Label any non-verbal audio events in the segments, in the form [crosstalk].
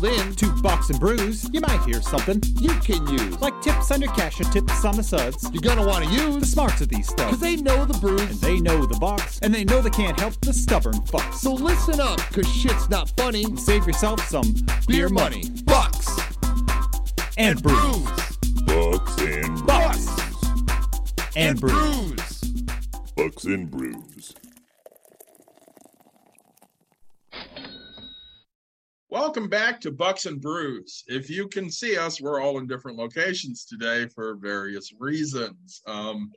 dialed in to Bucks and Brews, you might hear something you can use. like tips on your cash or tips on the suds. You're gonna want to use The smarts of these because they know the brews. And they know the box, and they know they can't help the stubborn fucks. So listen up, cause shit's not funny. Save yourself some beer money bucks, and brews. Bucks and Bucks Bucks and brews. brews. Bucks and Brews. Welcome back to Bucks and Brews. If you can see us, we're all in different locations today for various reasons. Um,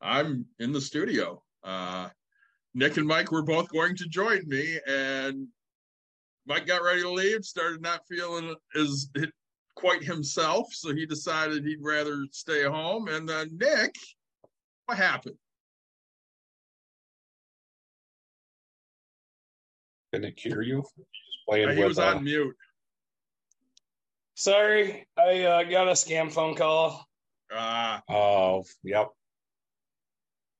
I'm in the studio. Uh, Nick and Mike were both going to join me, and Mike got ready to leave, started not feeling as quite himself, so he decided he'd rather stay home. And then Nick, what happened? Can it hear you? Just playing he with, was uh, on mute. Sorry, I uh, got a scam phone call. Ah, Oh, yep.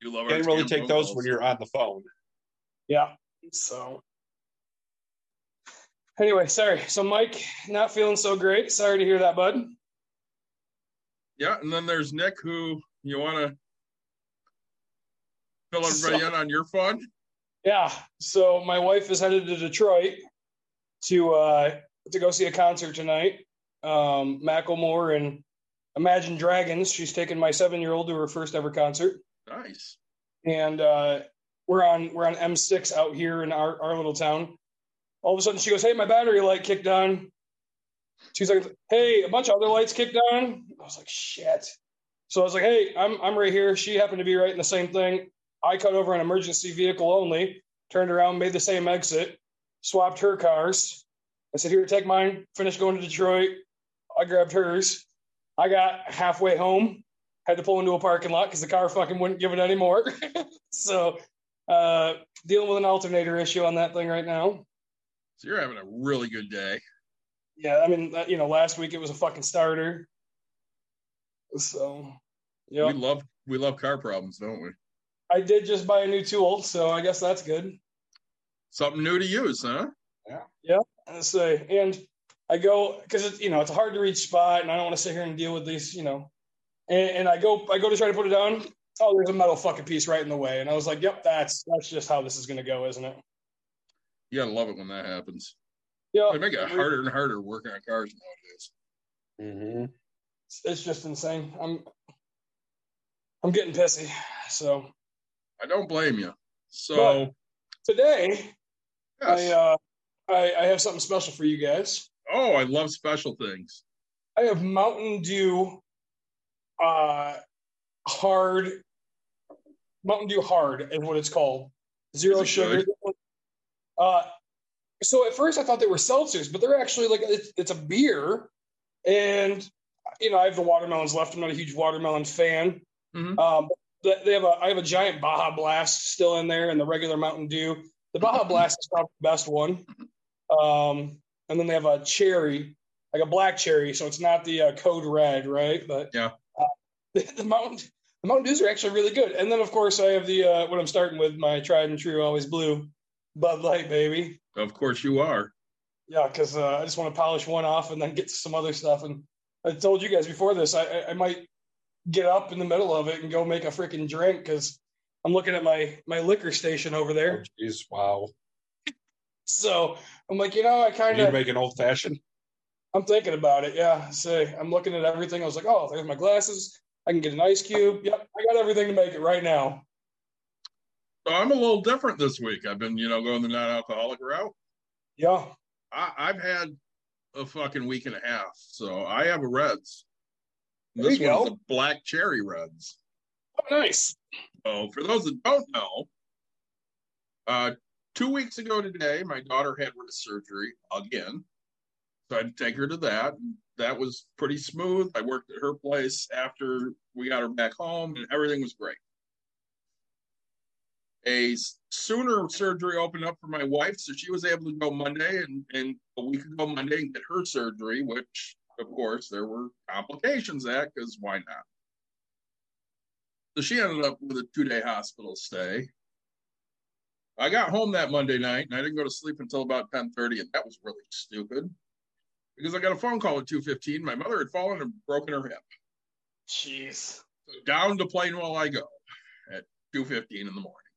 you love our Can't really take those calls. when you're on the phone. Yeah. So anyway, sorry. So Mike, not feeling so great. Sorry to hear that, bud. Yeah, and then there's Nick, who you want to fill everybody So- in on your fun. Yeah. So my wife is headed to Detroit to uh to go see a concert tonight. Um Macklemore and Imagine Dragons. She's taking my seven year old to her first ever concert. Nice. and uh, we're on we're on M6 out here in our, our little town. All of a sudden, she goes, "Hey, my battery light kicked on." She's like, "Hey, a bunch of other lights kicked on." I was like, "Shit!" So I was like, "Hey, I'm I'm right here." She happened to be right in the same thing. I cut over an emergency vehicle only, turned around, made the same exit, swapped her cars. I said, "Here, take mine." Finished going to Detroit. I grabbed hers. I got halfway home, had to pull into a parking lot because the car fucking wouldn't give it anymore. [laughs] so uh dealing with an alternator issue on that thing right now. So you're having a really good day. Yeah, I mean, uh, you know, last week it was a fucking starter. So, yeah, We love we love car problems, don't we? I did just buy a new tool, so I guess that's good. Something new to use, huh? Yeah. Yeah. I say, and I go because it's you know it's a hard to reach spot, and I don't want to sit here and deal with these, you know. And, and I go, I go to try to put it down. Oh, there's a metal fucking piece right in the way, and I was like, "Yep, that's that's just how this is gonna go, isn't it?" You gotta love it when that happens. Yeah, They make it harder and harder working on cars nowadays. Mm-hmm. it's, it's just insane. I'm I'm getting pissy. So I don't blame you. So today I uh I, I have something special for you guys. oh, I love special things. I have Mountain Dew uh hard Mountain Dew hard is what it's called. Zero it sugar. Uh so at first I thought they were seltzers, but they're actually like it's, it's a beer. And you know, I have the watermelons left. I'm not a huge watermelon fan. Mhm. Um, they have a I have a giant Baja Blast still in there, and the regular Mountain Dew. The Baja Blast is probably the best one. Um, and then they have a cherry, like a black cherry, so it's not the uh, code red, right? But Yeah. uh, the, [laughs] the Mountain the Mountain Dews are actually really good. And then of course I have the uh, what I'm starting with my tried and true, always blue, Bud Light, baby. Of course you are. Yeah, because uh, I just want to polish one off and then get to some other stuff. And I told you guys before this, I, I, I might get up in the middle of it and go make a freaking drink because I'm looking at my my liquor station over Oh, there. jeez, wow. So I'm like, you know, I kind You of make an old fashioned? I'm thinking about it. Yeah. Say, I'm looking at everything. I was like, oh, there's my glasses. I can get an ice cube. Yep, I got everything to make it right now. So I'm a little different this week. I've been, you know, going the non-alcoholic route. Yeah. I, I've had a fucking week and a half, so I have a Redd's. There This you one's go. the Black Cherry Redd's. Oh, nice. So for those that don't know, uh, two weeks ago today, my daughter had wrist surgery again. So I had to take her to that. That was pretty smooth. I worked at her place after we got her back home, and everything was great. A sooner surgery opened up for my wife, so she was able to go Monday and, and a week ago Monday and get her surgery, which of course there were complications at because why not? So she ended up with a two day hospital stay. I got home that Monday night and I didn't go to sleep until about 10:30, and that was really stupid. because I got a phone call at 2:15. My mother had fallen and broken her hip. Jeez. So down to while I go at 2:15 in the morning.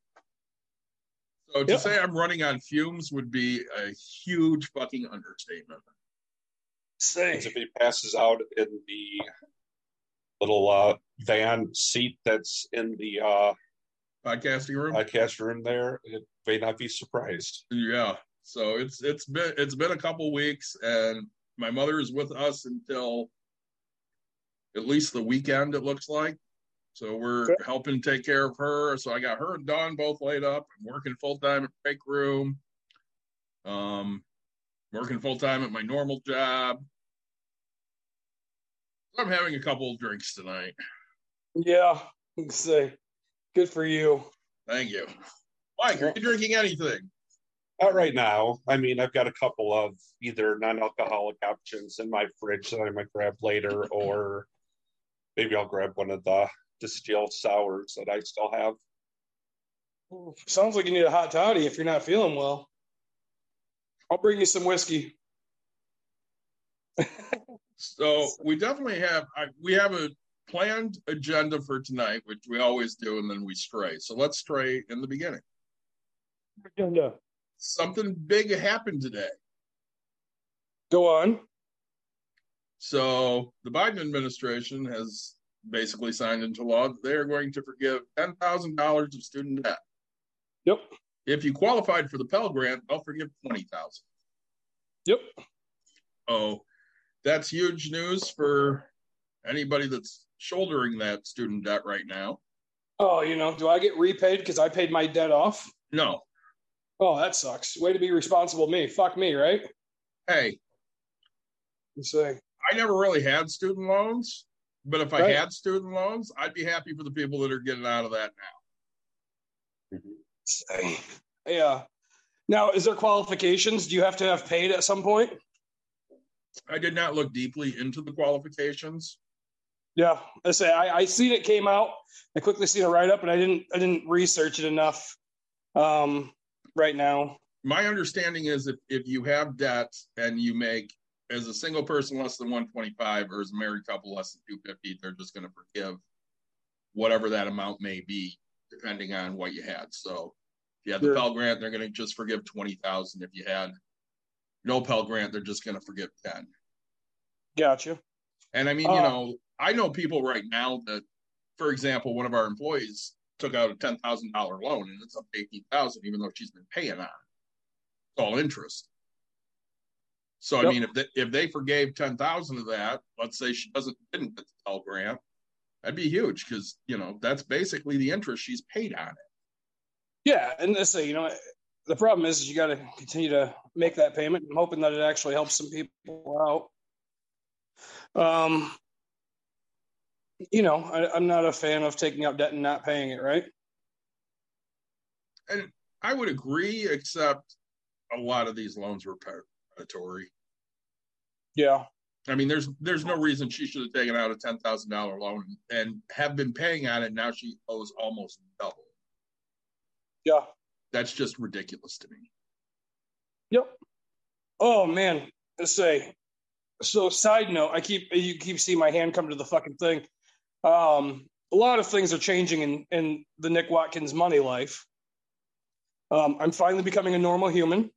So to Yeah. say I'm running on fumes would be a huge fucking understatement. Say. If he passes out in the little uh, van seat that's in the uh, Podcasting room. podcast room there, it may not be surprised. Yeah. So it's it's been it's been a couple weeks and my mother is with us until at least the weekend it looks like. So we're Okay. helping take care of her. So I got her and Dawn both laid up. I'm working full time at break room. Um working full time at my normal job. I'm having a couple of drinks tonight. Yeah. Say. Good for you. Thank you. Mike, are you drinking anything? Not right now. I mean, I've got a couple of either non-alcoholic options in my fridge that I might grab later, or maybe I'll grab one of the distilled sours that I still have. Sounds like you need a hot toddy if you're not feeling well. I'll bring you some whiskey. [laughs] So we definitely have I, we have a planned agenda for tonight, which we always do, and then we stray. So let's stray in the beginning. Agenda. Something big happened today. Go on. So the Biden administration has basically signed into law that they are going to forgive ten thousand dollars of student debt. Yep. If you qualified for the Pell Grant, they'll forgive twenty thousand. Yep. Oh, that's huge news for anybody that's shouldering that student debt right now. Oh, you know, do I get repaid because I paid my debt off? No, Oh, that sucks. Way to be responsible, me. Fuck me, right? hey, You say. I never really had student loans, but if I had student loans, I'd be happy for the people that are getting out of that now. say. Yeah. Now, is there qualifications? Do you have to have paid at some point? I did not look deeply into the qualifications. Yeah, I say I, I seen it came out. I quickly seen a write up, and I didn't I didn't research it enough. Um, right now, My understanding is if, if you have debt and you make as a single person less than 125 or as a married couple less than 250, they're just going to forgive whatever that amount may be, depending on what you had. So if you had the Sure. Pell Grant, they're going to just forgive 20,000. If you had no Pell Grant, they're just going to forgive 10. gotcha. And I mean, you Uh, know, I know people right now that, for example, one of our employees took out a ten thousand dollar loan and it's up to eighteen thousand, even though she's been paying on it. It's all interest. So I mean, if they, if they forgave ten thousand of that, let's say she doesn't didn't get the Pell Grant, that'd be huge because you know that's basically the interest she's paid on it. Yeah, and let's say you know the problem is, is you got to continue to make that payment. I'm hoping that it actually helps some people out. Um, you know, I, I'm not a fan of taking out debt and not paying it. Right? And I would agree, except a lot of these loans were predatory. Yeah. I mean, there's there's no reason she should have taken out a ten thousand dollar loan and have been paying on it. Now she owes almost double. Yeah. That's just ridiculous to me. Yep. Oh man, let's say. So, side note, I keep you keep seeing my hand come to the fucking thing. Um, a lot of things are changing in in the Nick Watkins money life. Um, I'm finally becoming a normal human.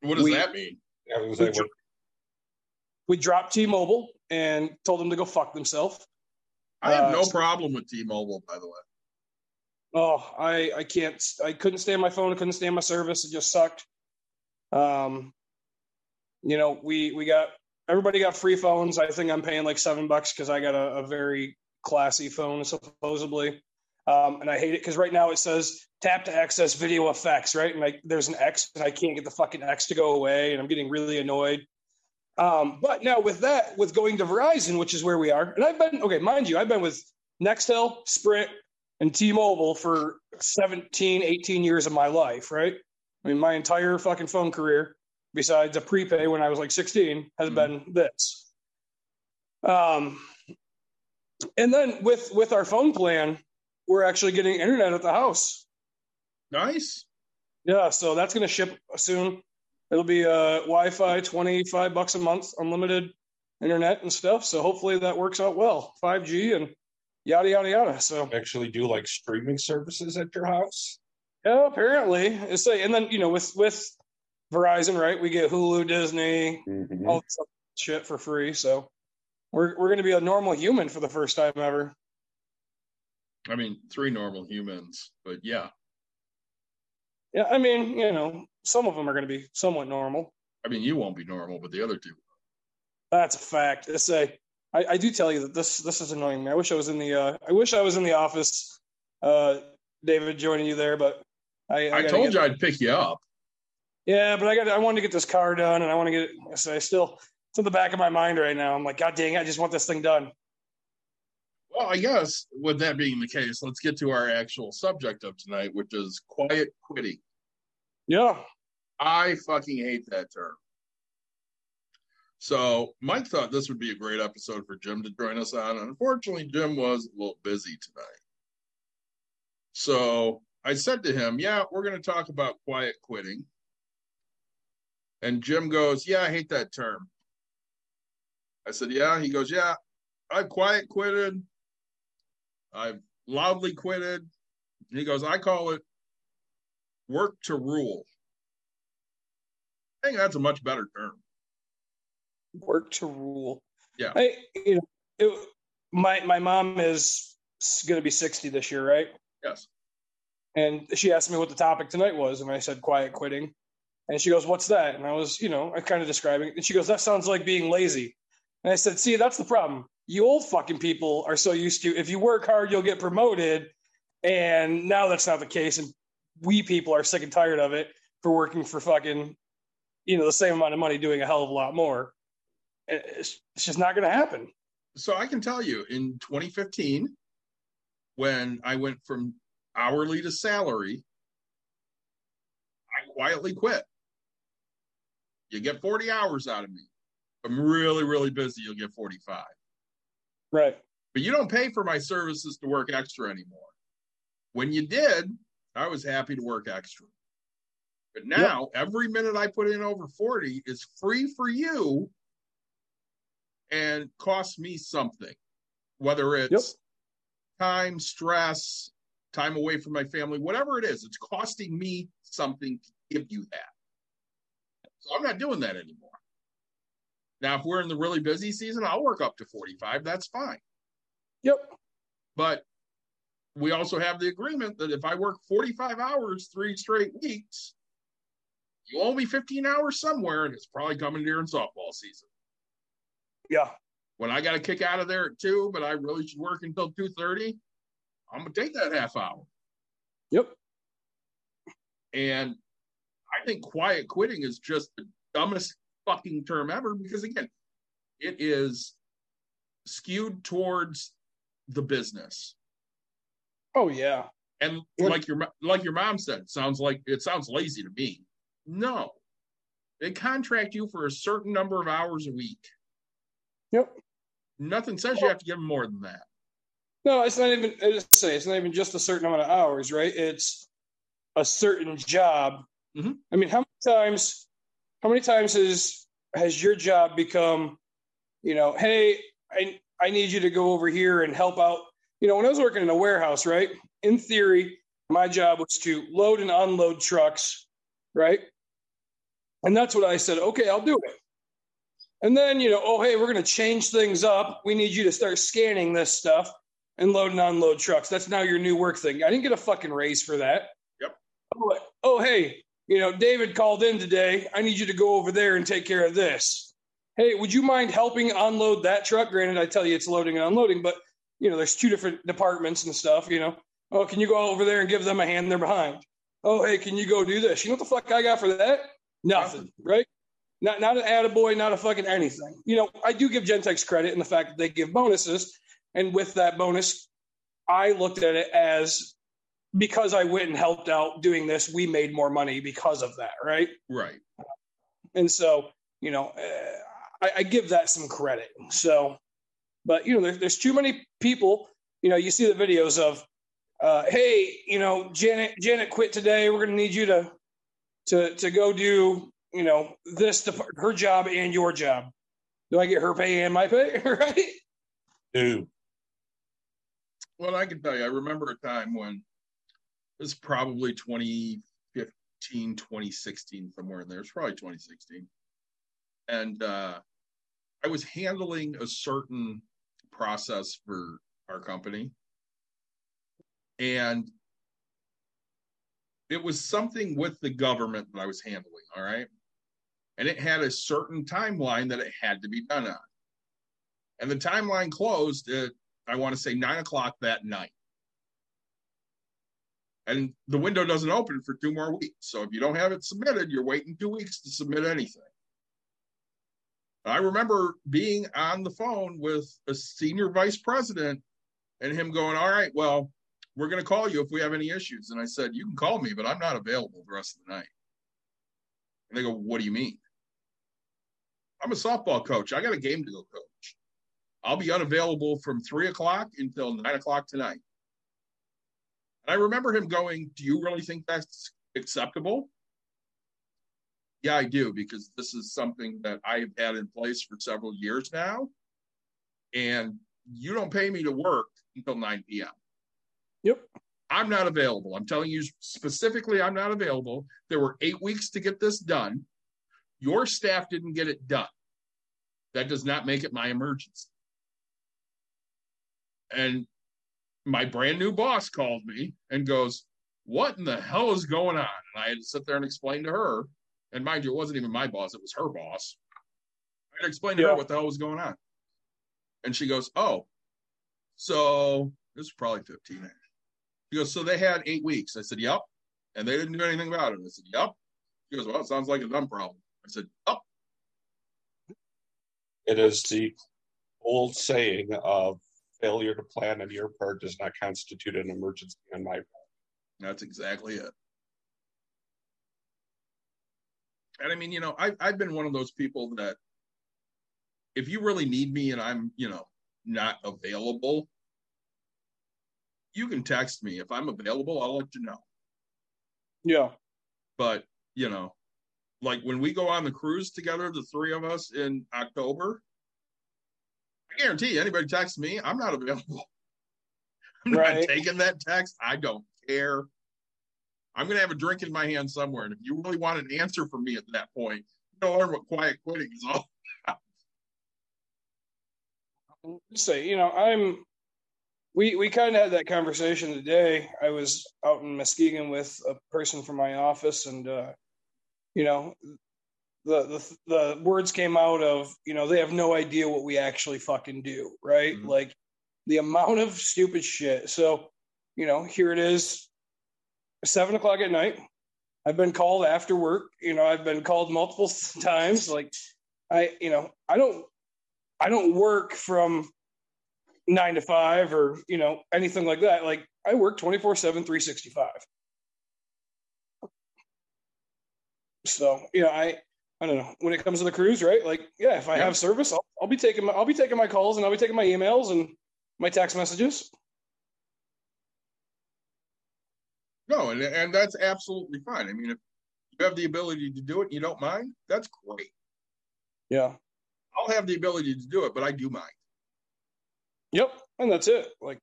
What does We- that mean? I was gonna say, we're- We dropped T-Mobile and told them to go fuck themselves. I have Uh, no so- problem with T-Mobile, by the way. Oh, I I can't. I couldn't stand my phone. I couldn't stand my service. It just sucked. Um, you know, we we got everybody got free phones. I think I'm paying like seven bucks because I got a, a very classy phone supposedly. Um, and I hate it because right now it says tap to access video effects, right? And like there's an X and I can't get the fucking X to go away, and I'm getting really annoyed. Um, but now with that, with going to Verizon, which is where we are, and I've been okay, mind you, I've been with Nextel, Sprint, and T-Mobile for 17, 18 years of my life, right? I mean, my entire fucking phone career, besides a prepay when I was like 16, has Mhm. been this. Um, and then with with our phone plan, we're actually getting internet at the house. Nice. Yeah, so that's going to ship soon. It'll be uh, Wi-Fi, twenty five bucks a month, unlimited internet and stuff. So hopefully that works out well. Five G and yada yada yada. So Actually, do like streaming services at your house. yeah, apparently it's like, and then you know with with Verizon, right? We get Hulu, Disney, Mhm. all this shit for free. So we're we're gonna be a normal human for the first time ever. I mean, three normal humans, but yeah. Yeah, I mean, you know, some of them are gonna be somewhat normal. I mean, you won't be normal, but the other two. That's a fact. It's a. I, I do tell you that this this is annoying me. I wish I was in the. Uh, I wish I was in the office. Uh, David joining you there, but I. I, gotta told get- you I'd pick you up. Yeah, but I got. I wanted to get this car done, and I want to get. it. So I still. It's in the back of my mind right now. I'm like, God dang! it, I just want this thing done. Well, I guess with that being the case, let's get to our actual subject of tonight, which is quiet quitting. Yeah. I fucking hate that term. So Mike thought this would be a great episode for Jim to join us on. Unfortunately, Jim was a little busy tonight. So I said to him, Yeah, we're going to talk about quiet quitting. And Jim goes, Yeah, I hate that term. I said, Yeah. He goes, Yeah, I've quiet quitted. I've loudly quitted. He goes, I call it work to rule. I think that's a much better term. Work to rule. Yeah. I. You know, it, my my mom is going to be 60 this year, right? Yes. And she asked me what the topic tonight was, and I said quiet quitting. And she goes, "What's that?" And I was, you know, I kind of describing it. And she goes, "That sounds like being lazy." And I said, "See, that's the problem. You old fucking people are so used to if you work hard, you'll get promoted, and now that's not the case. And we people are sick and tired of it for working for fucking, you know, the same amount of money doing a hell of a lot more. It's, it's just not going to happen. So I can tell you in 2015, when I went from hourly to salary, I quietly quit. You get 40 hours out of me. I'm really, really busy, you'll get 45. Right. But you don't pay for my services to work extra anymore. When you did, I was happy to work extra. But now, every minute I put in over 40 is free for you and cost me something, whether it's Yep. time, stress, time away from my family, whatever it is, it's costing me something to give you that. So I'm not doing that anymore. Now, if we're in the really busy season, I'll work up to 45. That's fine. Yep. But we also have the agreement that if I work 45 hours three straight weeks, you owe me 15 hours somewhere, and it's probably coming during softball season. Yeah. When I got a kick out of there at two, but I really should work until 2:30, I'm gonna take that half hour. Yep. And I think quiet quitting is just the dumbest fucking term ever because again, it is skewed towards the business. Oh yeah. And like your like your mom said, sounds like it sounds lazy to me. No. They contract you for a certain number of hours a week. Yep. Nothing says you have to give them more than that. No, it's not even. I just say it's not even just a certain amount of hours, right? It's a certain job. Mhm. I mean, how many times? How many times has has your job become, you know, hey, I I need you to go over here and help out. You know, when I was working in a warehouse, right? In theory, my job was to load and unload trucks, right? And that's what I said. Okay, I'll do it. And then, you know, oh, hey, we're going to change things up. We need you to start scanning this stuff and load and unload trucks. That's now your new work thing. I didn't get a fucking raise for that. Yep. Oh, oh, hey, you know, David called in today. I need you to go over there and take care of this. Hey, would you mind helping unload that truck? Granted, I tell you it's loading and unloading, but you know, there's two different departments and stuff. You know, oh, can you go over there and give them a hand? They're behind. Oh, hey, can you go do this? You know what the fuck I got for that? Nothing, right? Not not an attaboy, not a fucking anything. You know, I do give Gentex credit in the fact that they give bonuses, and with that bonus, I looked at it as because I went and helped out doing this, we made more money because of that, right? Right. And so, you know, uh, I, I give that some credit. So, but you know, there, there's too many people. You know, you see the videos of, uh, hey, you know, Janet, Janet quit today. We're going to need you to, to, to go do you know, this dep- her job and your job. Do I get her pay and my pay? [laughs] right? Dude, Well, I can tell you, I remember a time when it was probably 2015, 2016, somewhere in there. It's probably 2016. And uh, I was handling a certain process for our company. And it was something with the government that I was handling. All right. And it had a certain timeline that it had to be done on. And the timeline closed at I want to say nine o'clock that night. And the window doesn't open for two more weeks. So if you don't have it submitted, you're waiting two weeks to submit anything. I remember being on the phone with a senior vice president and him going, All right, well, we're going to call you if we have any issues. And I said, You can call me, but I'm not available the rest of the night. And they go, What do you mean? I'm a softball coach. I got a game to go coach. I'll be unavailable from three o'clock until nine o'clock tonight. And I remember him going, Do you really think that's acceptable? Yeah, I do, because this is something that I've had in place for several years now. And you don't pay me to work until 9 p.m. Yep. I'm not available. I'm telling you specifically, I'm not available. There were eight weeks to get this done. Your staff didn't get it done. That does not make it my emergency. And my brand new boss called me and goes, What in the hell is going on? And I had to sit there and explain to her. And mind you, it wasn't even my boss, it was her boss. I had to explain to Yeah. her what the hell was going on. And she goes, Oh, so this was probably 15. She goes, So they had eight weeks. I said, Yep. And they didn't do anything about it. I said, Yep. She goes, Well, it sounds like a dumb problem. I said, Yep. it is the old saying of failure to plan on your part does not constitute an emergency on my part. That's exactly it. And I mean, you know, I've I've been one of those people that if you really need me and I'm, you know, not available, you can text me. If I'm available, I'll let you know. Yeah. But, you know, like when we go on the cruise together, the three of us in October, I guarantee you, anybody texts me, I'm not available. [laughs] I'm Right. not taking that text. I don't care. I'm going to have a drink in my hand somewhere. And if you really want an answer from me at that point, you're going to learn what quiet quitting is all. [laughs] say, you know, I'm we we kind of had that conversation today. I was out in Muskegon with a person from my office, and uh, you know, the the the words came out of you know they have no idea what we actually fucking do, right? Mhm. Like the amount of stupid shit. So, you know, here it is, seven o'clock at night. I've been called after work. You know, I've been called multiple [laughs] times. Like, I, you know, I don't, I don't work from nine to five or you know anything like that. Like, I work 24 7, 365. So, you know, I, I don't know when it comes to the cruise, right? Like, yeah, if I Yeah. have service, I'll, I'll be taking my, I'll be taking my calls and I'll be taking my emails and my text messages. No, and, and that's absolutely fine. I mean, if you have the ability to do it and you don't mind, that's great. Yeah. I'll have the ability to do it, but I do mind. Yep, and that's it. Like,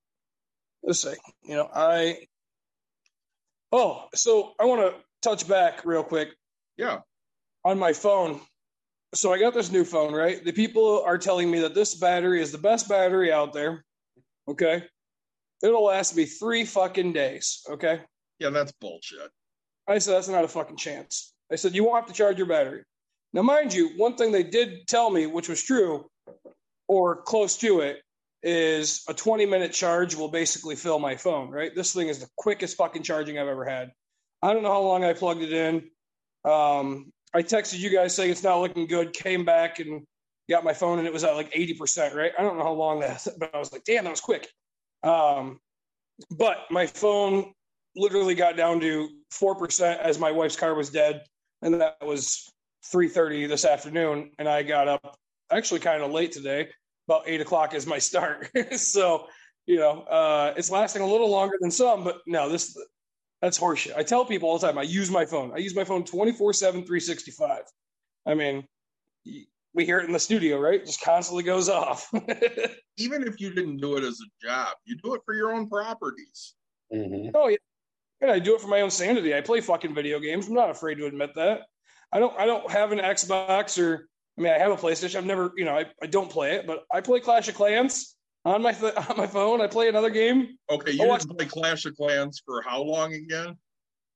let's say, you know, I. Oh, so I want to touch back real quick Yeah. on my phone. So I got this new phone, right? The people are telling me that this battery is the best battery out there. Okay, it'll last me three fucking days. Okay, Yeah, that's bullshit. I said that's not a fucking chance. I said you won't have to charge your battery. Now, mind you, one thing they did tell me, which was true, or close to it, is a 20 minute charge will basically fill my phone, right? This thing is the quickest fucking charging I've ever had. I don't know how long I plugged it in. Um, I texted you guys saying it's not looking good, came back and got my phone and it was at like 80%, right? I don't know how long that, [laughs] but I was like, damn, that was quick. Um, but my phone literally got down to 4% as my wife's car was dead. And that was 3.30 this afternoon. And I got up actually kind of late today about eight o'clock is my [laughs] start. [laughs] so, you know, uh, it's lasting a little longer than some, but no, this that's horseshit. I tell people all the time, I use my phone. I use my phone 24 7, 365. I mean, we hear it in the studio, right? Just constantly goes off. [laughs] Even if you didn't do it as a job, you do it for your own properties. hmm oh yeah, and I do it for my own sanity. I play fucking video games. I'm not afraid to admit that. I don't. I don't have an Xbox or. I mean, I have a PlayStation. I've never, you know, I, I don't play it, but I play Clash of Clans on my th- [laughs] on my phone. I play another game. Okay, you Oh, I- didn't play Clash of Clans for how long again?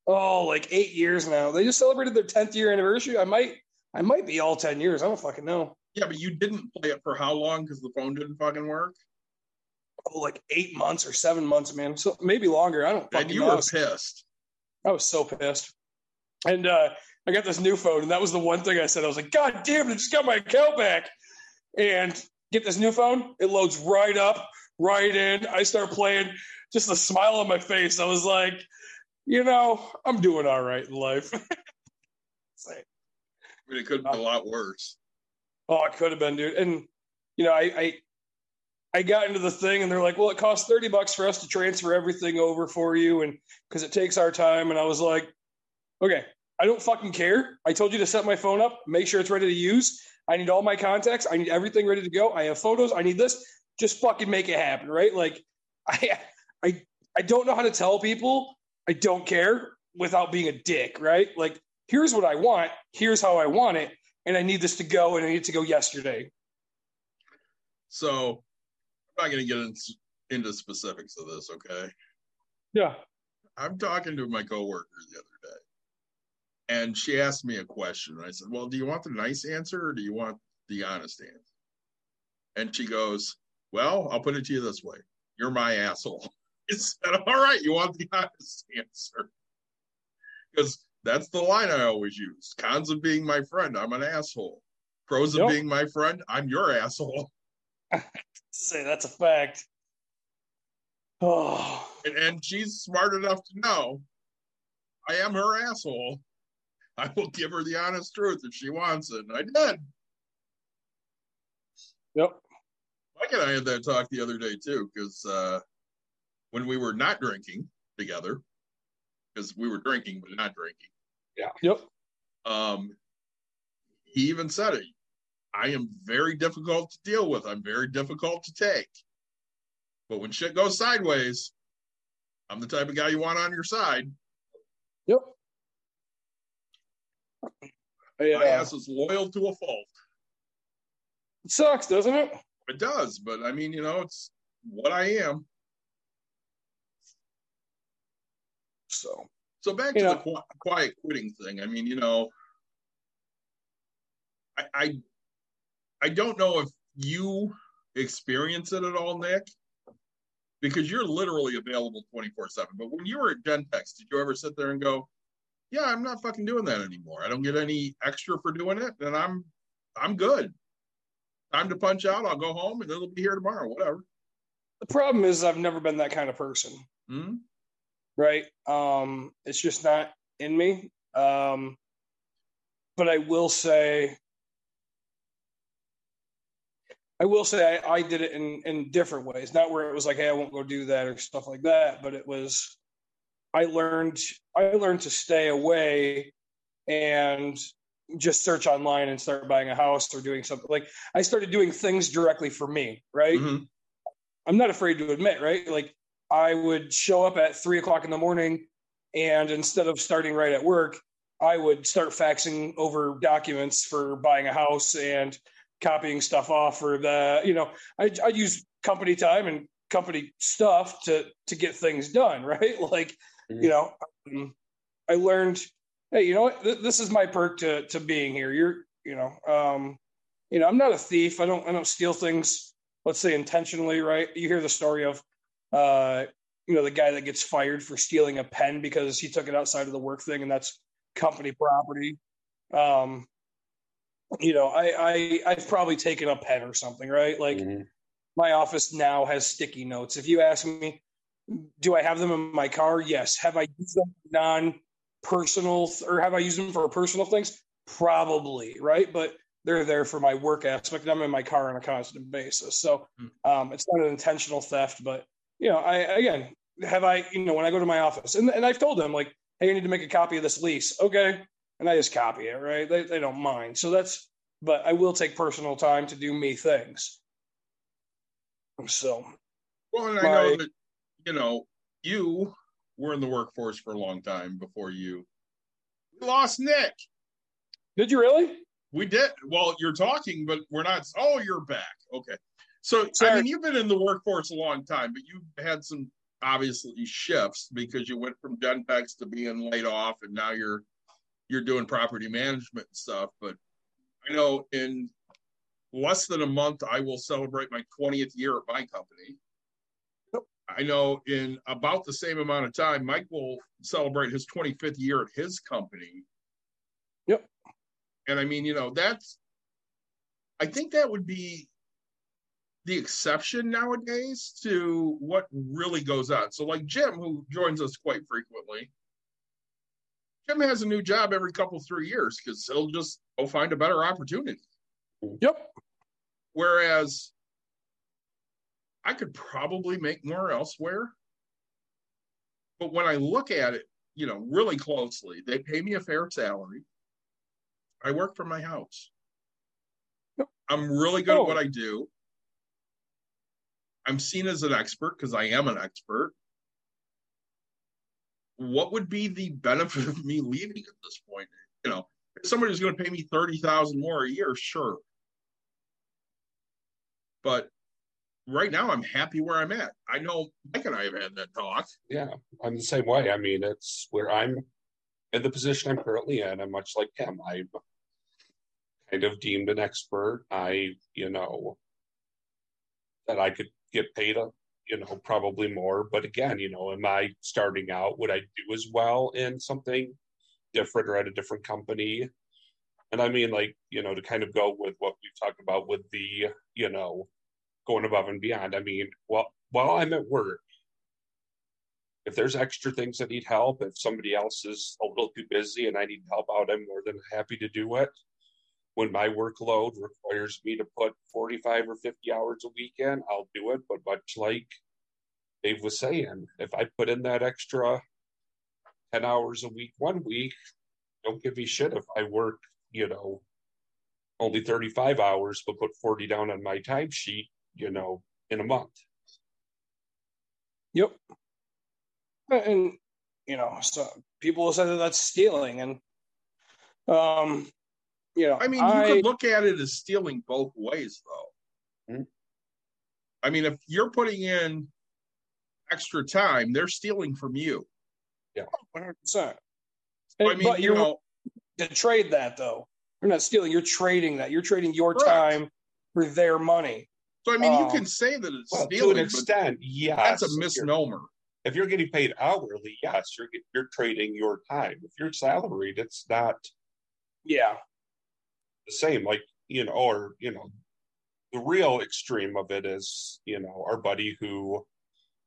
Oh, like eight years now. They just celebrated their tenth year anniversary. I might, I might be all ten years. I don't fucking know. Yeah, but you didn't play it for how long because the phone didn't fucking work? Oh, like eight months or seven months, man. So maybe longer. I don't And you know. Were pissed. I was so pissed. And uh, I got this new phone, and that was the one thing I said. I was like, God damn it, I just got my account back. And get this new phone, it loads right up, right in. I start playing, just a smile on my face. I was like, you know, I'm doing all right in life. [laughs] Like, I mean, it could have been a lot worse. Oh, it could have been, dude. And you know, I, I I got into the thing, and they're like, "Well, it costs thirty bucks for us to transfer everything over for you, and because it takes our time." And I was like, "Okay, I don't fucking care. I told you to set my phone up, make sure it's ready to use. I need all my contacts. I need everything ready to go. I have photos. I need this. Just fucking make it happen, right? Like, [laughs] I I I don't know how to tell people I don't care without being a dick, right? Like, here's what I want. Here's how I want it and I need this to go, and I need it to go yesterday. So I'm not going to get in, into specifics of this, okay? Yeah. I'm talking to my coworker the other day, and she asked me a question. I said, "Well, do you want the nice answer or do you want the honest answer?" And she goes, "Well, I'll put it to you this way: You're my asshole." [laughs] I said, "All right, you want the [laughs] honest answer?" Because that's the line I always use. Cons of being my friend, I'm an asshole. Pros of Yep. being my friend, I'm your asshole. [laughs] Say that's a fact. Oh, [sighs] And, and she's smart enough to know I am her asshole. [laughs] I will give her the honest truth if she wants it. And I did. yep. Mike and I had that talk the other day too, because uh, when we were not drinking together, because we were drinking but not drinking, Yeah. Yep. um, he even said it. I am very difficult to deal with. I'm very difficult to take. But when shit goes sideways, I'm the type of guy you want on your side. Yep. Yeah. My ass is loyal to a fault. It sucks, doesn't it? It does, but I mean, you know, it's what I am. So So back You to know- the qui- quiet quitting thing. I mean, you know, I, I I don't know if you experience it at all, Nick, because you're literally available 24 7. But when you were at Gentex, did you ever sit there and go, Yeah, I'm not fucking doing that anymore. I don't get any extra for doing it, and I'm I'm good. Time to punch out, I'll go home and it'll be here tomorrow, whatever. the problem is I've never been that kind of person, Hmm? right? Um, it's just not in me. Um, but I will say, I will say I, I did it in in different ways. Not where it was like, hey, I won't go do that or stuff like that. But it was, I learned I learned to stay away and just search online and start buying a house or doing something like I started doing things directly for me, right? Mhm. I'm not afraid to admit, right? Like I would show up at three o'clock in the morning, and instead of starting right at work, I would start faxing over documents for buying a house and copying stuff off for the, you know, I I use company time and company stuff to to get things done, [laughs] right? Like, you know, um, I learned, hey, you know what? Th- this is my perk to to being here. You're, you know, um, you know, I'm not a thief. I don't I don't steal things let's say intentionally, right? You hear the story of, uh, you know, the guy that gets fired for stealing a pen because he took it outside of the work thing, and that's company property. Um, you know, I, I I've probably taken a pen or something, right? Like Mhm. my office now has sticky notes. If you ask me, do I have them in my car? Yes. Have I used them non personal or have I used them for personal things? Probably, right? But they're there for my work aspect. I'm in my car on a constant basis. So um, it's not an intentional theft, but you know, I again have I, you know, when I go to my office and, and I've told them like, hey, I need to make a copy of this lease. Okay. and I just copy it, right? They they don't mind. So that's but I will take personal time to do me things. So Well, and I know that you know you were in the workforce for a long time before you we lost Nick. did you really? We did. Well, you're talking, but we're not. Oh, you're back. Okay. So I mean, you've been in the workforce a long time, but you've had some obviously shifts because you went from Gentex to being laid off, and now you're you're doing property management and stuff. But I know in less than a month, I will celebrate my 20th year at my company. I know in about the same amount of time, Mike will celebrate his 25th year at his company. Yep. And I mean, you know, that's, I think that would be the exception nowadays to what really goes on. So, like Jim, who joins us quite frequently, Jim has a new job every couple, three years because he'll just go find a better opportunity. Yep. Whereas I could probably make more elsewhere. But when I look at it, you know, really closely, they pay me a fair salary. I work from my house. I'm really good Oh. at what I do. I'm seen as an expert because I am an expert. What would be the benefit of me leaving at this point? You know, if somebody's going to pay me thirty thousand more a year, sure. But right now, I'm happy where I'm at. I know Mike and I have had that talk. Yeah, I'm the same way. I mean, it's where I'm in the position I'm currently in. I'm much like him. I'm kind of deemed an expert. I, you know, that I could get paid a, you know, probably more. But again, you know, am I starting out? Would I do as well in something different or at a different company? And I mean, like, you know, to kind of go with what we've talked about with the, you know, going above and beyond. I mean, well, while I'm at work, if there's extra things that need help, if somebody else is a little too busy and I need help out, I'm more than happy to do it. When my workload requires me to put 45 or 50 hours a week in, I'll do it. But much like Dave was saying, if I put in that extra 10 hours a week one week, don't give me shit if I work, you know, only 35 hours, but put 40 down on my timesheet, you know, in a month. Yep. And you know, so people will say that that's stealing, and um, you know, I mean, you could look at it as stealing both ways, though. Hmm. I mean, if you're putting in extra time, they're stealing from you. Yeah, 100%. I mean, but you you're know, to trade that though. You're not stealing. You're trading that. You're trading your Correct. time for their money. So I mean, you um, can say that it's Well, to an extent, yes. that's a If you're- misnomer. if you're getting paid hourly, yes, you're you're trading your time. If you're salaried, it's not Yeah. the same. Like you know, or you know, the real extreme of it is you know our buddy who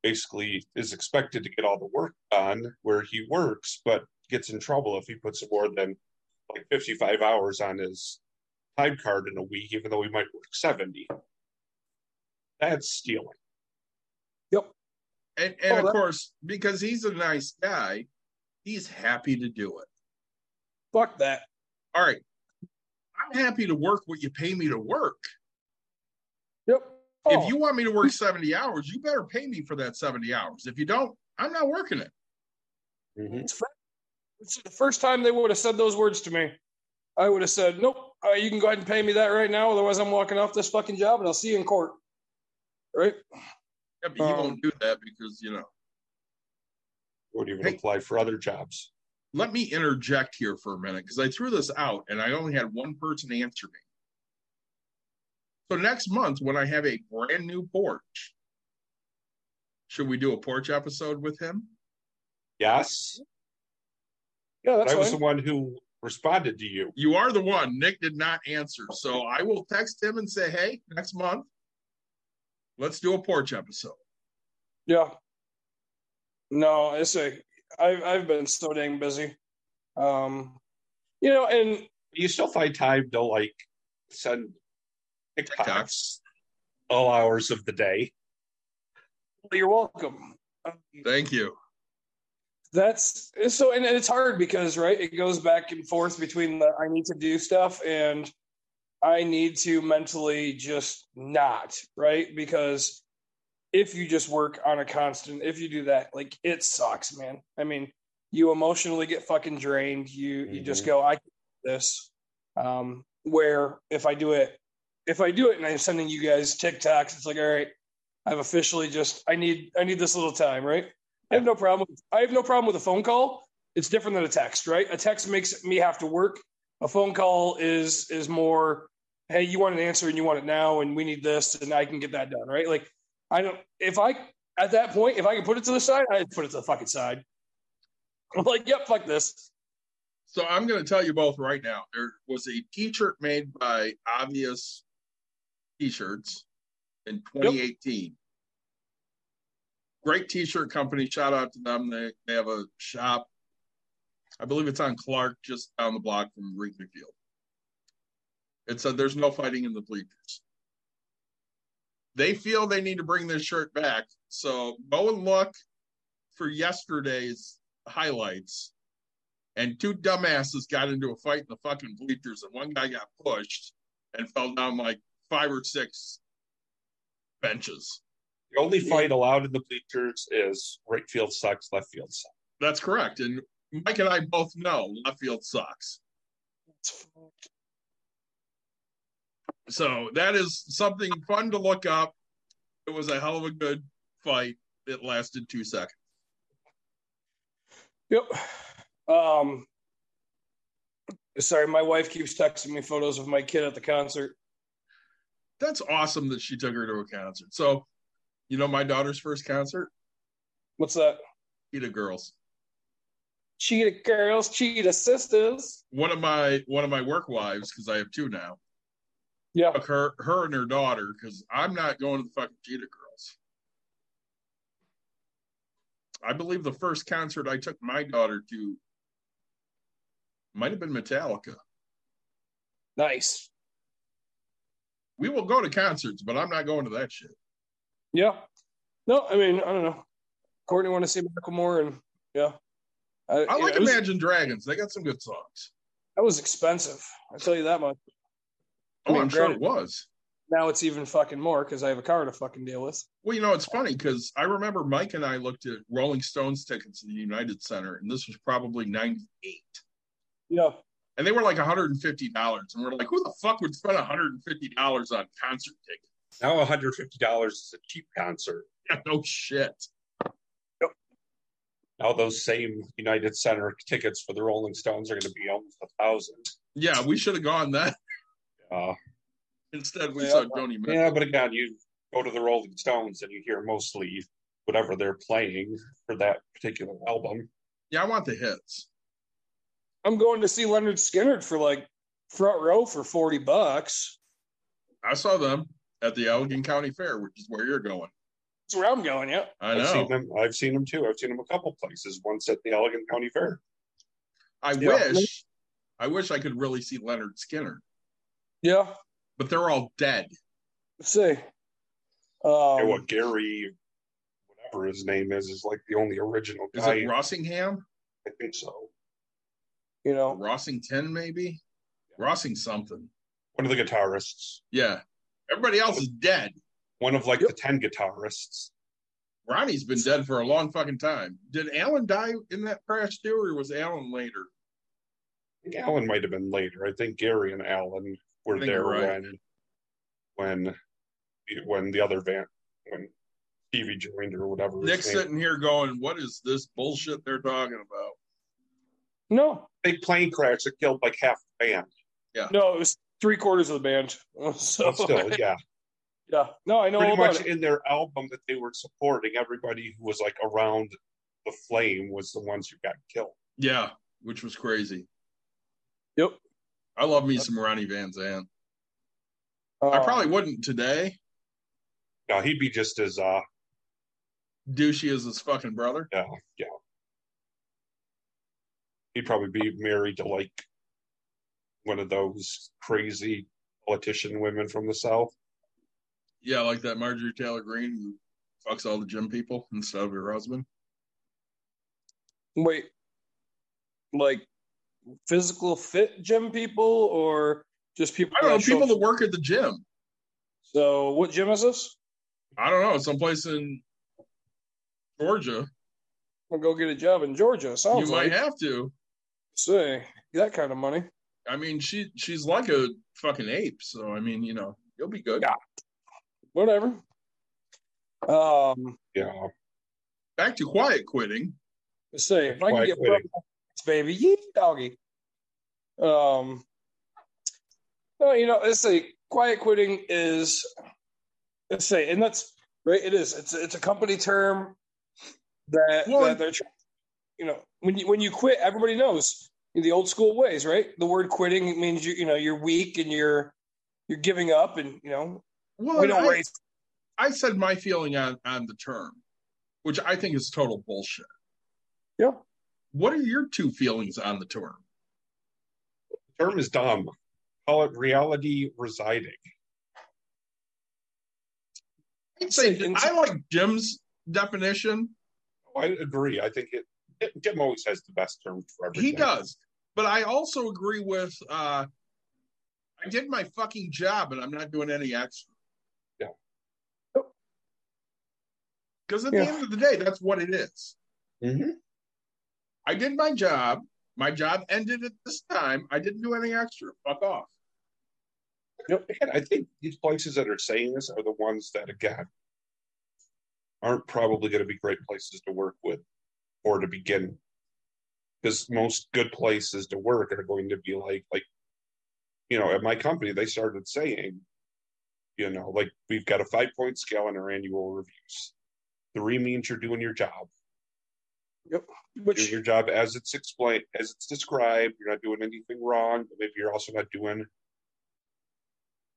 basically is expected to get all the work done where he works, but gets in trouble if he puts more than like 55 hours on his time card in a week, even though he might work 70. That's stealing. Yep. And, and Oh, of that- course, because he's a nice guy, he's happy to do it. Fuck that. All right. I'm happy to work what you pay me to work. Yep. Oh, If you want me to work 70 hours, you better pay me for that 70 hours. If you don't, I'm not working it. Mhm. It's. It's the first time they would have said those words to me, I would have said, "Nope, uh, you can go ahead and pay me that right now. Otherwise, I'm walking off this fucking job, and I'll see you in court." Right? Yeah, but he Um, won't do that because, you know, Would even Hey. apply for other jobs. let me interject here for a minute because I threw this out and I only had one person answer me. So next month, when I have a brand new porch, should we do a porch episode with him? Yes, Yeah, that's I was fine. the one who responded to you. You are the one. Nick did not answer. So I will text him and say, hey, next month, let's do a porch episode. Yeah. No, I say I've I've been so dang busy. Um, you know, and You still find time to like send TikToks TikToks. all hours of the day. you're welcome. Um, Thank you. That's so, and it's hard because right, it goes back and forth between the I need to do stuff and I need to mentally just not right because if you just work on a constant, if you do that, like it sucks, man. I mean, you emotionally get fucking drained. You you just go, I can do this. Um, where if I do it, if I do it and I'm sending you guys TikToks, it's like, all right, I've officially just I need I need this little time, right? I have no problem. I have no problem with a phone call. It's different than a text, right? A text makes me have to work. A phone call is is more, hey, you want an answer and you want it now, and we need this, and I can get that done, right? Like, I don't. If I at that point, if I can put it to the side, I'd put it to the fucking side. I'm like, yep, fuck this. So I'm going to tell you both right now. There was a T-shirt made by Obvious T-shirts in 2018. Great T-shirt company. Shout out to them. They they have a shop. I believe it's on Clark, just down the block from Wrigley Field. It said there's no fighting in the bleachers. They feel they need to bring this shirt back. So go and look for yesterday's highlights. And two dumbasses got into a fight in the fucking bleachers, and one guy got pushed and fell down like five or six benches. The only fight allowed in the bleachers is right field sucks, left field sucks. That's correct. And Mike and I both know left field sucks. So that is something fun to look up. It was a hell of a good fight. It lasted two seconds. Yep. Um. Sorry, my wife keeps texting me photos of my kid at the concert. That's awesome that she took her to a concert. So, you know, my daughter's first concert, What's that? Cheetah Girls. Cheetah girls, cheetah sisters. One of my one of my work wives, because I have two now, Yeah. her her and her daughter because I'm not going to the fucking Cheetah Girls. I believe the first concert I took my daughter to might have been Metallica. Nice. We will go to concerts, but I'm not going to that shit. Yeah. No, I mean, I don't know. Courtney want to see Macklemore, and yeah. I, I yeah, like it was, Imagine Dragons. They got some good songs. That was expensive. I tell you that much. I Oh, mean, I'm sure it was. Now it's even fucking more because I have a car to fucking deal with. Well, you know, it's funny because I remember Mike and I looked at Rolling Stones tickets in the United Center, and this was probably 98. Yeah. And they were like $150. And we're like, who the fuck would spend $150 on concert tickets? Now $150 is a cheap concert. Yeah, [laughs] no shit. Now those same United Center tickets for the Rolling Stones are going to be almost a thousand. Yeah, we should have gone that. Uh, Instead, we Yeah. saw Joni Mitchell. yeah, but again, you go to the Rolling Stones and you hear mostly whatever they're playing for that particular album. Yeah, I want the hits. I'm going to see Lynyrd Skynyrd for like front row for 40 bucks. I saw them at the Allegan County Fair, which is where you're going. That's where I'm going, yeah. I I've know. seen them. I've seen them too. I've seen them a couple places. Once at the Allegan County Fair. I Yeah. wish, I wish I could really see Lynyrd Skynyrd, Yeah. but they're all dead. Let's see. Okay, Um, what Gary, whatever his name is, is like the only original Is guy. it Rossingham? I think so. you know, Rossington, maybe? Rossing something. One of the guitarists. Yeah. Everybody else is dead. One of like Yep. the ten guitarists. Ronnie's been dead for a long fucking time. Did Allen die in that crash too, or was Allen later? I think Allen might have been later. I think Gary and Allen were there you're right. when when when the other van when Stevie joined or whatever. his Nick's name- sitting here going, "What is this bullshit they're talking about?" no, big plane crash that killed like half the band. Yeah, no, it was three quarters of the band. [laughs] So, But still, [laughs] yeah. Yeah. No, I know all Pretty about much it. in their album that they were supporting, everybody who was like around the flame was the ones who got killed. Yeah, which was crazy. Yep. I love me some Ronnie Van Zant. I Um, probably wouldn't today. No, he'd be just as uh Douchey as his fucking brother. yeah, yeah. He'd probably be married to like one of those crazy politician women from the south. Yeah, like that Marjorie Taylor Greene who fucks all the gym people instead of her husband. Wait, like physical fit gym people or just people? I don't know that people that work at the gym. So what gym is this? I don't know, someplace in Georgia. I'll go get a job in Georgia. Sounds you like. might have to. Say that kind of money. I mean, she she's like a fucking ape. So I mean, you know, you'll be good. Yeah. Whatever. Um, Yeah. Back to quiet quitting. let's say if I can get quitting. baby, yee doggy. Um, no, you know, let's say quiet quitting is let's say, and that's right. It is. It's it's a company term that, Well, that they're, tr- you know, when you when you quit, everybody knows the old school ways, right? The word quitting means you you know you're weak and you're you're giving up, and you know Well, we don't I, raise. I said my feeling on on the term, which I think is total bullshit. Yeah. What are your two feelings on the term? The term is dumb. Call it reality residing. I'd say Say- I like Jim's definition. I agree. I think it, it Jim always has the best term for everything. He does, but I also agree with. uh I did my fucking job, and I'm not doing any extra. Yeah. Because at Yeah. the end of the day, that's what it is. Mhm. I did my job. My job ended at this time. I didn't do any extra. Fuck off. Again, I think these places that are saying this are the ones that, again, aren't probably going to be great places to work with or to begin. Because most good places to work are going to be like, like, you know, at my company, they started saying, you know, like we've got a five point scale on our annual reviews. Three means you're doing your job. doing Which your job as it's explained, as it's described. You're not doing anything wrong, but maybe you're also not doing,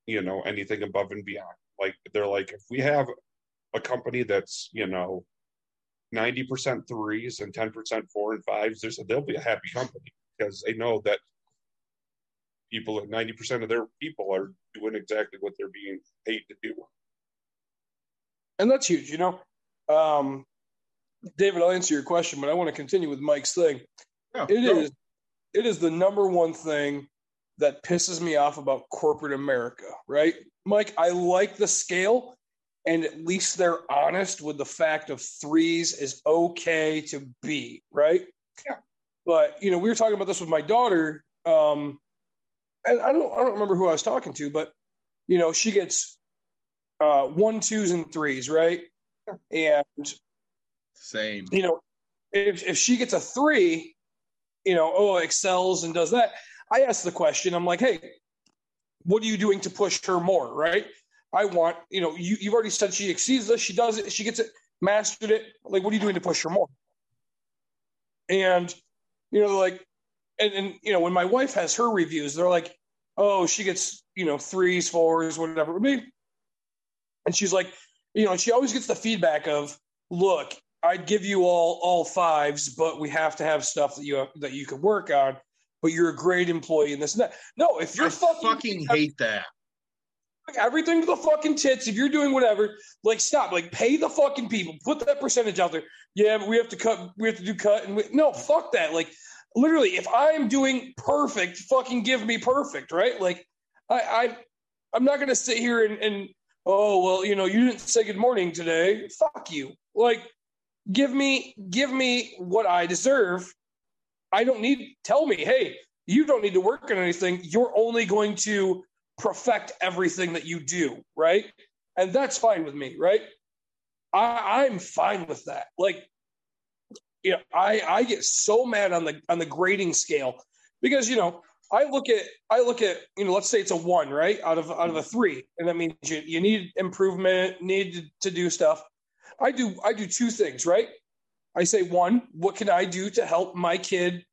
you know, anything above and beyond. Like they're like, if we have a company that's, you know, ninety percent threes and ten percent four and fives, there's they'll be a happy company because they know that people, ninety percent of their people are doing exactly what they're being paid to do. and that's huge, you know. Um, David, I'll answer your question, but I want to continue with Mike's thing. Yeah, It go. is, it is the number one thing that pisses me off about corporate America, right? Mike, I like the scale, and at least they're honest with the fact of threes is okay to be, right? Yeah. But you know, we were talking about this with my daughter, um, and I don't, I don't remember who I was talking to, but you know, she gets uh, one, twos, and threes, right? And Same. you know, if if she gets a three, you know, oh, excels and does that. I ask the question. I'm like, hey, what are you doing to push her more? Right? I want, you know, you you've already said she exceeds this. She does it. She gets it, mastered it. Like, what are you doing to push her more? And you know, like, and and you know, when my wife has her reviews, they're like, oh, she gets you know threes, fours, whatever it may. be. And she's like, you know, she always gets the feedback of, look, I'd give you all all fives, but we have to have stuff that you that you can work on. But you're a great employee and this and that. No, if you're fucking, fucking hate that. everything to the fucking tits, if you're doing whatever, like stop, like pay the fucking people, put that percentage out there. Yeah, but we have to cut, we have to do cut, and we, no, fuck that. Like literally, if I'm doing perfect, fucking give me perfect, right? Like I, I I'm not gonna sit here and, and oh well, you know, you didn't say good morning today. Fuck you. Like give me give me what I deserve. I don't need tell me, hey, you don't need to work on anything. You're only going to perfect everything that you do, right? And that's fine with me, right? I, I'm fine with that. Like, you know, I I get so mad on the on the grading scale because you know I look at I look at you know let's say it's a one right out of out of a three, and that means you you need improvement, need to, do stuff. I do I do two things, right? I say one, what can I do to help my kid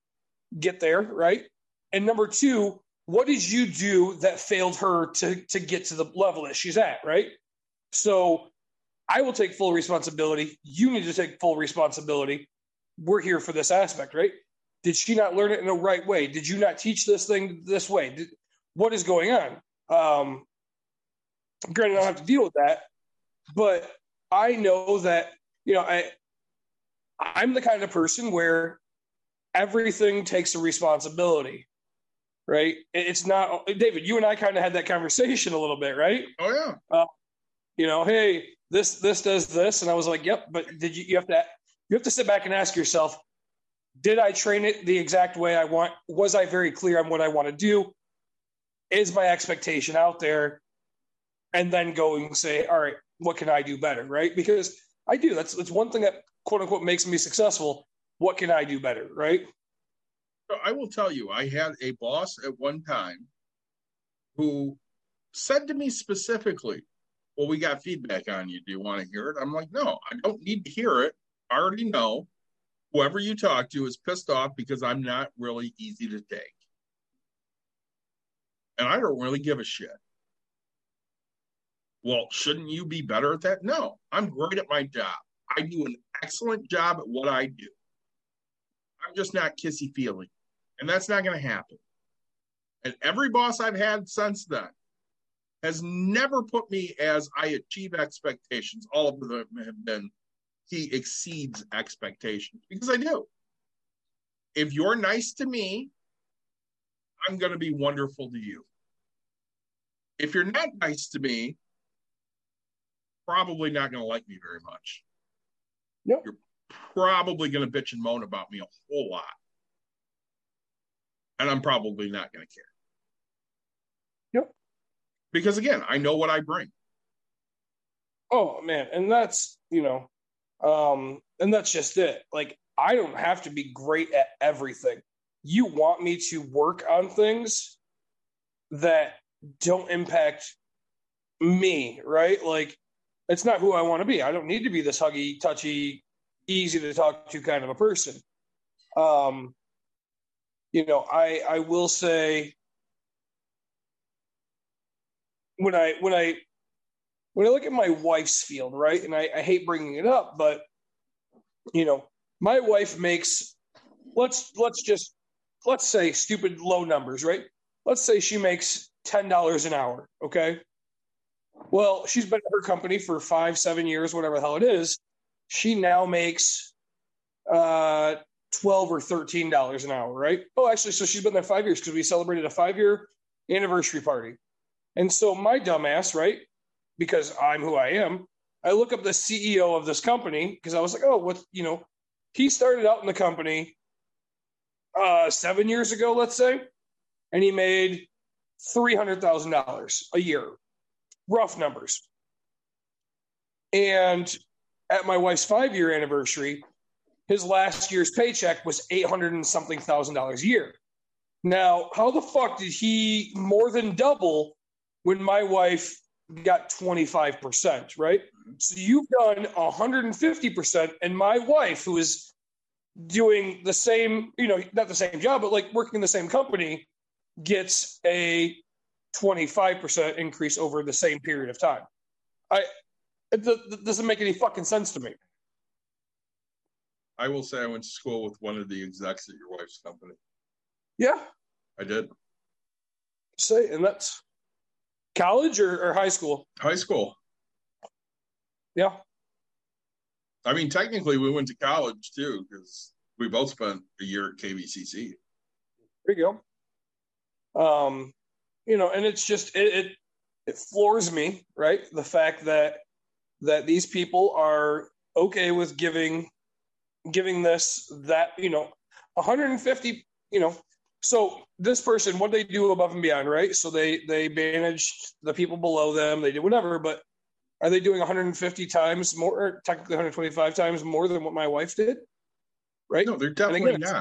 get there, right? And number two, what did you do that failed her to to get to the level that she's at, right? So I will take full responsibility. You need to take full responsibility. We're here for this aspect, right? Did she not learn it in the right way? Did you not teach this thing this way? Did, what is going on? Um, granted, I don't have to deal with that, but I know that you know I I'm the kind of person where everything takes a responsibility, right? It's not David. You and I kind of had that conversation a little bit, right? Oh yeah. You know, hey, this this does this, and I was like, yep. But did you? You have to you have to sit back and ask yourself, did I train it the exact way I want? Was I very clear on what I want to do? Is my expectation out there? And then go and say, all right, what can I do better? Right? Because I do. That's that's one thing that quote unquote makes me successful. What can I do better? Right? So I will tell you, I had a boss at one time who said to me specifically, Well, we got feedback on you. Do you want to hear it? I'm like, No, I don't need to hear it. I already know whoever you talk to is pissed off because I'm not really easy to take. And I don't really give a shit. Well, shouldn't you be better at that? No, I'm great at my job. I do an excellent job at what I do. I'm just not kissy feely. And that's not going to happen. And every boss I've had since then has never put me as I achieve expectations. All of them have been he exceeds expectations because I do. If you're nice to me, I'm going to be wonderful to you. If you're not nice to me, probably not going to like me very much. Yep. You're probably going to bitch and moan about me a whole lot. And I'm probably not going to care. Yep. Because again, I know what I bring. Oh man, and that's you know, um, and that's just it. Like I don't have to be great at everything. You want me to work on things that don't impact me, right? Like it's not who I want to be. I don't need to be this huggy, touchy, easy to talk to kind of a person. Um, you know, I I will say when I when I when I look at my wife's field, right, and I, I hate bringing it up, but you know, my wife makes let's let's just let's say stupid low numbers, right? Let's say she makes ten dollars an hour, okay? Well, she's been at her company for five, seven years, whatever the hell it is. She now makes uh twelve or thirteen dollars an hour, right? Oh, actually, so she's been there five years because we celebrated a five year anniversary party. And so my dumbass, right? Because I'm who I am, I look up the CEO of this company because I was like, oh, what you know, he started out in the company uh seven years ago, let's say, and he made three hundred thousand dollars a year. Rough numbers. And at my wife's five year anniversary, his last year's paycheck was eight hundred and something thousand dollars a year. Now, how the fuck did he more than double when my wife got 25%, right? So you've done 150%, and my wife, who is doing the same, you know, not the same job, but like working in the same company, gets a 25% increase over the same period of time. I it it doesn't make any fucking sense to me. I will say I went to school with one of the execs at your wife's company. Yeah, I did. say, and that's college or, or high school. High school. Yeah, I mean, technically, we went to college too because we both spent a year at KVCC. there you go. Um, you know, and it's just it, it it floors me, right? The fact that that these people are okay with giving giving this that you know 150 you know so this person what they do above and beyond right? So they they manage the people below them. They do whatever but are they doing 150 times more or technically 125 times more than what my wife did? Right? No, they're definitely again, it's-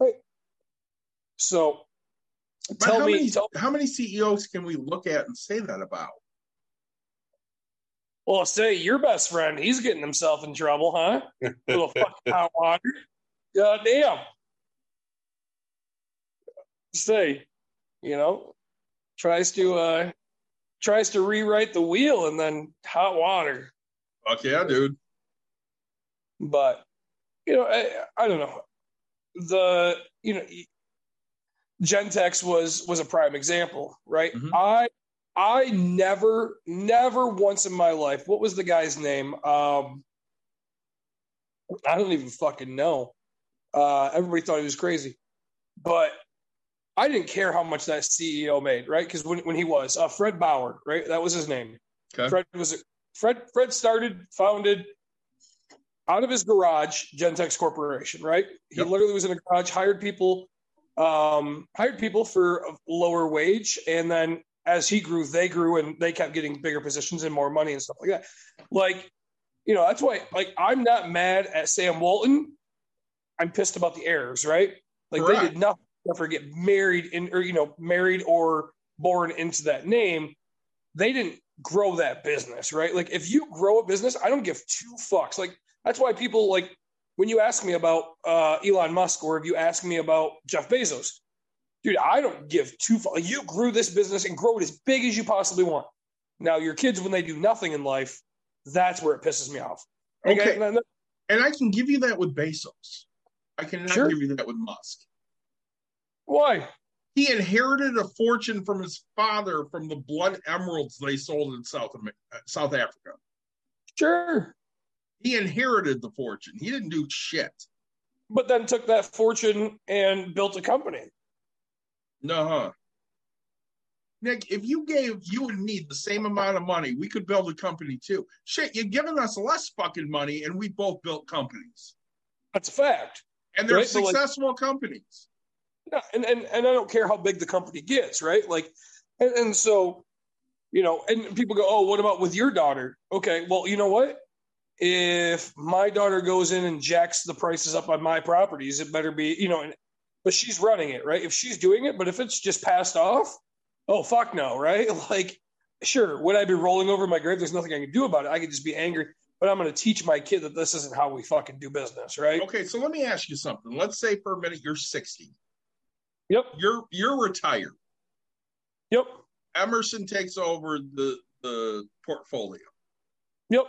not. so But tell how me many tell, how many CEOs can we look at and say that about? well say your best friend he's getting himself in trouble huh? [laughs] Little fucking hot water god damn say you know tries to uh tries to rewrite the wheel and then hot water. Fuck yeah, dude. but you know I, I don't know. The you know gentex was was a prime example right? Mhm. i i never never once in my life what was the guy's name? Um i don't even fucking know. Uh, everybody thought he was crazy, but I didn't care how much that CEO made, right? Because when, when he was uh, Fred Bauer, right, that was his name. Okay. Fred was Fred. Fred started, founded out of his garage, Gentex Corporation, right? He Yep. literally was in a garage, hired people, um, hired people for a lower wage, and then as he grew, they grew, and they kept getting bigger positions and more money and stuff like that. Like, you know, that's why. Like, I'm not mad at Sam Walton. I'm pissed about the errors, right? Like they Correct. did nothing for get married in, or you know, married or born into that name. They didn't grow that business, right? Like, if you grow a business, I don't give two fucks. Like, that's why people like when you ask me about uh, Elon Musk or if you ask me about Jeff Bezos, dude, I don't give two fucks. You grew this business and grow it as big as you possibly want. Now, your kids, when they do nothing in life, that's where it pisses me off. Okay. And I- And I can give you that with Bezos. I cannot Sure. give you that with Musk. Why? He inherited a fortune from his father from the blood emeralds they sold in South Amer- uh, South Africa. Sure. He inherited the fortune. He didn't do shit. But then took that fortune and built a company. No, huh? Nick, if you gave you and me the same amount of money, we could build a company too. Shit, you're giving us less fucking money, and we both built companies, That's a fact. and they're Right, but like- successful companies. Yeah, and, and and I don't care how big the company gets, right? Like, and, and so, you know, and people go, oh, what about with your daughter? Okay, well, you know what? If my daughter goes in and jacks the prices up on my properties, it better be, you know, and, but she's running it, right? If she's doing it, but if it's just passed off, oh fuck no, right? [laughs] Like, sure, would I be rolling over my grave? There's nothing I can do about it. I could just be angry, but I'm going to teach my kid that this isn't how we fucking do business, right? Okay, so let me ask you something. Let's say for a minute you're 60. Yep, You're you're retired. yep, Emerson takes over the the portfolio, yep.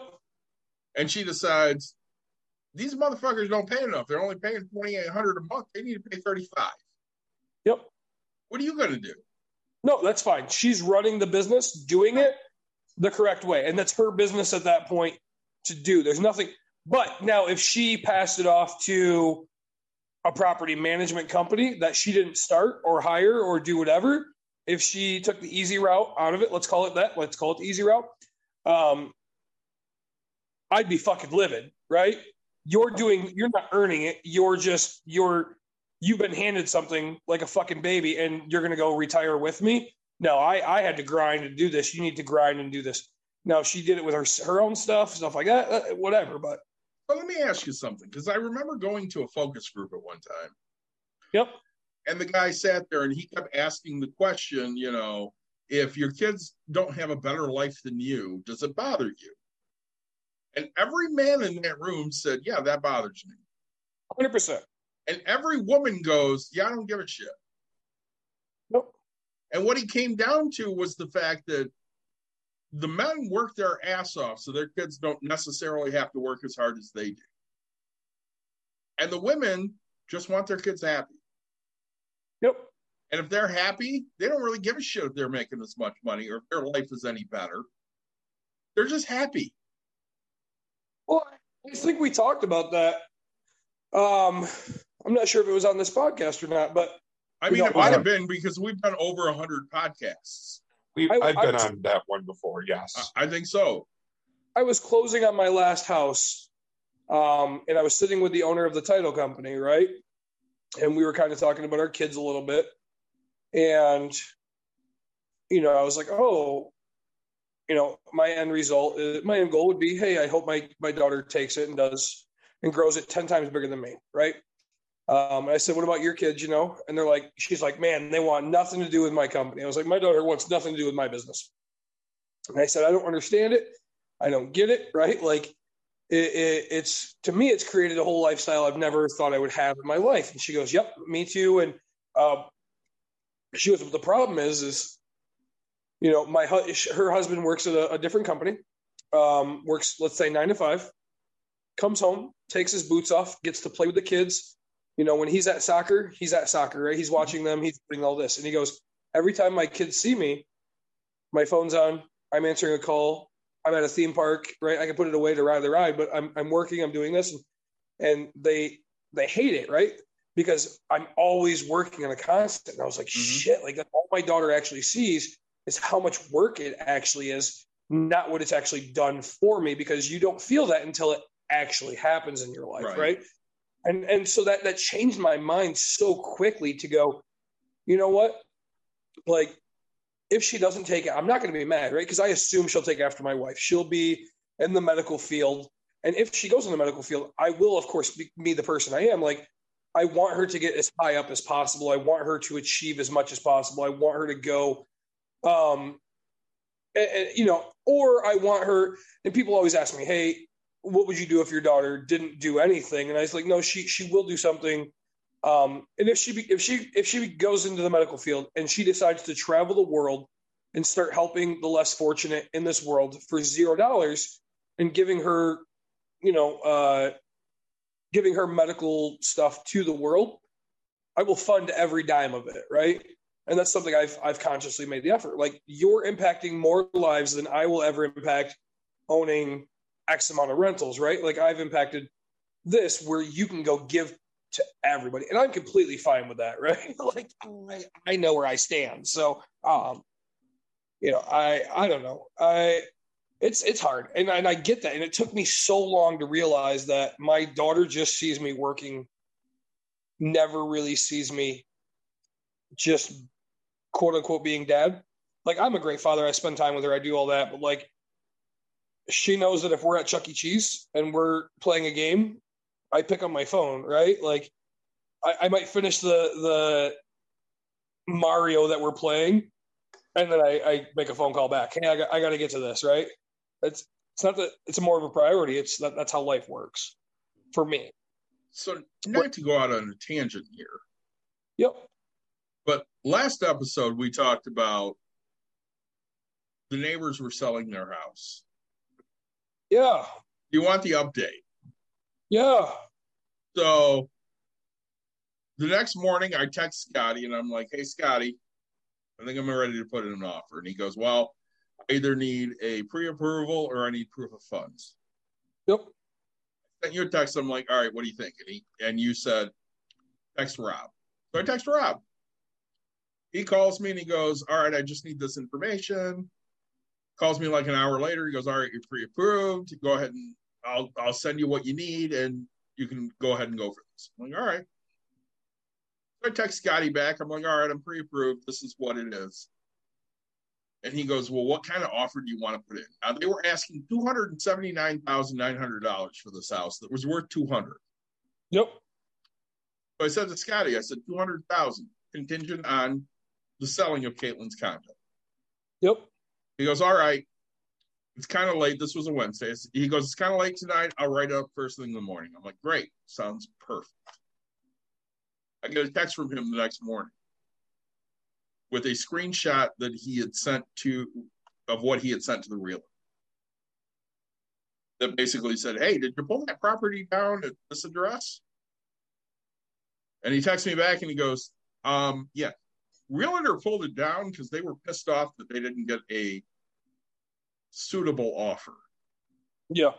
and she decides these motherfuckers don't pay enough. They're only paying twenty eight hundred a month. They need to pay thirty five. Yep. What are you going to do? No, that's fine. She's running the business, doing it the correct way. And that's her business at that point to do. There's nothing. But now, if she passed it off to a property management company that she didn't start or hire or do whatever, if she took the easy route out of it, let's call it that, let's call it the easy route, um, I'd be fucking livid, right? You're doing, you're not earning it. You're just, you're, you've been handed something like a fucking baby and you're going to go retire with me. No, I, I had to grind and do this. You need to grind and do this. Now she did it with her, her own stuff, stuff like that, uh, whatever. But But let me ask you something, because I remember going to a focus group at one time, yep, and the guy sat there and he kept asking the question, you know, if your kids don't have a better life than you, does it bother you? And every man in that room said, Yeah, that bothers me. 100%. And every woman goes, Yeah, I don't give a shit. Nope. And what he came down to was the fact that the men work their ass off so their kids don't necessarily have to work as hard as they do. And the women just want their kids happy. Yep. And if they're happy, they don't really give a shit if they're making as much money or if their life is any better. They're just happy. Well, I think we talked about that. Um, I'm not sure if it was on this podcast or not, but I mean, it might have been because we've done over 100 podcasts. We, I- I've been was- on that one before. Yes. I, I think so. I was closing on my last house, um, and I was sitting with the owner of the title company, right? And we were kind of talking about our kids a little bit, and you know, I was like, oh, you know, my end result, is, my end goal would be, hey, I hope my my daughter takes it and does and grows it ten times bigger than me, right? Um, and I said, what about your kids? You know, and they're like, she's like, man, they want nothing to do with my company. I was like, my daughter wants nothing to do with my business. And I said, I don't understand it. I don't get it, right? Like, it, it, it's to me, it's created a whole lifestyle I've never thought I would have in my life. And she goes, "Yep, me too." And uh, she goes, "But the problem is, is you know, my hu- her husband works at a, a different company, um, works let's say nine to five, comes home, takes his boots off, gets to play with the kids. You know, when he's at soccer, he's at soccer, right? He's watching them, he's doing all this, and he goes, every time my kids see me, my phone's on, I'm answering a call, I'm at a theme park, right? I can put it away to ride the ride, but I'm I'm working, I'm doing this, and, and they they hate it, right? Because I'm always working on a constant. And I was like, Mhm. shit, like all my daughter actually sees is how much work it actually is, not what it's actually done for me, because you don't feel that until it actually happens in your life, Right. right? And and so that that changed my mind so quickly to go, you know what? Like if she doesn't take it, I'm not going to be mad, right? Because I assume she'll take after my wife. She'll be in the medical field. And if she goes in the medical field, I will, of course, be, be the person I am. Like, I want her to get as high up as possible. I want her to achieve as much as possible. I want her to go, um, and- and, you know, or I want her. And people always ask me, "Hey, what would you do if your daughter didn't do anything?" And I was like, "No, she she will do something." Um, and if she be, if she if she goes into the medical field and she decides to travel the world and start helping the less fortunate in this world for zero dollars and giving her, you know, uh, giving her medical stuff to the world, I will fund every dime of it, right? And that's something I've I've consciously made the effort. Like you're impacting more lives than I will ever impact owning X amount of rentals, right? Like I've impacted this where you can go give to everybody, and I'm completely fine with that, [laughs] right? like I, I know where I stand, so um, you know, I I don't know, I it's it's hard, and and I get that, and it took me so long to realize that my daughter just sees me working, never really sees me just quote unquote being dad. Like I'm a great father, I spend time with her, I do all that, but like she knows that if we're at Chuck E. Cheese and we're playing a game, I pick up my phone, right? Like I, I might finish the the Mario that we're playing, and then I, I make a phone call back. Hey, I got, I got to get to this, right? It's it's not that it's more of a priority. It's that that's how life works for me. So, not to go out on a tangent here, Yep. but last episode we talked about the neighbors were selling their house. Yeah. You want the update? Yeah. So the next morning, I text Scotty and I'm like, "Hey, Scotty, I think I'm ready to put in an offer." And he goes, "Well, I either need a pre-approval or I need proof of funds." Yep. Sent you a text. I'm like, "All right, what do you think?" And he and you said, "Text Rob." So I text Rob. He calls me and he goes, "All right, I just need this information." Calls me like an hour later. He goes, "All right, you're pre-approved. Go ahead and I'll I'll send you what you need and you can go ahead and go for this." I'm like, "All right." So I text Scotty back. I'm like, "All right, I'm pre-approved. This is what it is." And he goes, "Well, what kind of offer do you want to put in?" Now they were asking two hundred and seventy nine thousand nine hundred dollars for this house that was worth two hundred. Yep. So I said to Scotty, I said two hundred thousand contingent on the selling of Caitlin's condo. Yep. He goes, "All right, it's kind of late. This was a Wednesday." He goes, "It's kind of late tonight. I'll write up first thing in the morning." I'm like, "Great, sounds perfect." I get a text from him the next morning with a screenshot that he had sent to of what he had sent to the realtor. That basically said, "Hey, did you pull that property down at this address?" And he texts me back and he goes, um, "Yeah, realtor pulled it down because they were pissed off that they didn't get a suitable offer." Yeah.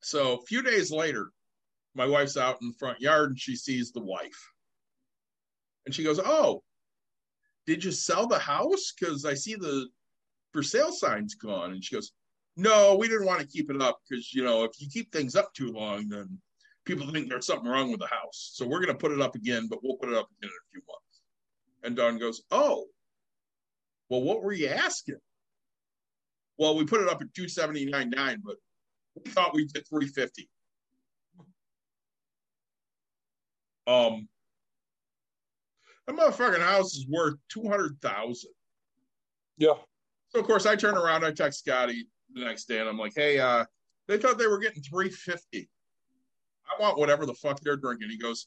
So a few days later, my wife's out in the front yard and she sees the wife. And she goes, Oh, did you sell the house? Because I see the for sale sign's gone. And she goes, No, we didn't want to keep it up because, you know, if you keep things up too long, then people think there's something wrong with the house. So we're going to put it up again, but we'll put it up again in a few months. And Don goes, Oh, well, what were you asking? Well, we put it up at 279.9, but we thought we'd get 350. Um, that motherfucking house is worth 200,000. Yeah. So of course I turn around, I text Scotty the next day, and I'm like, "Hey, uh, they thought they were getting 350. I want whatever the fuck they're drinking." He goes,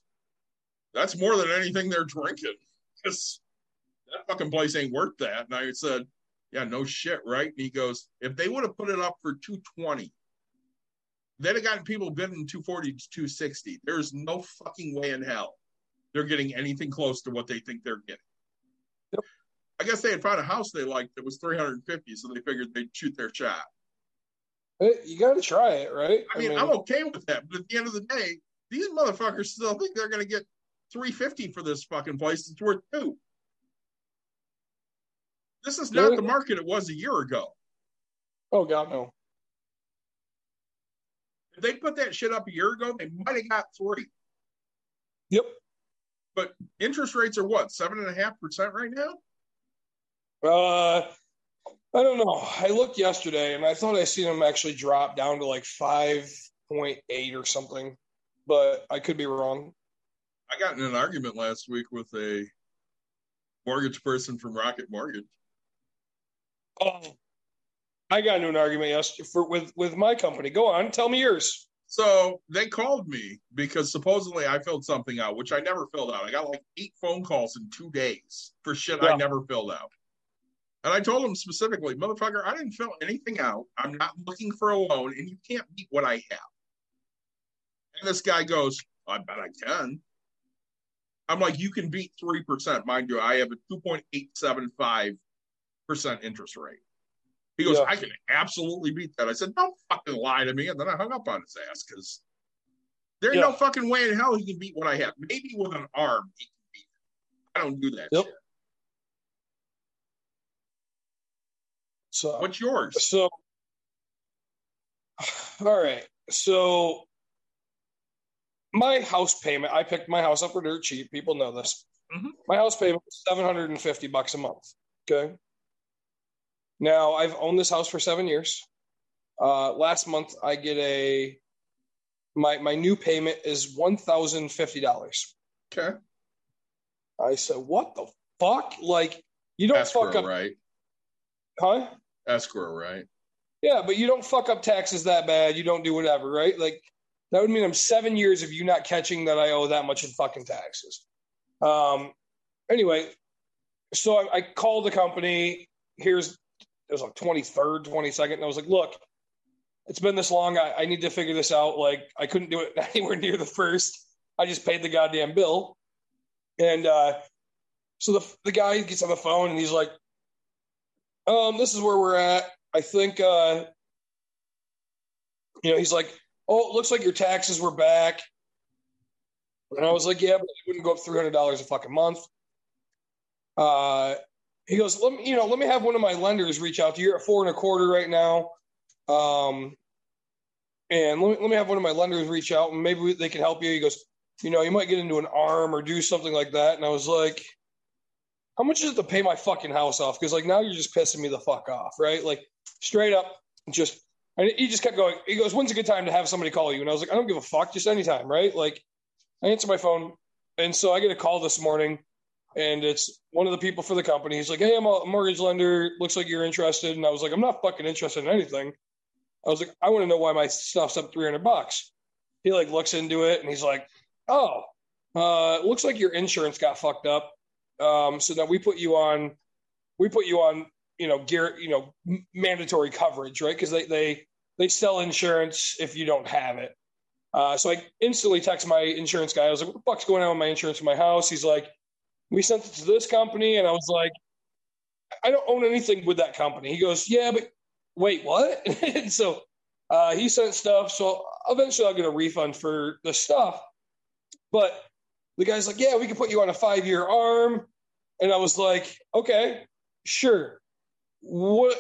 "That's more than anything they're drinking, because that fucking place ain't worth that." And I said, "Yeah, no shit, right?" And he goes, "If they would have put it up for 220, they'd have gotten people bidding 240 to 260. There's no fucking way in hell they're getting anything close to what they think they're getting." Yep. I guess they had found a house they liked that was 350, so they figured they'd shoot their shot. You got to try it, right? I mean, I'm okay with that, but at the end of the day, These motherfuckers still think they're going to get 350 for this fucking place. It's worth two. This is not the market it was a year ago. Oh God, no. If they put that shit up a year ago, they might have got three. Yep. But interest rates are what, seven and a half percent right now? Uh, I don't know. I looked yesterday and I thought I seen them actually drop down to like five point eight or something, but I could be wrong. I got in an argument last week with a mortgage person from Rocket Mortgage. Oh, I got into an argument yesterday for with with my company. Go on, tell me yours. So they called me because supposedly I filled something out, which I never filled out. I got like eight phone calls in two days for shit I never filled out. And I told them specifically, motherfucker, I didn't fill anything out. I'm not looking for a loan, and you can't beat what I have. And this guy goes, I bet I can. I'm like, you can beat 3%. Mind you, I have a 2.875% interest rate. He goes, Yeah. I can absolutely beat that. I said, don't fucking lie to me. And then I hung up on his ass because there's no fucking way in hell he can beat what I have. Maybe with an arm he can beat it. I don't do that Yep. shit. So What's yours? So, [sighs] all right. So, my house payment, I picked my house up for dirt cheap. People know this. Mhm. My house payment was 750 bucks a month. Okay. Now, I've owned this house for seven years. Uh, last month, I get a, my, my new payment is $1,050. Okay. I said, what the fuck? Like, you don't Escrow, fuck up, right? huh? Escrow, right? Yeah, but you don't fuck up taxes that bad. You don't do whatever, right? Like that would mean I'm seven years of you not catching that I owe that much in fucking taxes. Um. Anyway, so I, I called the company. Here's it was like 23rd, 22nd, and I was like, look, it's been this long. I, I need to figure this out. Like I couldn't do it [laughs] anywhere near the first. I just paid the goddamn bill, and uh, so the the guy gets on the phone and he's like, um, this is where we're at. I think, uh, you know, he's like, oh, it looks like your taxes were back. And I was like, yeah, but it wouldn't go up three hundred dollars a fucking month. Uh, he goes, let me, you know, let me have one of my lenders reach out to you. You're at four and a quarter right now, um, and let me let me have one of my lenders reach out, and maybe they can help you. He goes, you know, you might get into an arm or do something like that. And I was like, how much is it to pay my fucking house off? Because like now you're just pissing me the fuck off, right? Like straight up, just and he just kept going. He goes, "When's a good time to have somebody call you?" And I was like, "I don't give a fuck, just anytime, right?" Like I answer my phone, and so I get a call this morning, and it's one of the people for the company. He's like, "Hey, I'm a mortgage lender. Looks like you're interested." And I was like, "I'm not fucking interested in anything." I was like, "I want to know why my stuff's up 300 bucks." He like looks into it, and he's like, "Oh, uh, it looks like your insurance got fucked up." Um, so now we put you on, we put you on, you know, gear, you know, mandatory coverage, right? Because they they they sell insurance if you don't have it. Uh, so I instantly text my insurance guy. I was like, "What the fuck's going on with my insurance in my house?" He's like, "We sent it to this company," and I was like, "I don't own anything with that company." He goes, "Yeah, but wait, what?" and [laughs] so uh, he sent stuff. So eventually, I'll get a refund for the stuff. But the guy's like, "Yeah, we can put you on a five-year arm," and I was like, "Okay, sure." What?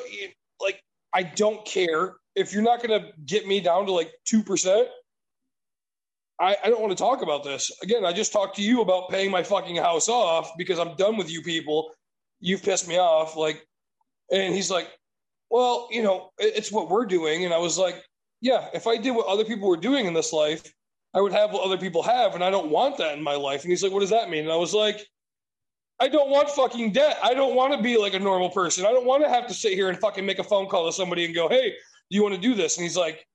Like, I don't care if you're not going to get me down to like two percent. I, I don't want to talk about this again. I just talked to you about paying my fucking house off because I'm done with you people. You've pissed me off. Like, and he's like, "Well, you know, it- it's what we're doing." And I was like, "Yeah, if I did what other people were doing in this life." I would have what other people have, and I don't want that in my life. And he's like, What does that mean? And I was like, I don't want fucking debt. I don't want to be like a normal person. I don't want to have to sit here and fucking make a phone call to somebody and go, Hey, do you want to do this? And he's like,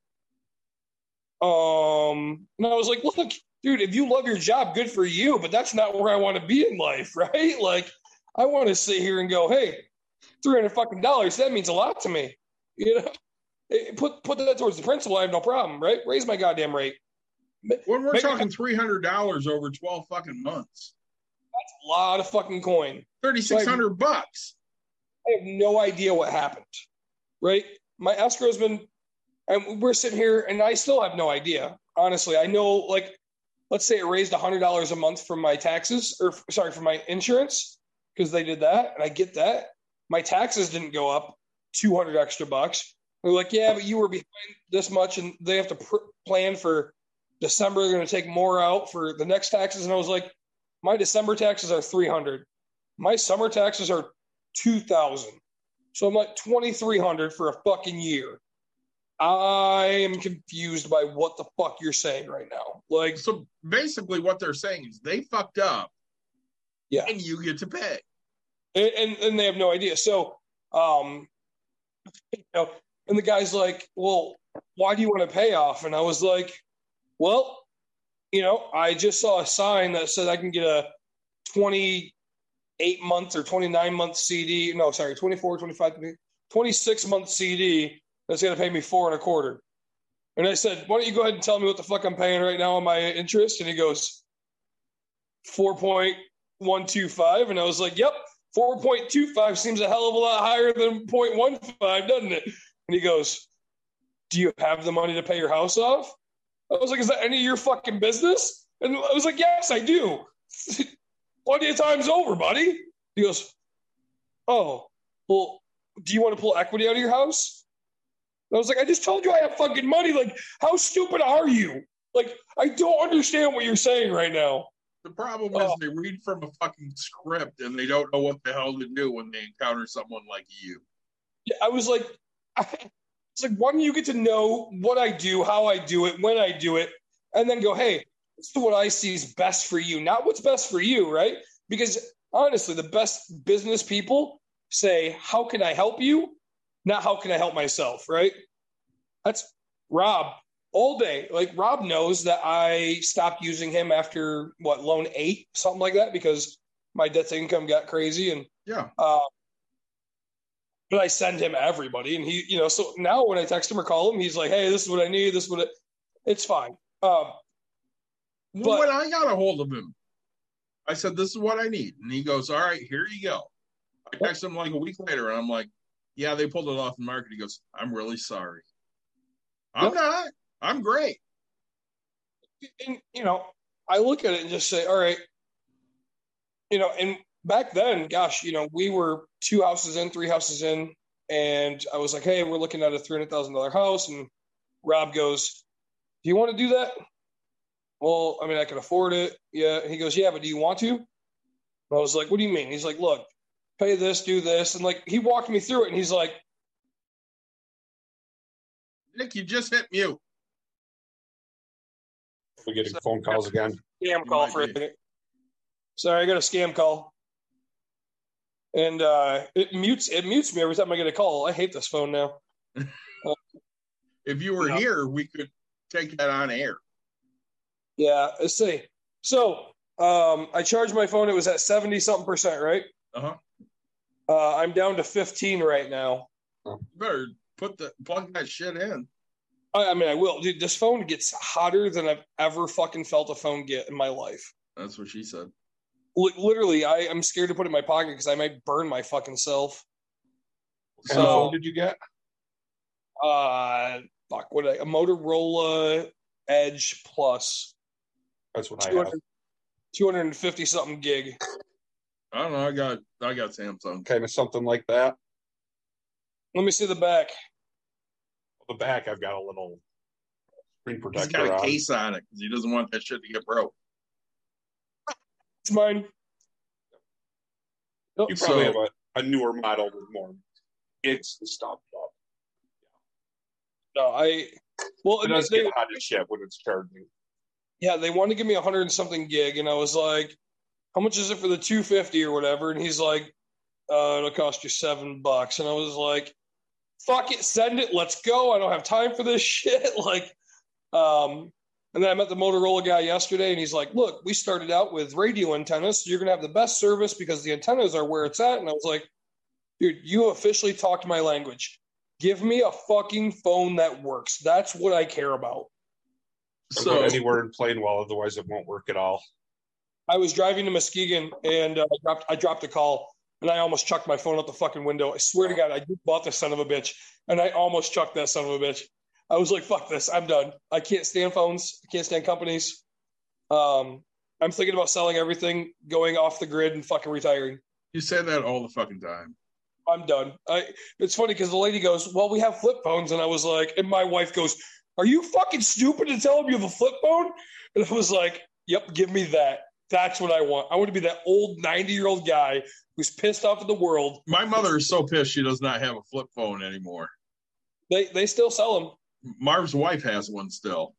Um, and I was like, Look, dude, if you love your job, good for you, but that's not where I want to be in life, [laughs] right? Like, I want to sit here and go, Hey, 300 fucking dollars, that means a lot to me. You know, put put that towards the principal. I have no problem, right? Raise my goddamn rate. When we're Make- talking three hundred dollars over twelve fucking months, that's A lot of fucking coin. thirty six hundred bucks. I have no idea what happened. Right? My escrow's been, and we're sitting here, and I still have no idea. Honestly, I know like let's say it raised a hundred dollars a month from my taxes, or sorry, from my insurance, because they did that, and I get that. My taxes didn't go up two hundred extra bucks. They're like, yeah, but you were behind this much, and they have to pr- plan for December. They're going to take more out for the next taxes, and I was like, my December taxes are three hundred. My summer taxes are two thousand. So I'm like twenty three hundred for a fucking year. I am confused by what the fuck you're saying right now. Like, So basically, what they're saying is they fucked up, yeah, and you get to pay. and, and and they have no idea. So, um, you know, and the guy's like, "Well, why do you want to pay off?" And I was like, "Well, you know, I just saw a sign that said I can get a 28 month or 29 month CD. No, sorry, 24, 25, 26 month CD that's going to pay me four and a quarter." And I said, "Why don't you go ahead and tell me what the fuck I'm paying right now on my interest?" And he goes, 4.125. And I was like, yep, 4.25 seems a hell of a lot higher than 0.15, doesn't it? And he goes, do you have the money to pay your house off? I was like, is that any of your fucking business? And I was like, yes, I do. [laughs] Plenty of times over, buddy. He goes, oh, well, do you want to pull equity out of your house? And I was like, I just told you I have fucking money. Like, how stupid are you? Like, I don't understand what you're saying right now. The problem Oh. is they read from a fucking script and they don't know what the hell to do when they encounter someone like you. Yeah, I was like, [laughs] it's like, why don't you get to know what I do, how I do it, when I do it, and then go, hey, this is what I see is best for you, not what's best for you, right? Because honestly, the best business people say, how can I help you? Not how can I help myself, right? That's Rob all day. Like Rob knows that I stopped using him after what loan eight, something like that, because my debt to income got crazy and Yeah. uh, but I send him everybody, and he, you know, so now when I text him or call him, he's like, "Hey, this is what I need. This is what it." It's fine. Um, But- when I got a hold of him, I said, This is what I need. And he goes, All right, here you go. I text him like a week later, and I'm like, Yeah, they pulled it off the market. He goes, I'm really sorry. I'm not. I'm great. and you know, I look at it and just say, "All right," you know, and back then, gosh, you know, we were two houses in, three houses in, and I was like, "Hey, we're looking at a three hundred thousand dollar house," and Rob goes, "Do you want to do that?" Well, I mean, I can afford it. Yeah. He goes, "Yeah, but do you want to?" And I was like, "What do you mean?" He's like, "Look, pay this, do this," and like he walked me through it, and he's like, Nick, you just hit mute. We're getting phone calls again. scam call for a be. second. Sorry, I got a scam call. And uh, it mutes it mutes me every time I get a call. I hate this phone now. [laughs] If you were Yeah. here, we could take that on air. Yeah, let's see. So um, I charged my phone. It was at seventy something percent, right? Uh-huh. Uh, I'm down to fifteen right now. You better put the plug that shit in. I, I mean, I will. Dude, this phone gets hotter than I've ever fucking felt a phone get in my life. That's what she said. Li- literally, I, I'm scared to put it in my pocket because I might burn my fucking self. What So- phone did you get? Uh, fuck, what a Motorola Edge Plus. That's what I have. 250 something gig. I don't know. I got I got Samsung. Kind of something like that. Let me see the back. The back, I've got a little screen He's protector got a on. case on it because he doesn't want that shit to get broke. It's mine. Oh, You probably So- have a, a newer model with more gigs and stuff. But no, I. Well, it and does they- get hot as shit when it's charging. Yeah, they wanted to give me a hundred and something gig, and I was like, "How much is it for the 250 or whatever?" And he's like, uh, "It'll cost you seven bucks." And I was like, "Fuck it, send it. Let's go. I don't have time for this [laughs] shit." like, um, and then I met the Motorola guy yesterday, and he's like, "Look, we started out with radio antennas, so you're gonna have the best service because the antennas are where it's at." And I was like, "Dude, you officially talked my language. Give me a fucking phone that works. That's what I care about." Don't So go anywhere and playing well, otherwise it won't work at all. I was driving to Muskegon and uh, I dropped I dropped a call and I almost chucked my phone out the fucking window. I swear to God, I just bought this son of a bitch and I almost chucked that son of a bitch. I was like, "Fuck this! I'm done. I can't stand phones. I can't stand companies." Um, I'm thinking about selling everything, going off the grid, and fucking retiring. You say that all the fucking time. I'm done. I. It's funny because the lady goes, "Well, we have flip phones," and I was like, and my wife goes, "Are you fucking stupid to tell them you have a flip phone?" And I was like, "Yep, give me that. That's what I want. I want to be that old 90 year old guy who's pissed off at the world. My mother is so pissed she does not have a flip phone anymore. They they still sell them. Marv's wife has one still.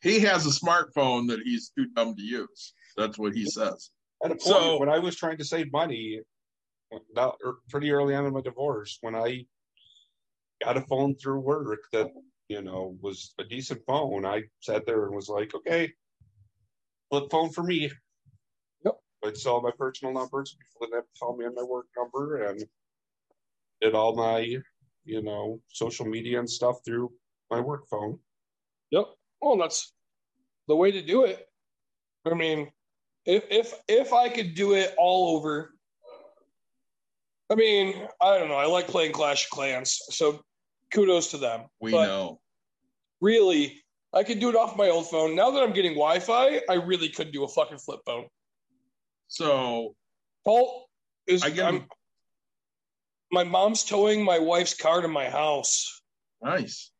He has a smartphone that he's too dumb to use. That's what he says. At a point So- when I was trying to save money, not, er, pretty early on in my divorce, when I got a phone through work that you know was a decent phone, I sat there and was like, okay, flip phone for me. Yep. I'd sell my personal numbers. People didn't have to call me on my work number, and did all my you know social media and stuff through my work phone. Yep. Well, that's the way to do it. I mean, if if if I could do it all over, I mean, I don't know. I like playing Clash of Clans, so kudos to them. We But know. Really, I could do it off my old phone. Now that I'm getting Wi-Fi, I really could do a fucking flip phone. So Paul is. I get I'm, my mom's towing my wife's car to my house. nice.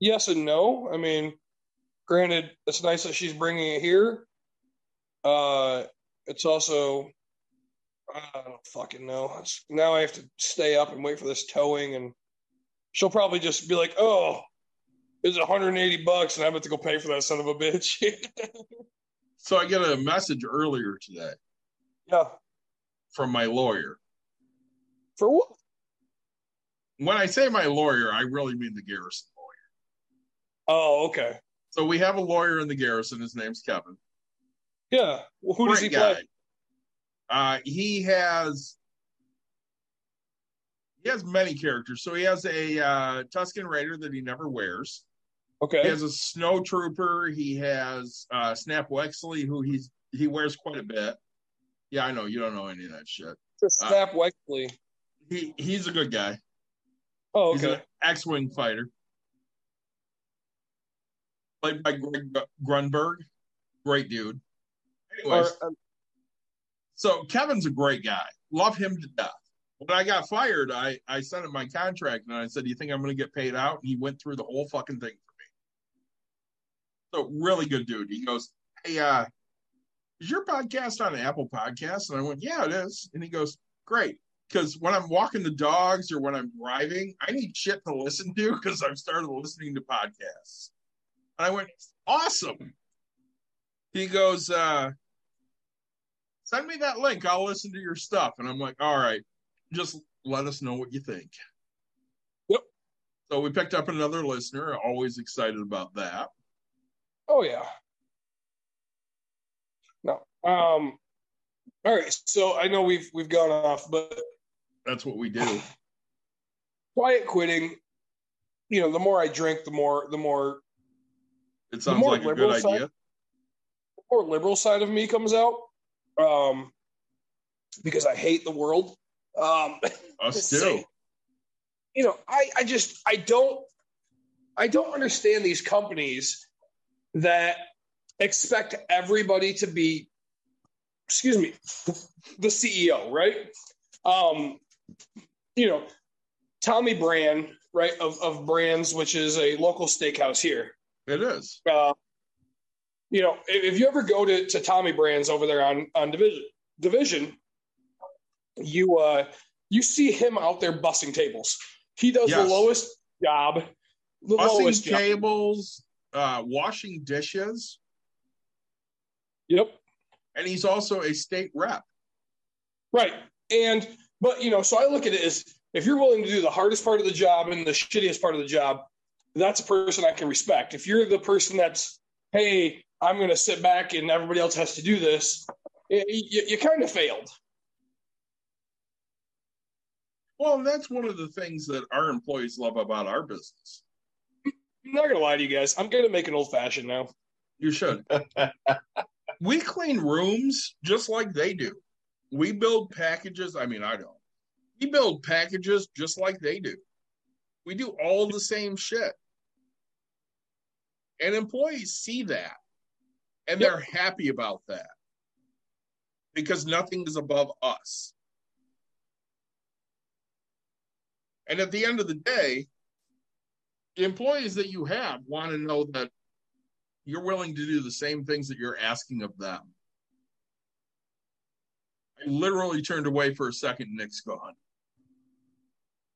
yes and no. I mean, granted, it's nice that she's bringing it here. Uh, it's also, I don't fucking know. It's, now I have to stay up and wait for this towing, and she'll probably just be like, "Oh, it's 180 bucks," and I have to go pay for that son of a bitch. [laughs] So I get a message earlier today yeah, from my lawyer. for what? When I say my lawyer, I really mean the Garrison lawyer. Oh, okay. So we have a lawyer in the Garrison. His name's Kevin. Yeah. Well, who does he Great play? Uh, he has he has many characters. So he has a uh, Tusken Raider that he never wears. Okay. He has a Snow Trooper. He has uh, Snap Wexley, who he's he wears quite a bit. Yeah, I know you don't know any of that shit. Snap Wexley. He he's a good guy. Oh, He's okay. an X-wing fighter, played by Greg Grunberg. Great dude. Anyways, Or, um, so Kevin's a great guy. Love him to death. When I got fired, I I sent him my contract and I said, "Do you think I'm going to get paid out?" And he went through the whole fucking thing for me. So really good dude. He goes, "Hey, uh, is your podcast on Apple Podcasts?" And I went, "Yeah, it is." And he goes, "Great." Because when I'm walking the dogs or when I'm driving, I need shit to listen to because I've started listening to podcasts. And I went, awesome. He goes, uh, send me that link. I'll listen to your stuff. And I'm like, all right, just let us know what you think. Yep. So we picked up another listener. Always excited about that. Oh yeah. No. Um. All right. So I know we've we've gone off, but That's what we do. quiet quitting. You know, the more I drink, the more the more It sounds more like a good side- idea. the more liberal side of me comes out. Um, because I hate the world. Um, Us [laughs] too. saying. you know, I, I just I don't I don't understand these companies that expect everybody to be excuse me [laughs] the CEO, right? Um, you know, Tommy Brann, right, of, of Brann's, which is a local steakhouse here. It is. Uh, you know, if, if you ever go to, to Tommy Brann's over there on, on division division, you uh you see him out there bussing tables. He does Yes. the lowest job, the Bussing lowest job. tables, uh, washing dishes, Yep. and he's also a state rep. Right. And but you know, so I look at it as if you're willing to do the hardest part of the job and the shittiest part of the job, that's a person I can respect. If you're the person that's, hey, I'm going to sit back and everybody else has to do this, you, you, you kind of failed. Well, that's one of the things that our employees love about our business. I'm not going to lie to you guys. I'm going to make an old fashioned now. You should. [laughs] we clean rooms just like they do. We build packages. I mean, I don't. We build packages just like they do. We do all the same shit. And employees see that. And Yep. they're happy about that because nothing is above us. And at the end of the day, the employees that you have want to know that you're willing to do the same things that you're asking of them. I literally turned away for a second. Nick's gone.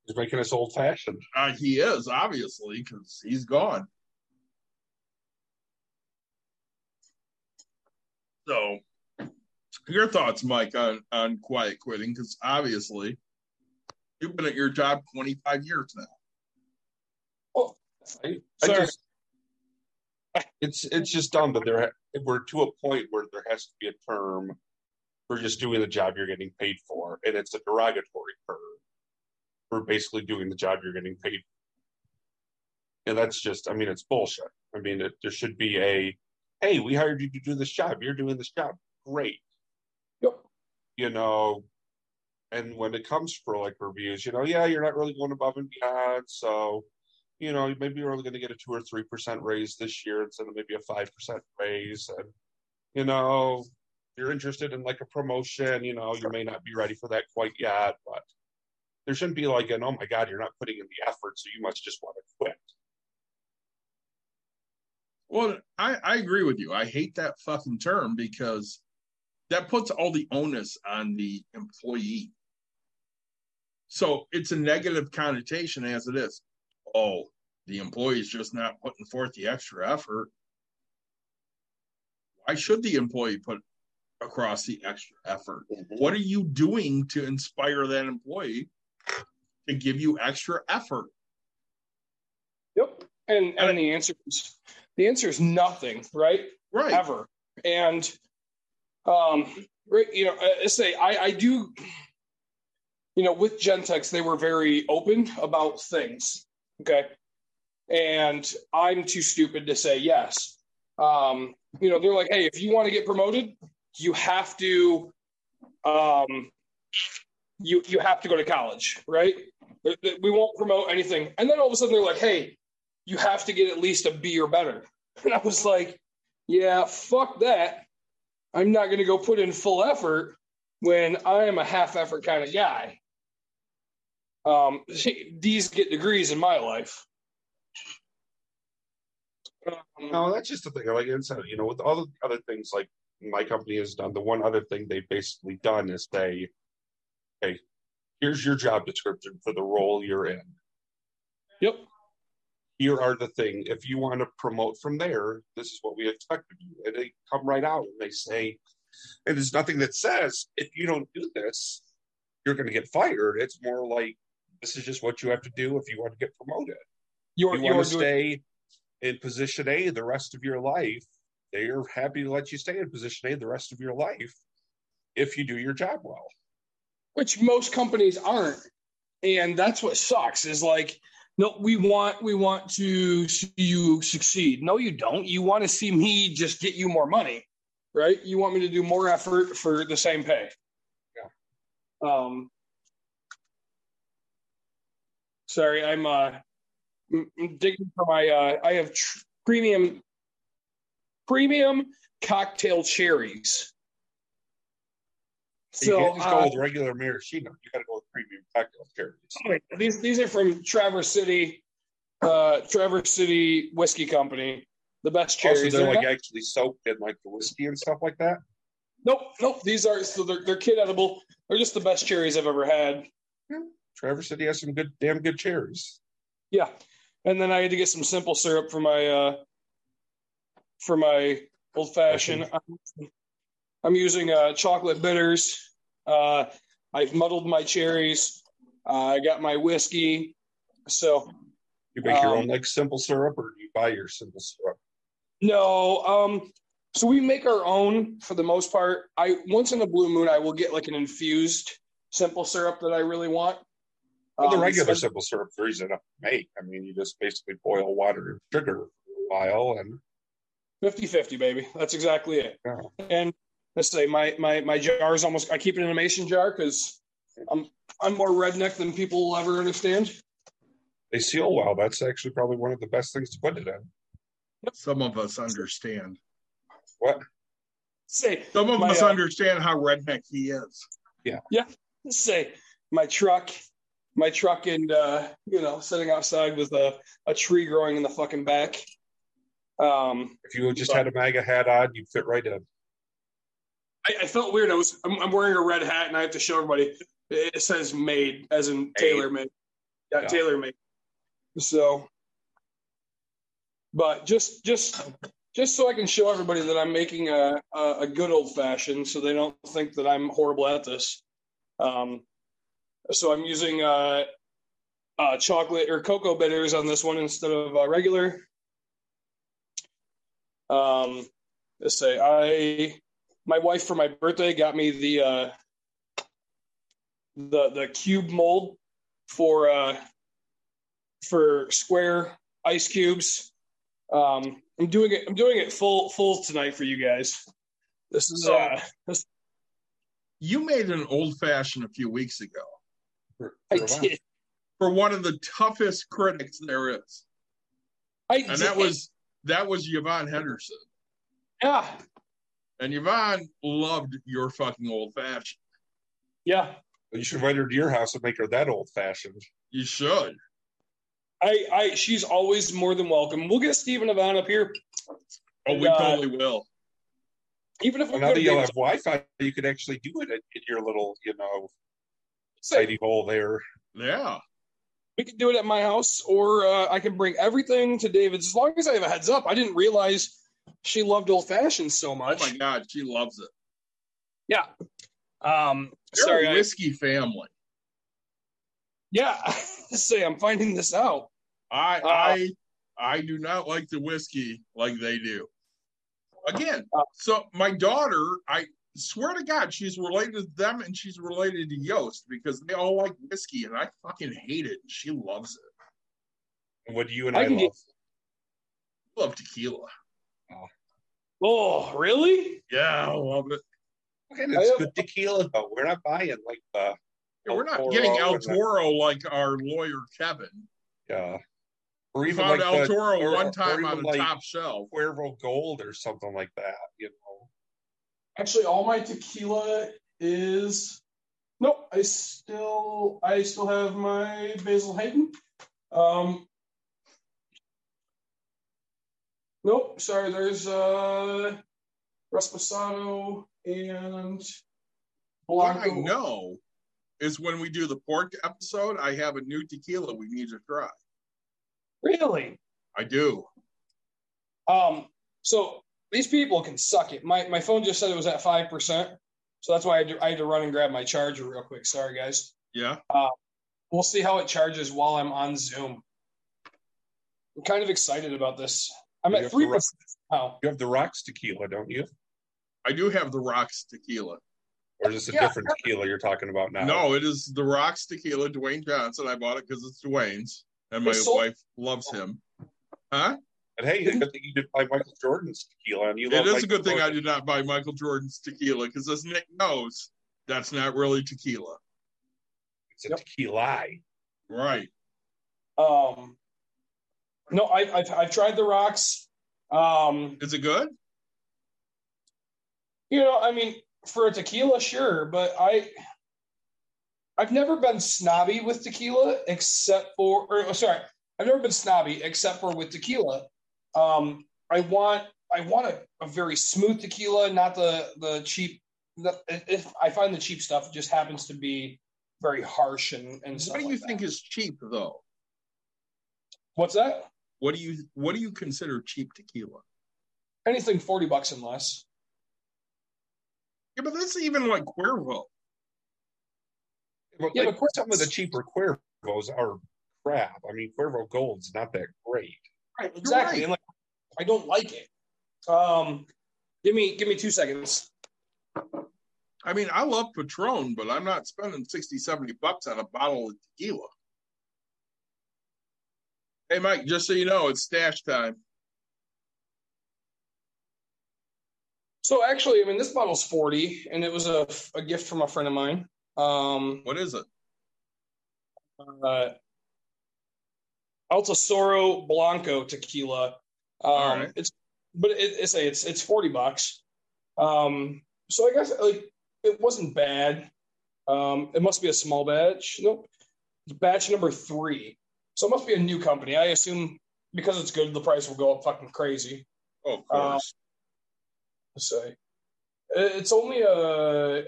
He's making us old fashioned. Uh, he is obviously because he's gone. So, your thoughts, Mike, on on quiet quitting? Because obviously, you've been at your job 25 years now. Oh, I, I just, it's it's just dumb that there we're to a point where there has to be a term for just doing the job you're getting paid for, and it's a derogatory term for basically doing the job you're getting paid. For. And that's just, I mean, it's bullshit. I mean, it, there should be a, hey, we hired you to do this job. You're doing this job. Great. Yep. You know, and when it comes for like reviews, you know, yeah, you're not really going above and beyond. So, you know, maybe you're only going to get a two or three percent raise this year instead of maybe a five percent raise. And, you know, you're interested in like a promotion, you know, you may not be ready for that quite yet, but there shouldn't be like an, oh my God, you're not putting in the effort, so you must just want to quit. Well, I, I agree with you. I hate that fucking term because that puts all the onus on the employee. So it's a negative connotation as it is. Oh, the employee's just not putting forth the extra effort. Why should the employee put across the extra effort? What are you doing to inspire that employee to give you extra effort? Yep. And and the answer is the answer is nothing, right? Right. Ever. And um right, you know, I say I, I do you know, with Gentex, they were very open about things. Okay. And I'm too stupid to say yes. Um, you know, they're like, hey, if you want to get promoted, you have to um you you have to go to college, right? We won't promote anything. And then all of a sudden they're like, hey, you have to get at least a B or better. [laughs] And I was like, yeah, fuck that. I'm not going to go put in full effort when I am a half effort kind of guy. Um, [laughs] D's get degrees in my life. Um, No, that's just the thing. Like I said, you know, with all the other things like my company has done, the one other thing they've basically done is say, hey, here's your job description for the role you're in. Yep. Here are the thing. If you want to promote from there, this is what we expect of you. And they come right out and they say, and there's nothing that says if you don't do this, you're going to get fired. It's more like this is just what you have to do if you want to get promoted You're, you you're want to doing, stay in position A the rest of your life, they are happy to let you stay in position A the rest of your life if you do your job well. which most companies aren't. And that's what sucks is like, no, we want we want to see you succeed. No, you don't. You want to see me just get you more money, right? You want me to do more effort for the same pay. Yeah. Um. Sorry, I'm uh m- m- digging for my uh I have tr- premium premium cocktail cherries. So, you can't just go uh, with regular maraschino. You got to go with premium cocktail cherries. Wait, these these are from Traverse City, uh, Traverse City Whiskey Company. The best cherries. they're They're like not- actually soaked in like the whiskey and stuff like that. nope, nope. These are so they're they're kid edible. They're just the best cherries I've ever had. Traverse City has some good, damn good cherries. Yeah, and then I had to get some simple syrup for my uh for my old fashioned. I'm, I'm using uh, chocolate bitters. Uh, I've muddled my cherries. Uh, I got my whiskey. So You make your Um, own like simple syrup, or do you buy your simple syrup? No, um, so we make our own for the most part. I once in a blue moon, I will get like an infused simple syrup that I really want. Well, the Um, regular so- simple syrup is easy enough to make. I mean, you just basically boil water and sugar for a while, and 50-50, baby. That's exactly it. Yeah. And let's say my my my jar is almost. I keep it in a mason jar because I'm I'm more redneck than people will ever understand. they seal well. That's actually probably one of the best things to put it in. Some of us understand. What? Say Some of My, us uh, understand how redneck he is. Yeah. Yeah. Let's say my truck, my truck, and uh, you know, sitting outside with a, a tree growing in the fucking back. Um, If you just had a MAGA hat on, you'd fit right in. I, I felt weird. I was I'm, I'm wearing a red hat, and I have to show everybody. It says "made" as in tailor made. Yeah, Yeah. tailor made. So, but just just just so I can show everybody that I'm making a a, a good old fashioned, so they don't think that I'm horrible at this. Um, so I'm using uh, uh, chocolate or cocoa bitters on this one instead of uh, regular. Um, let's say I my wife for my birthday got me the uh, the the cube mold for uh, for square ice cubes. Um, I'm doing it. I'm doing it full full tonight for you guys. This is uh, this, You made an old fashioned a few weeks ago For- I for a while. did. for one of the toughest critics there is, I and that was that was Yvonne Henderson. yeah And Yvonne loved your fucking old fashioned. yeah. You should invite her to your house and make her that old fashioned. You should. I I she's always more than welcome. We'll get Stephen and Yvonne up here. Oh, we Uh, totally will. Even if we Well, now that you'll have Wi-Fi, you could actually do it in, in your little, you know, tidy hole there. Yeah. we can do it at my house, or uh, I can bring everything to David's. As long as I have a heads up, I didn't realize she loved old fashioned so much. Oh my God, she loves it. Yeah. Um. They're sorry. a I, whiskey family. yeah. [laughs] say I'm finding this out. I Uh, I I do not like the whiskey like they do. Again, Uh, so my daughter, I swear to God, she's related to them and she's related to Yost because they all like whiskey and I fucking hate it. And she loves it. What do you and I I, love? get- I love tequila. Oh. oh, really? Yeah, I love it. And I it's have- good tequila though. We're not buying like the Yeah, we're not El getting El and the- Toro like our lawyer Kevin. Yeah. or We even found like El the, Toro or- one time on a like top shelf. Cuervo Gold or something like that. You know, Actually, all my tequila is. Nope. I still I still have my Basil Hayden. Um. Nope. Sorry. There's uh, Reposado and What I know is when we do the pork episode, I have a new tequila we need to try. Really? I do. Um, so these people can suck it. My my phone just said it was at five percent, so that's why I had, to, I had to run and grab my charger real quick. Sorry, guys. Yeah. Uh, we'll see how it charges while I'm on Zoom. I'm kind of excited about this. I'm You at have three to percent now. you have the Rocks tequila, don't you? I do have the Rocks tequila. Or is this a Yeah. different tequila you're talking about now? No, it is the Rocks tequila, Dwayne Johnson. I bought it because it's Dwayne's, and my sold- wife loves him. Huh? And hey, it's a good thing you did buy Michael Jordan's tequila, and you It love is a Michael good thing I did not buy Michael Jordan's tequila because, as Nick knows, that's not really tequila. It's a Yep. tequila. Right. Um, no, I, I've I've tried the rocks. Um, Is it good? you know, I mean, for a tequila, sure, but I I've never been snobby with tequila except for or oh, sorry, I've never been snobby except for with tequila. Um, I want I want a, a very smooth tequila, not the the cheap. The, if I find the cheap stuff just happens to be very harsh and and What do you like think that. is cheap, though? What's that? What do you What do you consider cheap tequila? Anything forty bucks and less. Yeah, but that's even like Cuervo. But Yeah, like, but some of the cheaper Cuervos are crap. I mean, Cuervo Gold's not that great. Right, exactly. right. And like, I don't like it. Um, give me give me two seconds. I mean, I love Patron, but I'm not spending 60, 70 bucks on a bottle of tequila. Hey, Mike, just so you know, it's stash time. So actually, I mean, this bottle's forty, and it was a, a gift from a friend of mine. Um, What is it? uh, Altosoro Blanco tequila. Um, All right. It's but it, it's it's it's forty bucks. Um, so I guess like it wasn't bad. Um, it must be a small batch. Nope, it's batch number three. So it must be a new company. I assume because it's good, the price will go up fucking crazy. Oh, of course. Let's say it's only a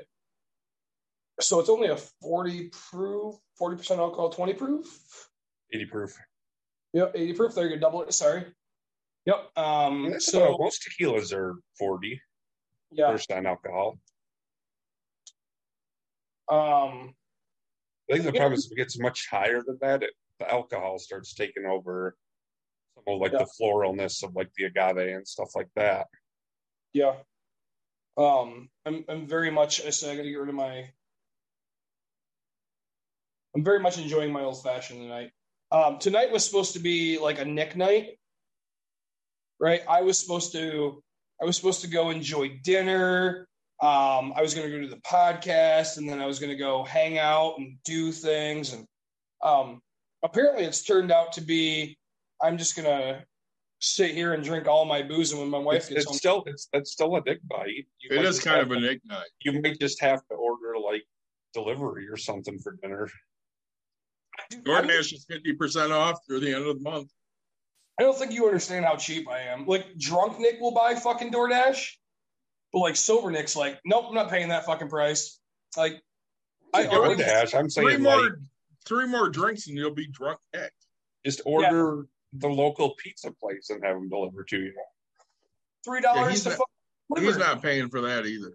so it's only a forty proof, forty percent alcohol, twenty proof. 80 proof. Yep, eighty proof. There you go, double it. Sorry. Yep. Um. That's So most tequilas are 40 yeah. percent alcohol. Um. I think the Yeah. problem is if it gets much higher than that, it, the alcohol starts taking over some of like Yeah. the floralness of like the agave and stuff like that. Yeah. Um, I'm I'm very much I said I gotta get rid of my I'm very much enjoying my old fashioned tonight. Um, tonight was supposed to be like a Nick night. Right? I was supposed to I was supposed to go enjoy dinner. Um, I was gonna go to the podcast and then I was gonna go hang out and do things and um apparently it's turned out to be I'm just gonna sit here and drink all my booze and when my wife It's, gets it's home still it's that's still a Nick bite. You it might kind of to- Nick night. you might just have to order like delivery or something for dinner. Dude, I DoorDash is fifty percent off through the end of the month. I don't think you understand how cheap I am. Like drunk Nick will buy fucking DoorDash, but like sober Nick's like, nope, I'm not paying that fucking price. Like, I Yeah, already DoorDash, I'm saying Three more, like three more drinks and you'll be drunk. Nick. just order the local pizza place and have them deliver to you. three dollars he's to not- fuck. He's not paying for that either.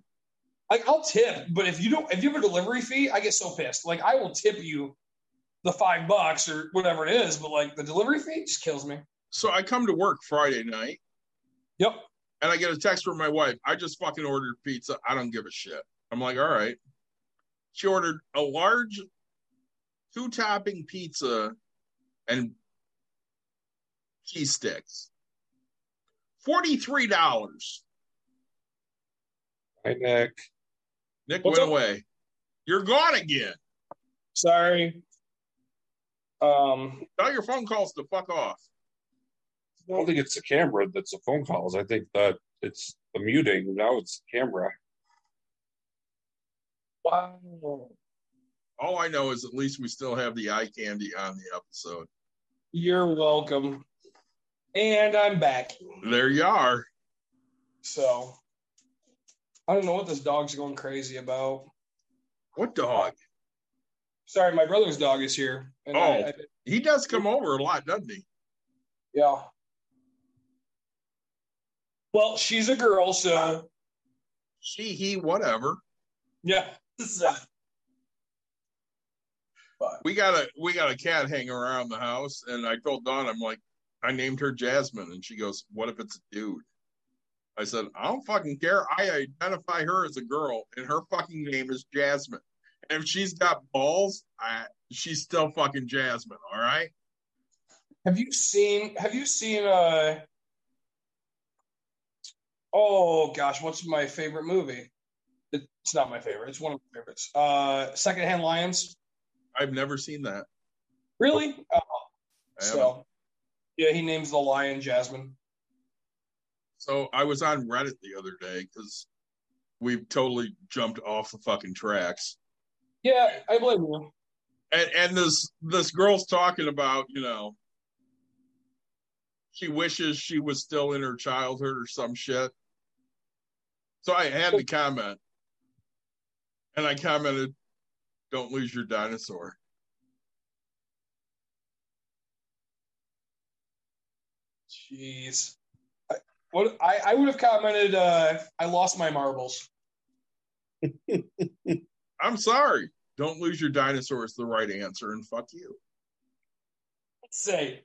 Like I'll tip, but if you don't, if you have a delivery fee, I get so pissed. Like I will tip you the five bucks or whatever it is, but like the delivery fee just kills me. So I come to work Friday night Yep. and I get a text from my wife. I just fucking ordered pizza. I don't give a shit. I'm like, all right. She ordered a large two topping pizza and cheese sticks. $43. Hi Nick. Nick What's went up? away. You're gone again. Sorry. Um. Tell your phone calls to fuck off. I don't think it's the camera that's the phone calls. I think that it's the muting. Now it's the camera. Wow. All I know is at least we still have the eye candy on the episode. You're welcome. And I'm back. There you are. So I don't know what this dog's going crazy about. What dog? Sorry, my brother's dog is here. And I, Oh. I, He does come over a lot, doesn't he? yeah. Well, she's a girl, so She, he, whatever. yeah. [laughs] So, We got a we got a cat hanging around the house, and I told Dawn, I'm like, I named her Jasmine, and she goes, "What if it's a dude?" I said, "I don't fucking care. I identify her as a girl, and her fucking name is Jasmine. If she's got balls, I, she's still fucking Jasmine. All right." have you seen? Have you seen? Uh. Oh gosh, what's my favorite movie? It's not my favorite. It's one of my favorites. Uh, Secondhand Lions. I've never seen that. Really? Oh, so, yeah, he names the lion Jasmine. So I was on Reddit the other day because we've totally jumped off the fucking tracks. Yeah, I blame you. and and this this girl's talking about you know she wishes she was still in her childhood or some shit so i had to comment and i commented don't lose your dinosaur Jeez. I, what I, I would have commented, uh, I lost my marbles. i'm sorry don't lose your dinosaur is the right answer and fuck you Let's say,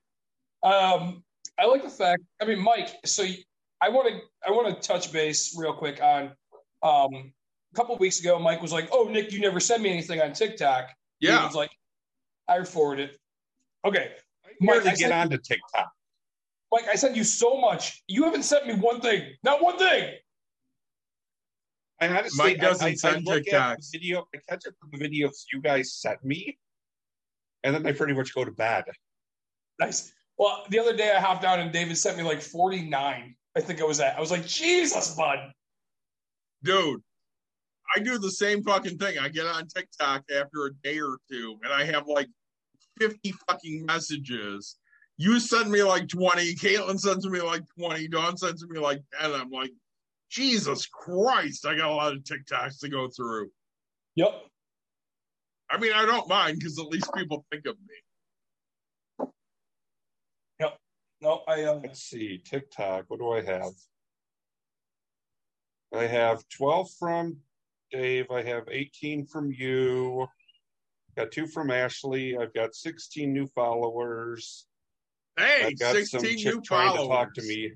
um, I like the fact. I mean, Mike. So you- I want to I want to touch base real quick on. Um, a couple weeks ago, Mike was like, "Oh, Nick, you never sent me anything on TikTok." He yeah was like, "I forwarded it." Okay, I Mike, I get said- onto TikTok. Mike, I sent you so much. You haven't sent me one thing. Not one thing. I honestly, Mike doesn't I, I, send I look at TikToks. the video. I catch up with the videos you guys sent me, and then I pretty much go to bed. Nice. Well, the other day I hopped on and David sent me like 49. I think I was at. I was like, Jesus, bud. dude i do the same fucking thing i get on tiktok after a day or two and i have like 50 fucking messages you send me like 20 caitlin sends me like 20 dawn sends me like 10 i'm like jesus christ i got a lot of tiktoks to go through Yep. i mean i don't mind because at least people think of me Yep. No, I uh, Let's see, TikTok. What do I have? I have 12 from Dave. I have 18 from you. Got two from Ashley. I've got 16 new followers. hey I've got 16 some new chick trying followers to talk to me.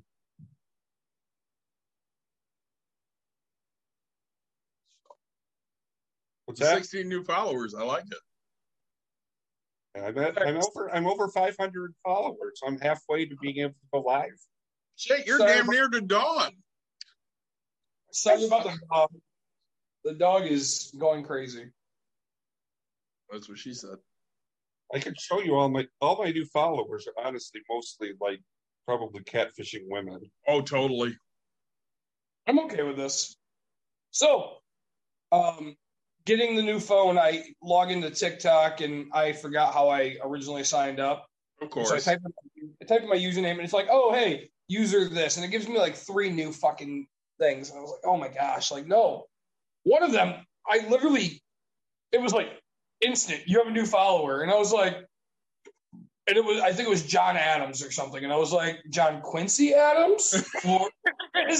What's that? 16 new followers i like it I'm, at, I'm over. I'm over 500 followers. I'm halfway to being able to go live. shit you're Sorry, damn but- near to dawn sorry about the dog. The dog is going crazy. that's what she said I could show you all my all my new followers are honestly mostly like probably catfishing women. oh totally I'm okay with this. So, um, getting the new phone, I log into TikTok and I forgot how I originally signed up. of So I course type, in, I type in my username and it's like, oh, hey, user this. And it gives me like three new fucking things. And I was like, oh my gosh, like, no. One of them, I literally, it was like instant, you have a new follower. And I was like, and it was, I think it was John Adams or something. And I was like, John Quincy Adams? [laughs] Or,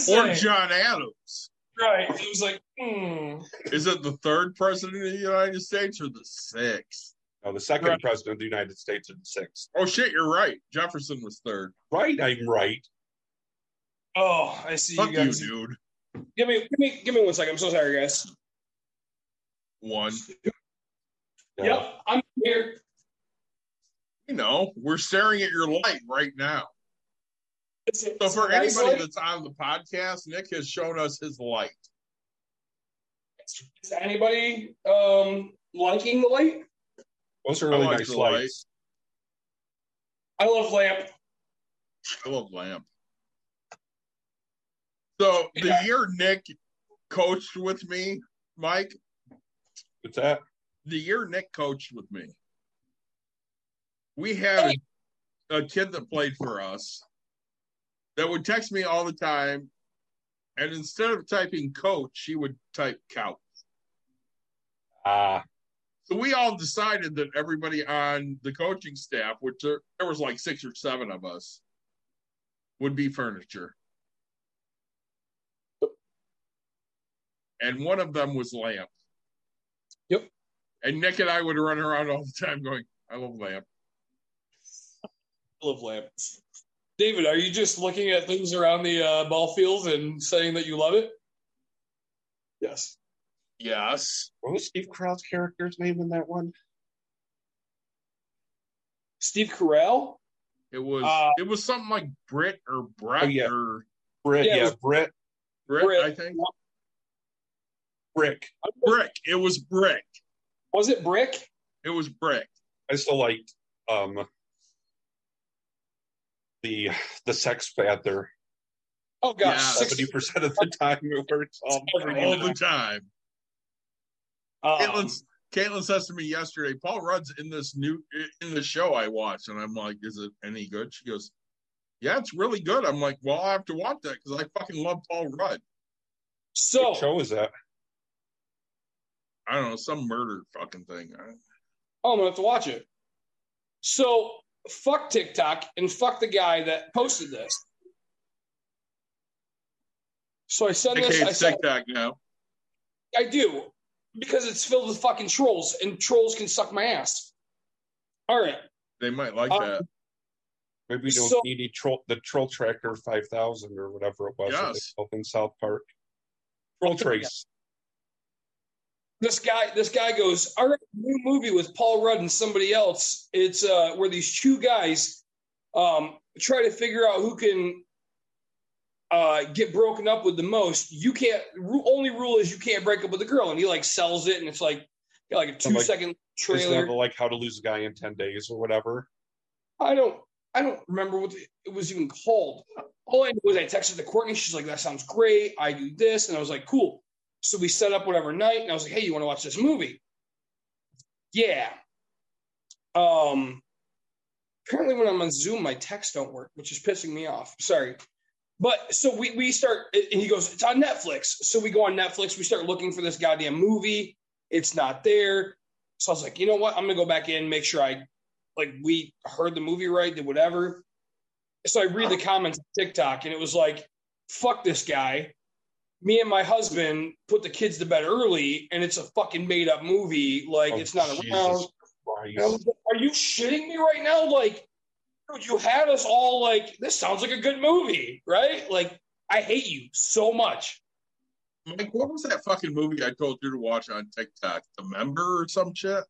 or john adams Right. It was like, hmm. Is it the third president of the United States or the sixth? Now the second Right. president of the United States is the sixth. Oh shit, you're right. Jefferson was third. Right, I'm right. Oh, I see Fuck you you, dude. Give me, give me, give me one second. I'm so sorry, guys. One. Yeah. Yep, I'm here. You know, we're staring at your light right now. It's, So for anybody light. that's on the podcast, Nick has shown us his light. is anybody um liking the light? Those are really like nice the light. lights. I love lamp. I love lamp. So the Yeah. year Nick coached with me, Mike, What's that? the year Nick coached with me, we had a, a kid that played for us that would text me all the time. And instead of typing coach, she would type couch. Ah, So we all decided that everybody on the coaching staff, which there, there was like six or seven of us, would be furniture. And one of them was Lamp. Yep. And Nick and I would run around all the time going, I love Lamp. I love lamp. David, are you just looking at things around the uh, ball field and saying that you love it? Yes. Yes. what was Steve Carell's character's name in that one? Steve Carell. It was Uh, it was something like Brit or Brett Oh, yeah. or Britt, Yeah, it yeah, was- Britt, Brit, Brit. I think. Brick. Brick. It was Brick. Was it Brick? It was Brick. I still liked um the the Sex Panther. Oh gosh, yeah, percent of the time it works. Um, All the time. um, Caitlin, Caitlin says to me yesterday, Paul Rudd's in this new in the show I watched, and I'm like, "Is it any good?" She goes, "Yeah, it's really good." I'm like, "Well, I have to watch that because I fucking love Paul Rudd." so what show is that? I don't know some murder fucking thing. I- Oh, I'm gonna have to watch it. So fuck TikTok and fuck the guy that posted this. So I send this. I, hates send, TikTok now. I do because it's filled with fucking trolls, and trolls can suck my ass. All right. They might like Um, that. Maybe we don't So- need a troll, the Troll Tracker five thousand or whatever it was that they Yes. built in South Park. Troll Trace. This guy, this guy goes, all right, new movie with Paul Rudd and somebody else. It's uh, where these two guys um, try to figure out who can uh, get broken up with the most. You can't. Only rule is you can't break up with a girl, and he like sells it, and it's like got like a two like- second trailer. like how to lose a guy in ten days or whatever? I don't. I don't remember what it was even called. All I knew was I texted the Courtney. She's like, "That sounds great. I do this," and I was like, "Cool." So we set up whatever night, and I was like, "Hey, you want to watch this movie?" Yeah. Um. Apparently, when I'm on Zoom, my text don't work, which is pissing me off. Sorry. But so we we start, and he goes, "It's on Netflix." So we go on Netflix. We start looking for this goddamn movie. It's not there. So I was like, you know what? I'm gonna go back in, make sure I like we heard the movie right, did whatever. So I read the comments on TikTok, and it was like, "Fuck this guy." Me and my husband put the kids to bed early, and it's a fucking made up movie. Like Oh, it's not Jesus around. Christ. And I was like, Are you shitting me right now? Like, dude, you had us all like, this sounds like a good movie, right? Like, I hate you so much. Mike, what was that fucking movie I told you to watch on TikTok? The Member or some shit?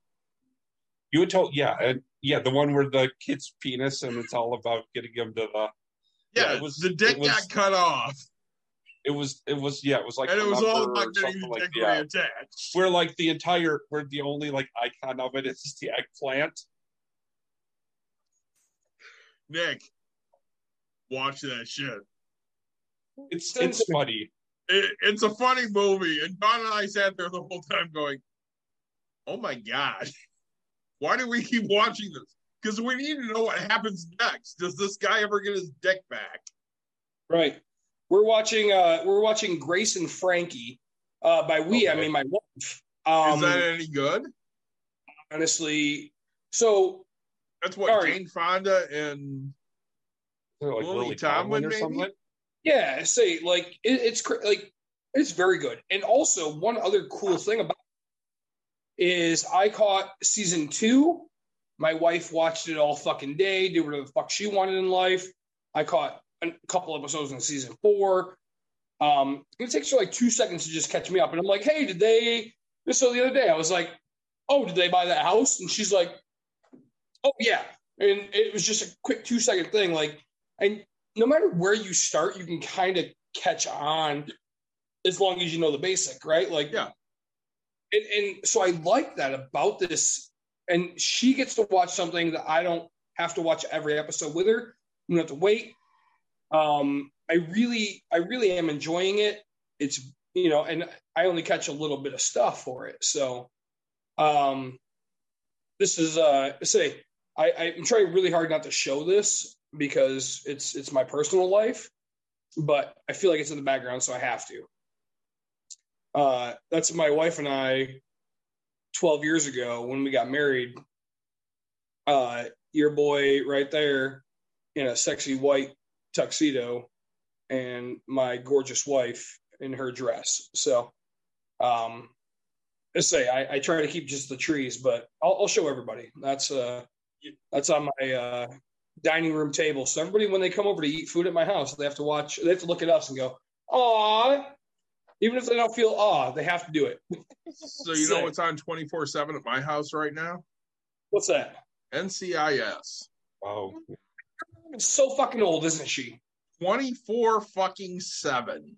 You had told, yeah, and yeah, the one where the kid's penis and it's all about getting him to the. Yeah, Yeah, it was- the dick it was- got cut off, It was, it was, yeah, it was like. and it was all Remember about getting the like dick yeah. reattached. Where like the entire, where the only like icon of it is the eggplant. Nick, watch that shit. It's it's it to me. funny. It, it's a funny movie, and Don and I sat there the whole time going, "Oh my god, [laughs] why do we keep watching this? Because we need to know what happens next. Does this guy ever get his dick back?" Right. We're watching uh we're watching Grace and Frankie. Uh by we, I mean my wife. Um Is that any good? honestly. So That's what Sorry. Jane Fonda and Like Lily Lily Tomlin, Tomlin or maybe? something. yeah, say like it, it's cr- like it's very good. And also one other cool thing about is I caught season two. My wife watched it all fucking day, did whatever the fuck she wanted in life. I caught a couple episodes in season four. Um, it takes her like two seconds to just catch me up, and I'm like, "Hey, did they?" So the other day, I was like, "Oh, did they buy that house?" And she's like, "Oh yeah," and it was just a quick two second thing. Like, and no matter where you start, you can kind of catch on as long as you know the basic, right? Like, Yeah. And, and so I like that about this. And she gets to watch something that I don't have to watch every episode with her. You don't have to wait. Um, I really, I really am enjoying it. It's you know, and I only catch a little bit of stuff for it. So, um, this is uh, say I, I'm trying really hard not to show this because it's it's my personal life, but I feel like it's in the background, so I have to. Uh, that's my wife and I, twelve years ago when we got married. Uh, your boy right there in a sexy white tuxedo, and my gorgeous wife in her dress. So, um, let's say I, I try to keep just the trees, but I'll, I'll show everybody. That's uh, that's on my uh, dining room table. So everybody, when they come over to eat food at my house, they have to watch. They have to look at us and go, "Aw." Even if they don't feel awe, they have to do it. [laughs] so you know what's on twenty four seven at my house right now? What's that? NCIS Oh, It's so fucking old, isn't she? twenty four fucking seven.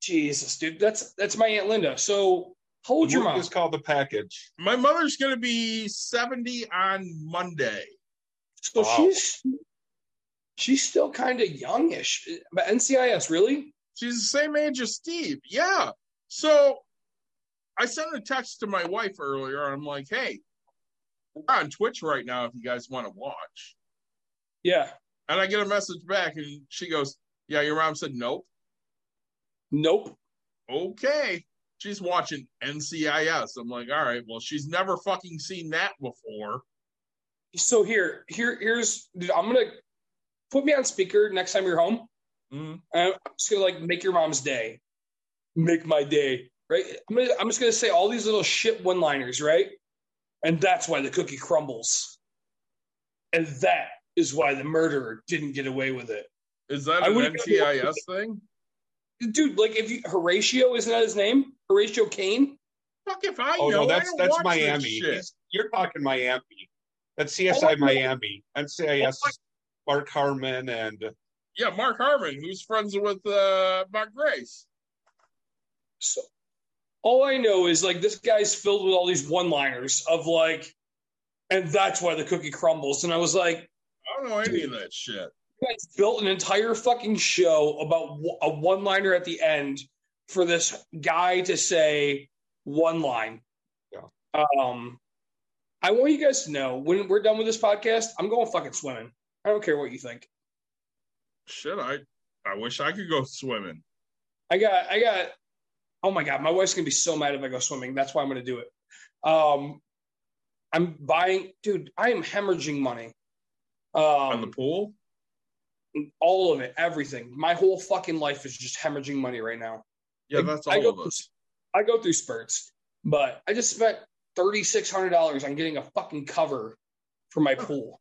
Jesus, dude. That's that's my aunt Linda. So how old's your the mom? is called The Package. My mother's gonna be seventy on Monday. So Wow. she's she's still kind of youngish. But NCIS, really? She's the same age as Steve. Yeah. So I sent a text to my wife earlier. I'm like, hey, we're on Twitch right now if you guys want to watch. Yeah. And I get a message back and she goes, Yeah, your mom said nope. Nope. Okay. She's watching NCIS. I'm like, all right, well, she's never fucking seen that before. So here, here, here's. Dude, I'm gonna put me on speaker next time you're home. Mhm. And I'm just gonna like make your mom's day, make my day, right? I'm gonna, I'm just gonna say all these little shit one-liners, right? And that's why the cookie crumbles, and that is why the murderer didn't get away with it, Is that I an wouldn't- NCIS thing? dude. Like if you Horatio isn't that his name? Horatio Kane. Fuck if I Oh know. no, that's I don't that's watch this Miami. shit. You're talking Miami. That's Oh, CSI my- Miami. NCIS Oh, Mark Harmon and Yeah, Mark Harmon, who's friends with uh, Mark Grace. So all I know is like this guy's filled with all these one-liners of like, and that's why the cookie crumbles. And I was like, All don't know any of that shit. You guys built an entire fucking show about a one liner at the end for this guy to say one line. Yeah. Um, I want you guys to know when we're done with this podcast, I'm going fucking swimming. I don't care what you think. Shit, I I wish I could go swimming. I got, I got. Oh my god, my wife's gonna be so mad if I go swimming. That's why I'm gonna do it. Um, I'm buying, dude. I am hemorrhaging money. On the Um, pool? all of it, everything. My whole fucking life is just hemorrhaging money right now. Yeah, I- that's I all go of through- us. I go through spurts, but I just spent thirty six hundred dollars on getting a fucking cover for my pool.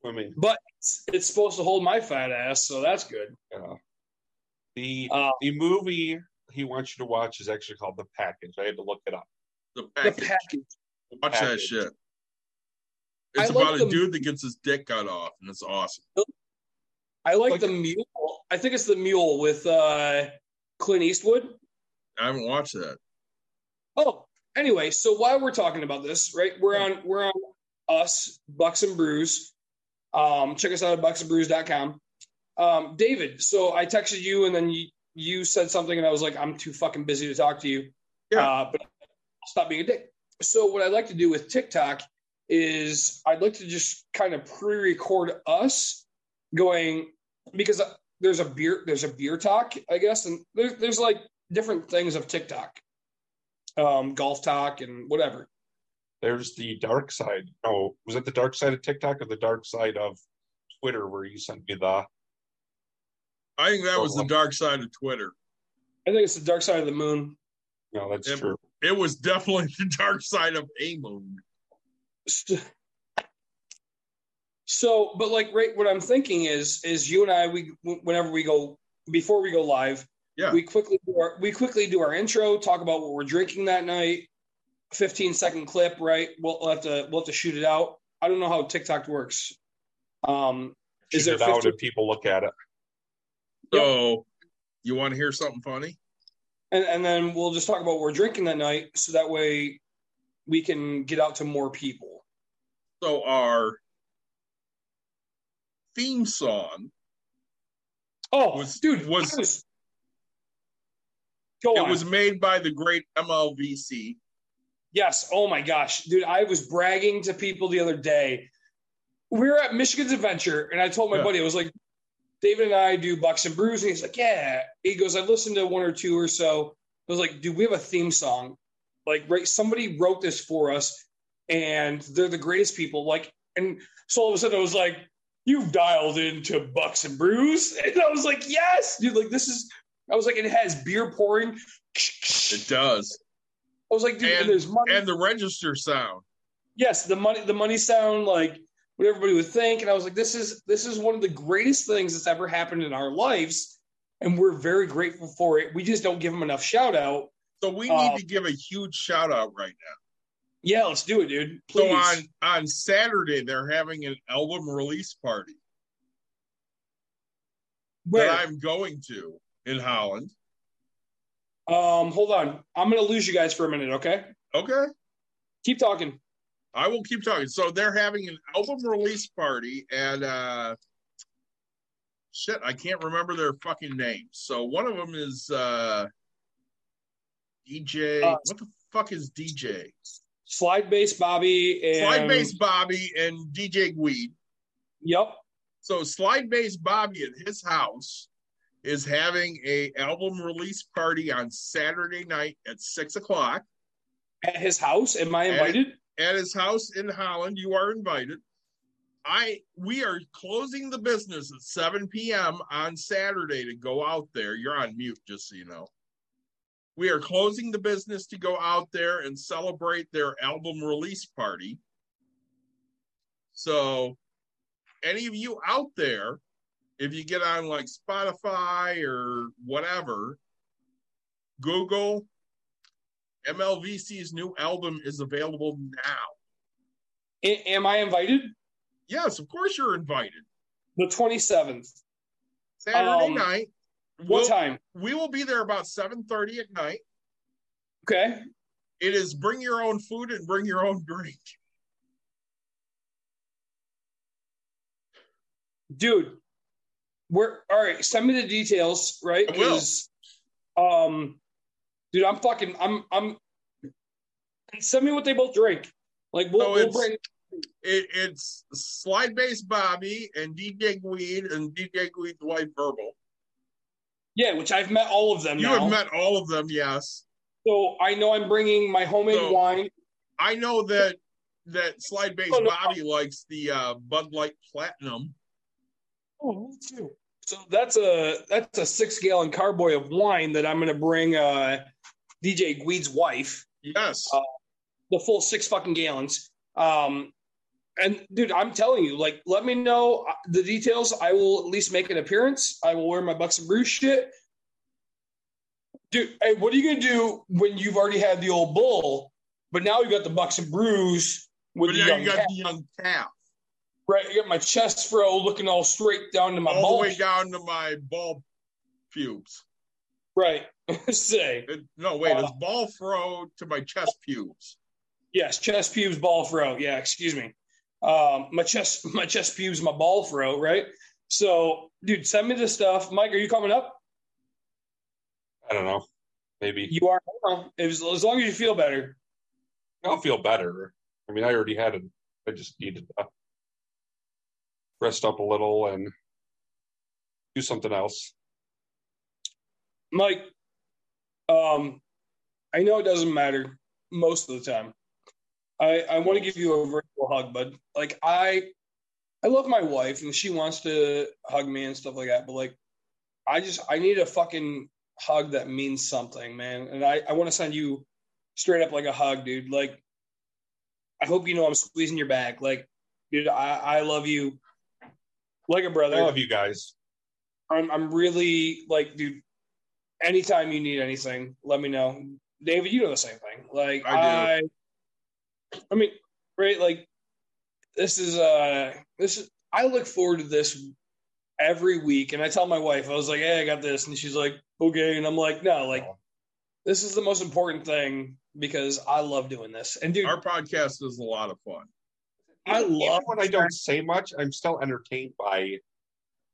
Swimming. But it's, it's supposed to hold my fat ass, so that's good. Yeah. The Uh, the movie he wants you to watch is actually called The Package. I had to look it up. The the package. package. Watch that package. shit. I It's like about a the- dude that gets his dick cut off, and it's awesome. I like, Like- the mule. I think it's the mule with uh, Clint Eastwood. I haven't watched that. Oh, anyway, so while we're talking about this, right? We're on we're on us, Bucks and Brews. Um, check us out at bucksandbrews.com. Um, David, so I texted you and then you, you said something and I was like, I'm too fucking busy to talk to you. Yeah. Uh, but I'll stop being a dick. So what I'd like to do with TikTok is I'd like to just kind of pre-record us going because there's a beer there's a beer talk, I guess, and there's there's like different things of TikTok um, golf talk and whatever. There's the dark side. No, was it the dark side of TikTok or the dark side of Twitter where you sent me the I think that was the Oh. dark side of Twitter. I think it's the dark side of the moon. No, that's Yep. true. It was definitely [laughs] the dark side of a moon. So, but like, right, what I'm thinking is, is you and I, we whenever we go before we go live, Yeah. we quickly do our, we quickly do our intro, talk about what we're drinking that night. 15 second clip, right? We'll, we'll have to we'll have to shoot it out. I don't know how TikTok works. Um, is there it out 15 and people look at it. So, you want to hear something funny? and, and then we'll just talk about what we're drinking that night, so that way we can get out to more people. So, our theme song, Oh, Was- dude, was- was, it on. was made by the great MLVC. Yes. Oh my gosh, dude, I was bragging to people the other day. We were at Michigan's Adventure, and I told my Yeah. buddy, I was like, David and I do Bucks and Brews, and he's like, Yeah. He goes, I've listened to one or two or so. I was like, dude, we have a theme song. Like, right, somebody wrote this for us, and they're the greatest people. Like, and so all of a sudden I was like, You've dialed into Bucks and Brews. [laughs] And I was like, Yes, dude, like this is I was like, it has beer pouring. It does. I was like, dude, and, And, there's money. and the register sound. yes, the money, the money sound like what everybody would think, and I was like, this is this is one of the greatest things that's ever happened in our lives, and we're very grateful for it. We just don't give them enough shout out. So, we need uh, to give a huge shout out right now. Yeah, let's do it, dude. Please. So, on, on Saturday, they're having an album release party Where? that I'm going to in Holland. um, hold on, I'm gonna lose you guys for a minute. Okay, Okay. keep talking. I will keep talking. So they're having an album release party and uh shit, I can't remember their fucking names. So one of them is uh DJ Uh, what the fuck is DJ? Slide bass, Bobby, and Slide Bass Bobby and DJ Weed. Yep. So Slide Bass Bobby at his house is having a album release party on Saturday night at six o'clock At his house, am I invited? at his house in Holland. You are invited. I we are closing the business at 7 p.m. on Saturday to go out there. You're on mute, just so you know. We are closing the business to go out there and celebrate their album release party. So, any of you out there, if you get on like Spotify or whatever, Google MLVC's new album is available now. A- am I invited? Yes, of course you're invited. The 27th. Saturday Um, night. What We'll, time? we will be there about 7:30 at night. Okay. It is bring your own food and bring your own drink. dude. We're all right. Send me the details, right? I will. 'Cause, Um, dude, I'm fucking. I'm. I'm. Send me what they both drink. Like we'll, No, we'll it's- bring. It, it's slide based Bobby and DJ Gweed and DJ Gweed's wife Verbal. Yeah, which I've met all of them You now. have met all of them, yes. so I know I'm bringing my homemade So- wine. I know that that slide based Oh, no. Bobby likes the uh, Bud Light Platinum. Oh, me too. So that's a that's a six gallon carboy of wine that I'm gonna bring uh, DJ Gweed's wife. Yes. Uh, the full six fucking gallons. Um, and dude, I'm telling you, like, let me know uh, the details. I will at least make an appearance. I will wear my Bucks and Brews shit. Dude, hey, what are you gonna do when you've already had the old bull, but now you got the Bucks and Brews with but the young you got calf, the young calf. right? I got my chest fro looking all straight down to my all the way down to my ball pubes. Right. [laughs] Say It- no, wait, Uh, it's ball fro to my chest pubes. yes, chest pubes, ball fro. Yeah, excuse me. Um, my chest, [laughs] my chest pubes, my ball fro. Right. So, dude, send me the stuff. Mike, are you coming up? I don't know. Maybe You are. As, as long as you feel better. I'll feel better. I mean, I already had it. I just needed to rest up a little and do something else. Mike, um, I know it doesn't matter most of the time. I, I want to give you a virtual hug, bud. Like I I love my wife and she wants to hug me and stuff like that, but like I just I need a fucking hug that means something, man. And I, I want to send you straight up like a hug, dude. Like I hope you know I'm squeezing your back. Like, dude, I, I love you like a brother. I love you guys. I'm I'm really like, dude. Anytime you need anything, let me know. David, you know the same thing. Like I I, I, mean, right? Like this is uh this is. I look forward to this every week, and I tell my wife, I was like, "Hey, I got this," and she's like, "Okay," and I'm like, "No, like this is the most important thing because I love doing this." And dude, Our podcast is a lot of fun. I Even love when I don't say much, I'm still entertained by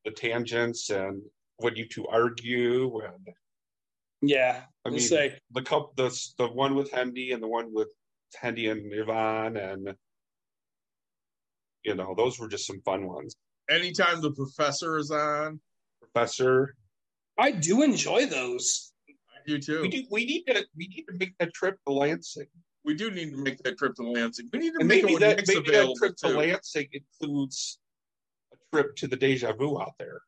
the tangents and when you two argue and yeah. I I mean say the cup the the one with Hendy and the one with Hendy and Yvonne and you know those were just some fun ones. Anytime the professor is on, Professor, I do enjoy those. you too. we do we need to we need to make that trip to Lansing. We do need to make that trip to Lansing. We need to And make maybe it that Nick's maybe that available trip to. Lansing includes a trip to the Deja Vu out there.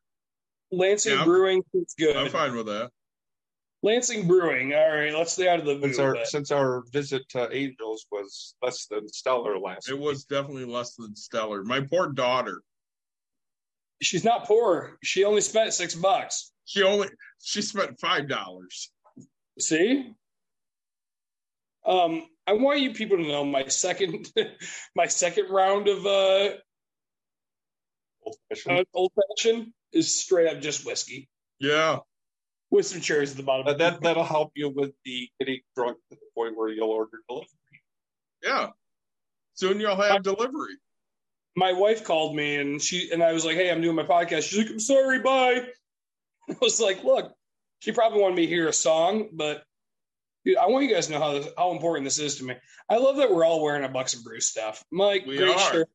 Lansing Yeah. Brewing is good. I'm fine with that. Lansing Brewing. All right, let's stay out of the Since our but- since our visit to Angels was less than stellar last It week. was definitely less than stellar. My poor daughter. She's not poor. She only spent six bucks. She only she spent five dollars. See? Um, I want you people to know my second [laughs] my second round of uh, old-fashioned. uh old fashioned is straight up just whiskey Yeah. With some cherries at the bottom. Uh, that that'll help you with the getting drunk to the point where you'll order delivery. Yeah. Soon you'll have delivery. my wife called me and she and I was like, "Hey, I'm doing my podcast." She's like, "I'm sorry, bye." [laughs] I was like, "Look, she probably wanted me to hear a song, but dude, I want you guys to know how this, how important this is to me. I love that we're all wearing a Bucks and Brews stuff. Mike, We great are. shirt,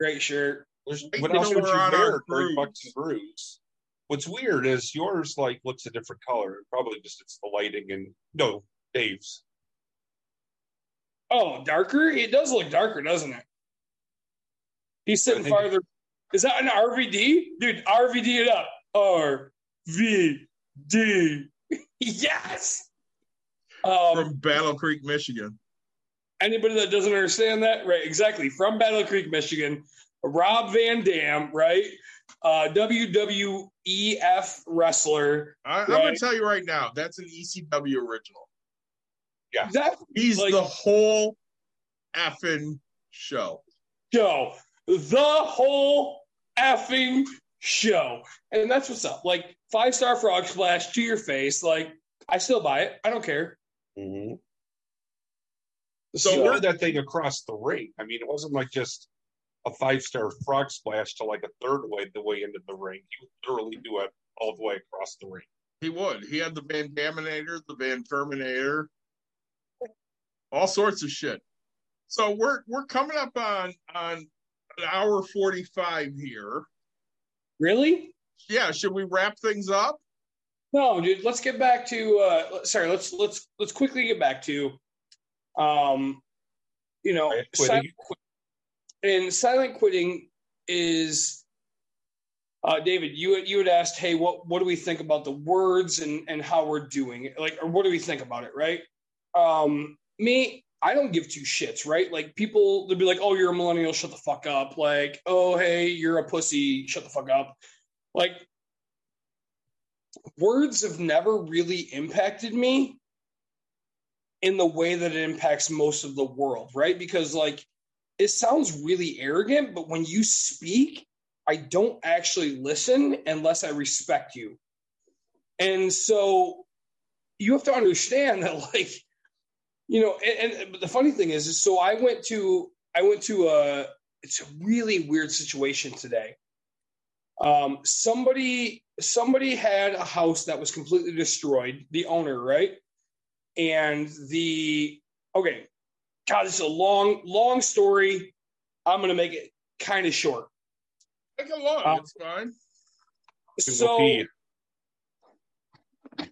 great shirt. There's, what else would you wear during. Bucks and Brews? What's weird is yours like looks a different color. Probably just it's the lighting and no, Dave's. Oh, darker? It does look darker, doesn't it? He's sitting think- farther. Is that an RVD? Dude, RVD it up. RVD. [laughs] yes. Um, From Battle Creek, Michigan. anybody that doesn't understand that, right? Exactly. From Battle Creek, Michigan, Rob Van Dam, right? Uh, WWEF wrestler. I, I'm gonna tell you right now, that's an ECW original. Yeah, That He's Like- the whole effing show. show, the whole effing show, and that's what's up. Like five star frog splash to your face. Like I still buy it. I don't care. Mm-hmm. So So we're- we're that thing across the ring. I mean, it wasn't like just a five star frog splash to like a third way the way into the ring. He would literally do it all the way across the ring. He would. He had the Van Daminator, the Van Terminator, all sorts of shit. So we're we're coming up on on an hour forty five here. Really? Yeah, should we wrap things up? No, dude. Let's get back to. Uh, sorry. Let's let's let's quickly get back to. Um, you know, Quiet quit- and silent quitting is. Uh, David, you you had asked, hey, what what do we think about the words and and how we're doing it? Like, or what do we think about it, right? Um, me, I don't give two shits, right? Like people, they'll be like, oh, you're a millennial, shut the fuck up. Like, oh, hey, you're a pussy, shut the fuck up. Like, words have never really impacted me in the way that it impacts most of the world, right? Because like it sounds really arrogant, but when you speak, I don't actually listen unless I respect you. And so you have to understand that [laughs] like you know and, and the funny thing is, is so I went to I went to a it's a really weird situation today. Um somebody somebody had a house that was completely destroyed, the owner, right? And the okay, God, this is a long, long story. I'm gonna make it kind of short. Take a look. Uh, it's fine. So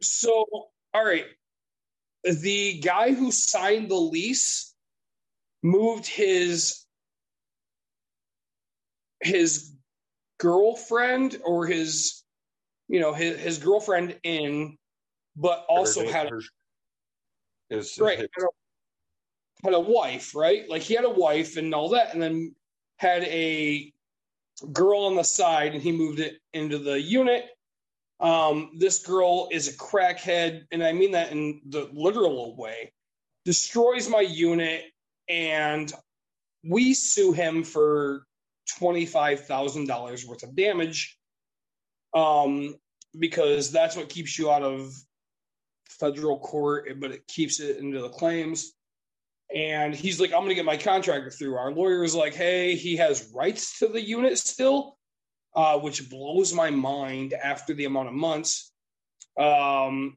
So, all right. The guy who signed the lease moved his his girlfriend or his you know his, his girlfriend in but also Her- had her- his, right his- had a, wife right? Like he had a wife and all that and then had a girl on the side and he moved it into the unit. Um this girl is a crackhead and i mean that in the literal way. Destroys my unit and we sue him for $25000 worth of damage um because that's what keeps you out of federal court, but it keeps it into the claims. And he's like, I'm going to get my contractor through. Our lawyer is like, hey, he has rights to the unit still, uh, which blows my mind after the amount of months. Um,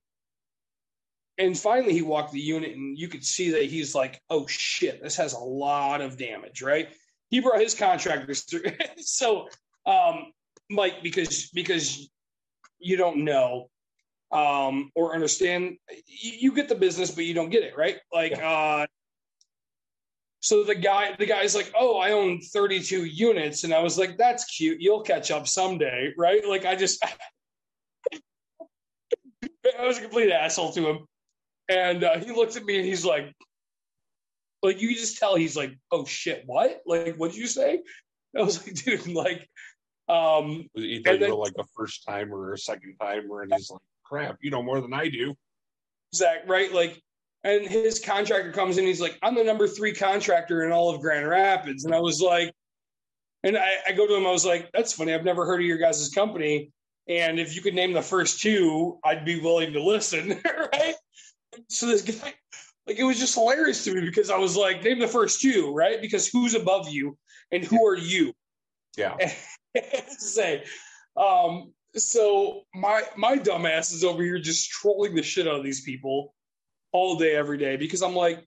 and finally, he walked the unit, and you could see that he's like, oh shit, this has a lot of damage, right? He brought his contractors through. [laughs] so, um, Mike, because because you don't know um, or understand. You, you get the business, but you don't get it, right? Like, uh, so the guy, the guy's like, "Oh, I own 32 units," and I was like, "That's cute. You'll catch up someday, right?" Like, I just, [laughs] I was a complete asshole to him, and uh, he looks at me and he's like, like you just tell he's like, "Oh shit, what? Like, what did you say?" I was like, [laughs] "Dude, like." Um, you thought you were like a first timer or a second timer, and he's like, "Crap, you know more than I do." Zach, right? Like, and his contractor comes in, he's like, I'm the number three contractor in all of Grand Rapids. And I was like, and I, I go to him, I was like, that's funny. I've never heard of your guys' company. And if you could name the first two, I'd be willing to listen, [laughs] right? So this guy, like, it was just hilarious to me because I was like, name the first two, right? Because who's above you and who are you? Yeah, [laughs] say. Um, so my my dumbass is over here just trolling the shit out of these people all day, every day, because I'm like,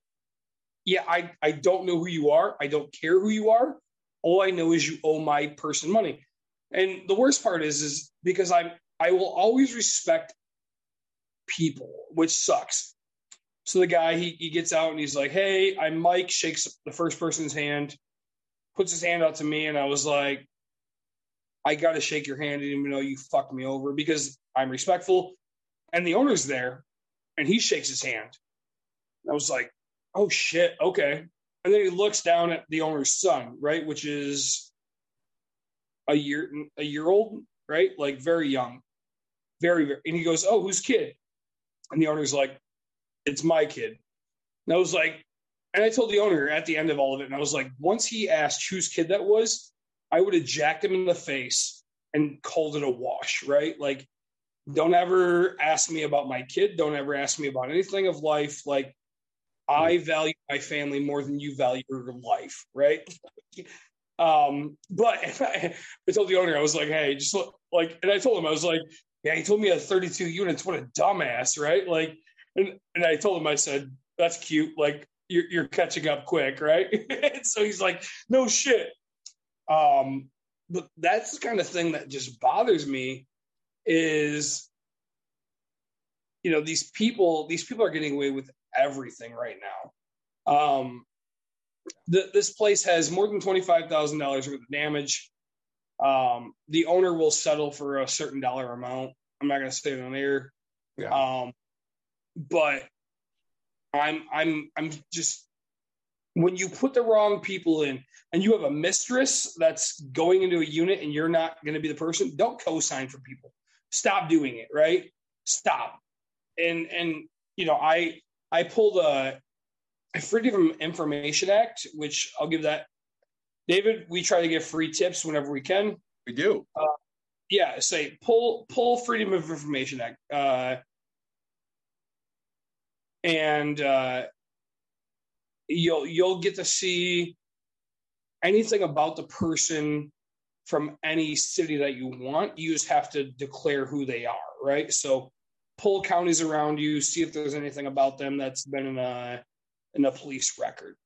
yeah, I, I don't know who you are. I don't care who you are. All I know is you owe my person money. And the worst part is, is because I'm I will always respect people, which sucks. So the guy he, he gets out and he's like, Hey, I'm Mike, shakes the first person's hand, puts his hand out to me, and I was like, I gotta shake your hand even though you fucked me over because I'm respectful. And the owner's there and he shakes his hand. I was like, oh shit, okay. And then he looks down at the owner's son, right, which is a year a year old, right? Like very young. Very, very and he goes, Oh, whose kid? And the owner's like, It's my kid. And I was like, and I told the owner at the end of all of it, and I was like, once he asked whose kid that was, I would have jacked him in the face and called it a wash, right? Like, don't ever ask me about my kid. Don't ever ask me about anything of life. Like, I value my family more than you value your life, right? [laughs] Um, but [laughs] I, told the owner, I was like, hey, just look, like, and I told him, I was like, yeah, he told me I 32 units. What a dumbass, right? Like, and, and I told him, I said, that's cute. Like, you're, you're catching up quick, [laughs] right? so he's like, no shit. Um, but that's the kind of thing that just bothers me is, you know, these people, these people are getting away with everything right now. Um, the, this place has more than $25,000 worth of damage. Um, the owner will settle for a certain dollar amount. I'm not going to say it on air. Yeah. Um, but I'm, I'm, I'm just, when you put the wrong people in and you have a mistress that's going into a unit and you're not going to be the person, don't co-sign for people. Stop doing it, right? Stop. And, and, you know, I, I pulled a, Freedom of Information Act, which I'll give that. David, we try to give free tips whenever we can. We do. Uh, yeah, say pull pull Freedom of Information Act, uh, and uh, you'll you'll get to see anything about the person from any city that you want. You just have to declare who they are, right? So pull counties around you, see if there's anything about them that's been in a in a police record.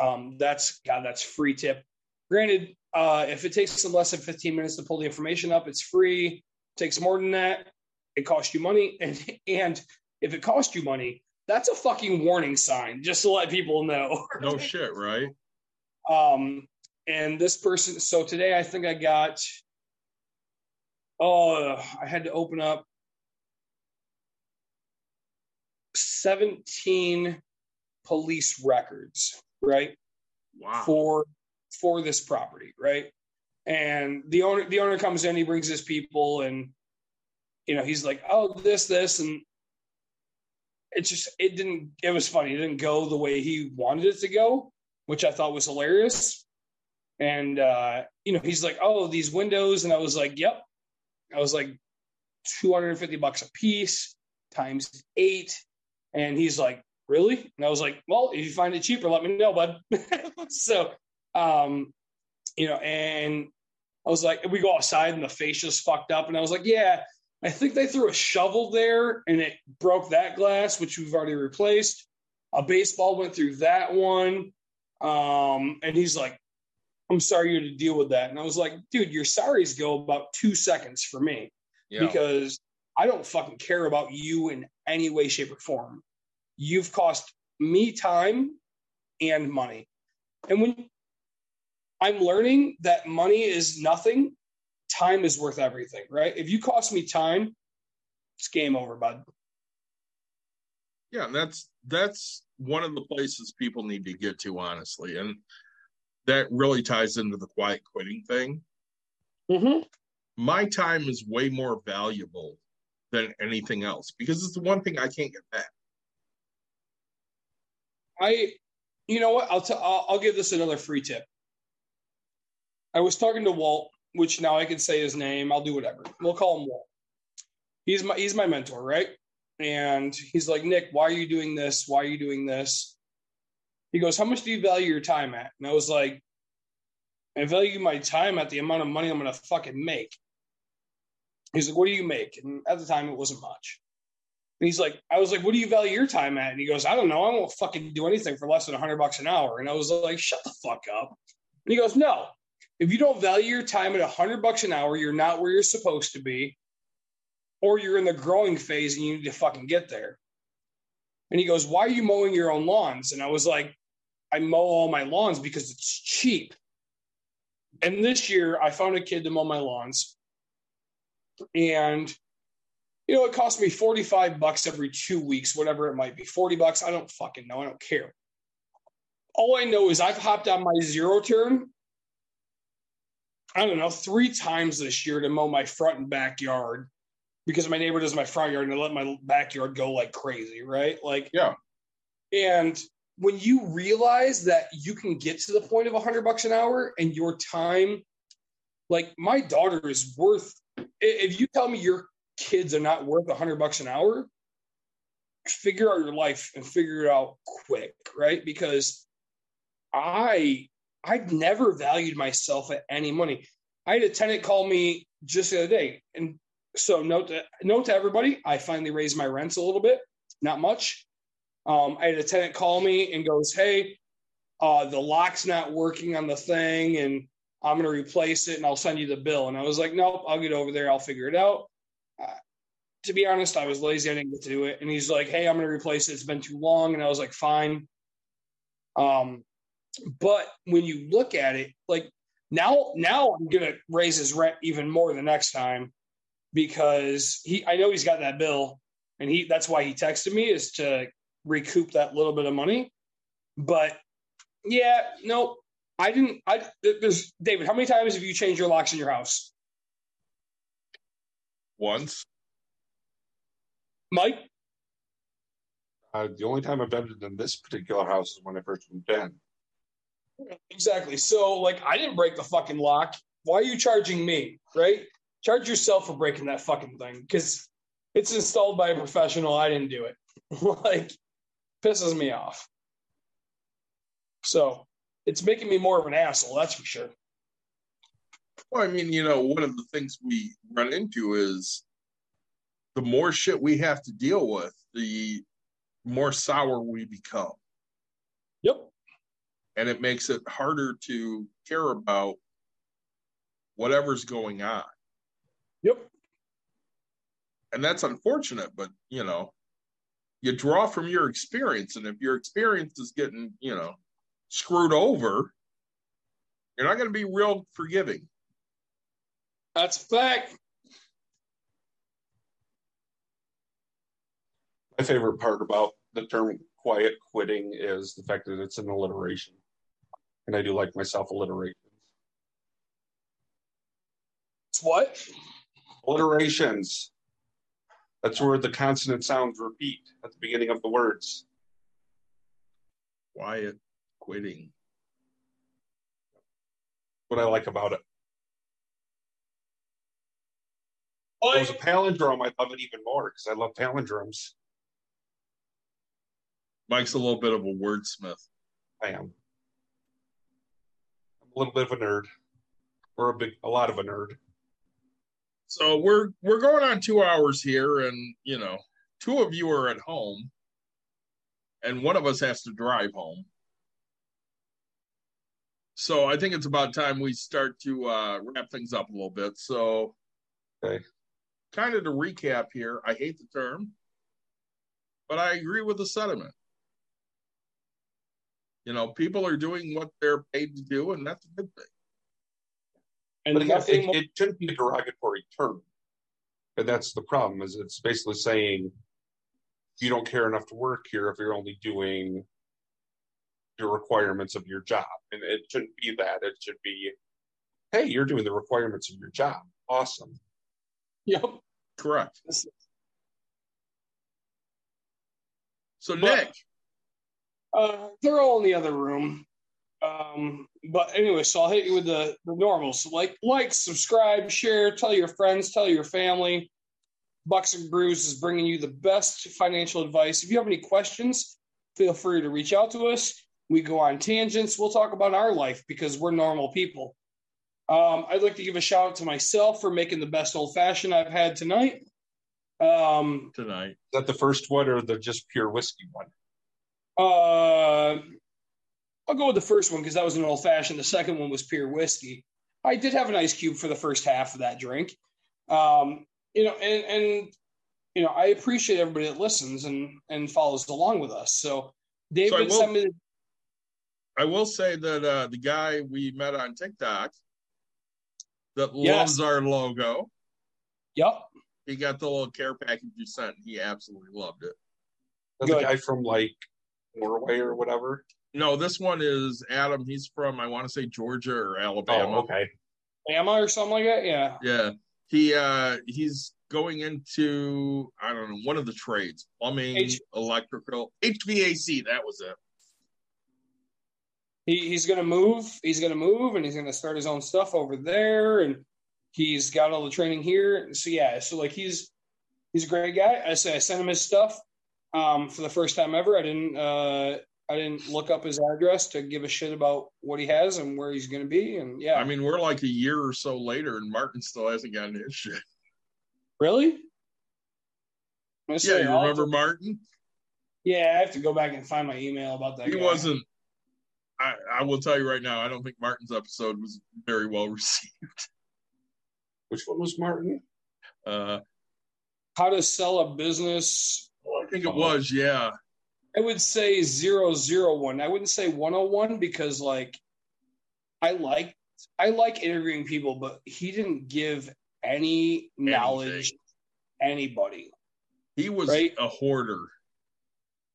Um, that's God, that's free tip. Granted, uh, if it takes them less than 15 minutes to pull the information up, it's free. It takes more than that, it costs you money. [laughs] And and if it costs you money, that's a fucking warning sign, just to let people know. No shit, right? [laughs] Um, and this person, so today I think I got, oh, I had to open up 17 police records, right? Wow. For for this property, right? And the owner the owner comes in, he brings his people, and you know, he's like, Oh, this, this, and it just it didn't it was funny. It didn't go the way he wanted it to go, which I thought was hilarious. And uh, you know, he's like, Oh, these windows, and I was like, Yep. I was like 250 bucks a piece times eight. And he's like, really? And I was like, well, if you find it cheaper, let me know, bud. [laughs] so, um, you know, and I was like, we go outside and the face fascia's fucked up. And I was like, yeah, I think they threw a shovel there and it broke that glass, which we've already replaced. A baseball went through that one. Um, and he's like, I'm sorry you had to deal with that. And I was like, dude, your sorries go about two seconds for me Yeah. because I don't fucking care about you in any way, shape, or form you've cost me time and money. And when I'm learning that money is nothing, time is worth everything, right? If you cost me time, it's game over, bud. yeah, and that's that's one of the places people need to get to, honestly. And that really ties into the quiet quitting thing. Mm-hmm. My time is way more valuable than anything else because it's the one thing I can't get back. I, you know what? I'll, t- I'll I'll give this another free tip. I was talking to Walt, which now I can say his name. I'll do whatever. We'll call him Walt. He's my he's my mentor, right? And he's like, Nick, why are you doing this? Why are you doing this? He goes, How much do you value your time at? And I was like, I value my time at the amount of money I'm gonna fucking make. He's like, What do you make? And at the time it wasn't much. And he's like, I was like, what do you value your time at? And he goes, I don't know. I won't fucking do anything for less than hundred bucks an hour. And I was like, shut the fuck up. And he goes, no, if you don't value your time at hundred bucks an hour, you're not where you're supposed to be, or you're in the growing phase and you need to fucking get there. And he goes, why are you mowing your own lawns? And I was like, I mow all my lawns because it's cheap. And this year I found a kid to mow my lawns. And you know, it cost me 45 bucks every two weeks, whatever it might be. 40 bucks, I don't fucking know. I don't care. All I know is I've hopped on my zero turn, I don't know, three times this year to mow my front and backyard because my neighbor does my front yard and I let my backyard go like crazy, right? Like, Yeah. And when you realize that you can get to the point of 100 bucks an hour and your time, like my daughter is worth, if you tell me your kids are not worth 100 bucks an hour, figure out your life and figure it out quick, right? Because I I've never valued myself at any money. I had a tenant call me just the other day, and so note to, note to everybody, I finally raised my rents a little bit, not much. Um, I had a tenant call me and goes, "Hey, uh, the lock's not working on the thing, and I'm going to replace it, and I'll send you the bill." And I was like, "Nope, I'll get over there. I'll figure it out." Uh, to be honest, I was lazy. I didn't get to do it. And he's like, "Hey, I'm going to replace it. It's been too long." And I was like, "Fine." Um, but when you look at it, like now, now I'm going to raise his rent even more the next time because he, I know he's got that bill, and he that's why he texted me is to recoup that little bit of money. But yeah, no, I didn't. I there's David. How many times have you changed your locks in your house, Once. Mike? Uh, the only time I've done it in this particular house is when I first moved in. Exactly. So, like, I didn't break the fucking lock. Why are you charging me? Right? Charge yourself for breaking that fucking thing because it's installed by a professional. I didn't do it. [laughs] like, pisses me off. So, it's making me more of an asshole. That's for sure. Well, I mean, you know, one of the things we run into is the more shit we have to deal with, the more sour we become. Yep. And it makes it harder to care about whatever's going on. Yep. And that's unfortunate, but, you know, you draw from your experience. And if your experience is getting, you know, screwed over, you're not going to be real forgiving. That's a fact. My favorite part about the term quiet quitting is the fact that it's an alliteration. And I do like myself alliterations. What? Alliterations. That's where the consonant sounds repeat at the beginning of the words. Quiet quitting. What I like about it. If it was a palindrome, I love it even more because I love palindromes. Mike's a little bit of a wordsmith. I am. I'm a little bit of a nerd. Or a big a lot of a nerd. So we're we're going on two hours here, and you know, two of you are at home, and one of us has to drive home. So I think it's about time we start to uh, wrap things up a little bit. So, Okay. kind of to recap here, I hate the term, but I agree with the sentiment. You know, people are doing what they're paid to do, and that's a good thing. And But again, nothing it, it shouldn't be a derogatory term. And that's the problem, is it's basically saying you don't care enough to work here if you're only doing your requirements of your job. And it shouldn't be that. It should be, hey, you're doing the requirements of your job. Awesome. Yep. Correct. So, But- Nick, Uh, they're all in the other room. Um, but anyway, so I'll hit you with the, the normals. Like, like, subscribe, share, tell your friends, tell your family. Bucks and Brews is bringing you the best financial advice. If you have any questions, feel free to reach out to us. We go on tangents. We'll talk about our life because we're normal people. Um, I'd like to give a shout out to myself for making the best old fashioned I've had tonight. Um, tonight. Is that the first one or the just pure whiskey one? Uh, I'll go with the first one because that was an old fashioned. The second one was pure whiskey. I did have an ice cube for the first half of that drink. Um, you know, and and you know, I appreciate everybody that listens and and follows along with us. So David will- sent me. The, I will say that uh, the guy we met on TikTok that Yes. loves our logo, yep. he got the little care package you sent. He absolutely loved it. The guy from like Norway or whatever. No, this one is Adam. He's from I want to say Georgia or Alabama. Oh, okay. Bama or something like that. Yeah. Yeah, he uh he's going into I don't know one of the trades: plumbing, H- electrical, HVAC. That was it. he, he's going to move. He's going to move, and he's going to start his own stuff over there. And he's got all the training here. So yeah, so like he's he's a great guy. I say I sent him his stuff um, for the first time ever. I didn't. Uh, I didn't look up his address to give a shit about what he has and where he's going to be. And yeah, I mean, we're like a year or so later, and Martin still hasn't gotten his shit. really? I'm Yeah, say, you remember to- Martin? yeah, I have to go back and find my email about that. He guy. wasn't. I, I will tell you right now, I don't think Martin's episode was very well received. Which one was Martin? Uh, how to sell a business. I think it was, yeah. I would say zero zero one. I wouldn't say one oh one because like I like I like interviewing people, but he didn't give any knowledge anybody. He was Right. a hoarder.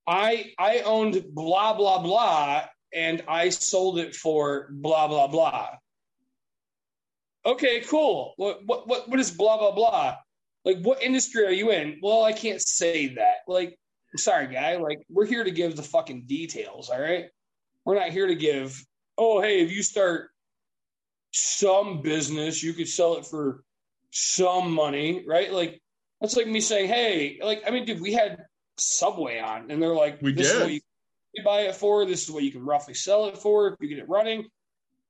I I owned blah blah blah and I sold it for blah blah blah. Okay, cool. What what what what is blah blah blah? Like what industry are you in? Well, I can't say that. Like sorry, guy. Like we're here to give the fucking details, all right? We're not here to give, oh, hey, if you start some business, you could sell it for some money, right? Like that's like me saying, hey, like I mean, dude, we had Subway on, and they're like, We this is did. what you buy it for. This is what you can roughly sell it for if you get it running.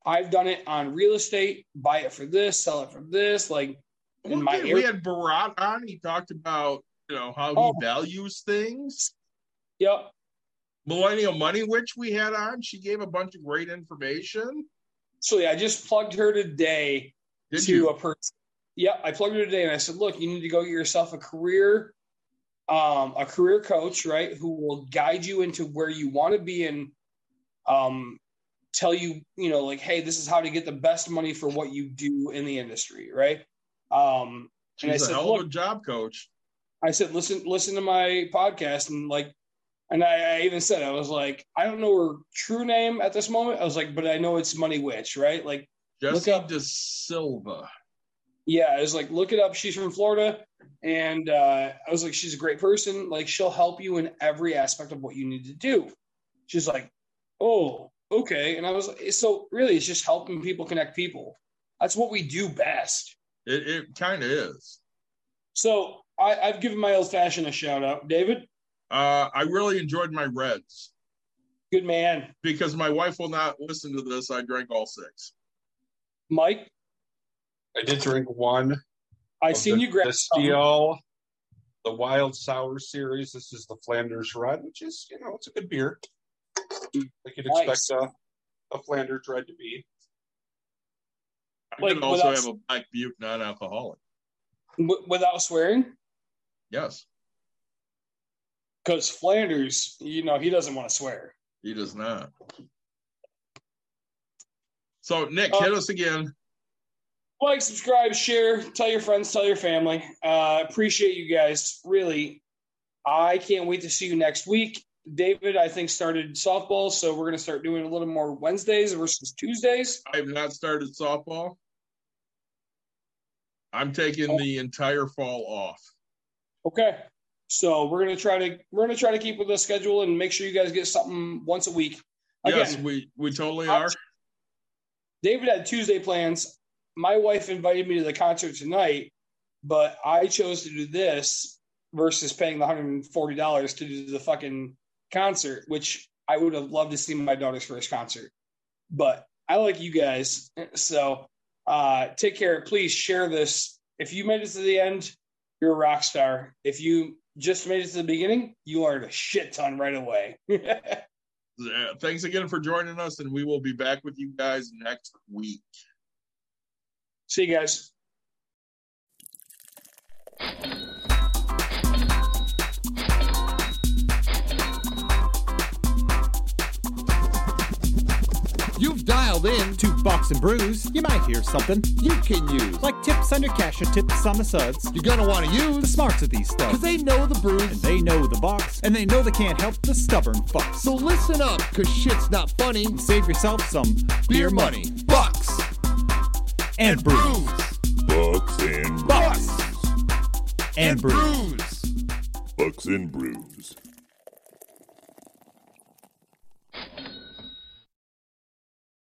I've done it on real estate. Buy it for this, sell it for this. Like in my we area. had Barat on. He talked about you know how Oh. he values things. Yep. Millennial Money Witch we had on. She gave a bunch of great information. So yeah, I just plugged her today Did to you? a person. Yeah, I plugged her today, and I said, "Look, you need to go get yourself a career, um, a career coach, right? Who will guide you into where you want to be and um, tell you, you know, like, hey, this is how to get the best money for what you do in the industry, right? Um, and I She's a said, hell of a job coach. I said, listen, listen to my podcast, and like, and I, I even said, I was like, I don't know her true name at this moment. I was like, but I know it's Money Witch, right? Like, Jesse up- De Silva. yeah, I was like, look it up. She's from Florida, and uh, I was like, she's a great person. Like, she'll help you in every aspect of what you need to do. She's like, oh, okay, and I was like, so really, it's just helping people connect people. That's what we do best. It, it kind of is. So I, I've given my old fashioned a shout out, David. Uh, I really enjoyed my Redd's Good man, because my wife will not listen to this. I drank all six. Mike. I did drink one. I of seen the, you grab the. Steel, the Wild Sour series. This is the Flanders Red, which is you know it's a good beer. Like you'd Nice. expect a, a Flanders Red to be. I Like, could also without- have a Black Butte non-alcoholic. w- without swearing, Yes, because Flanders, you know, he doesn't want to swear. he does not. So Nick, Uh, hit us again. like, subscribe, share, tell your friends, tell your family. Uh, appreciate you guys. Really, I can't wait to see you next week. David, I think, started softball, so we're going to start doing a little more Wednesdays versus Tuesdays. I have not started softball. I'm taking Oh. the entire fall off. Okay, so we're going to try to we're to try to keep with the schedule and make sure you guys get something once a week. Again, yes, we we totally are. David had Tuesday plans. My wife invited me to the concert tonight, but I chose to do this versus paying the $140 to do the fucking concert, which I would have loved to see my daughter's first concert. But I like you guys. So uh, take care. Please share this. If you made it to the end, you're a rock star. If you just made it to the beginning, you learned a shit ton right away. [laughs] Thanks again for joining us, and we will be back with you guys next week. See you guys. You've dialed in. To Bucks and Brews, you might hear something You can use. like tips on your cash or tips on the suds. You're gonna want to use The smarts of these stuff. because they know the brews. And they know the box, and they know they can't help the stubborn fucks. So listen up, cause shit's not funny. Save yourself some Beer money, bucks, and brews. Bucks and Bucks brews. and brews. brews. Bucks and brews.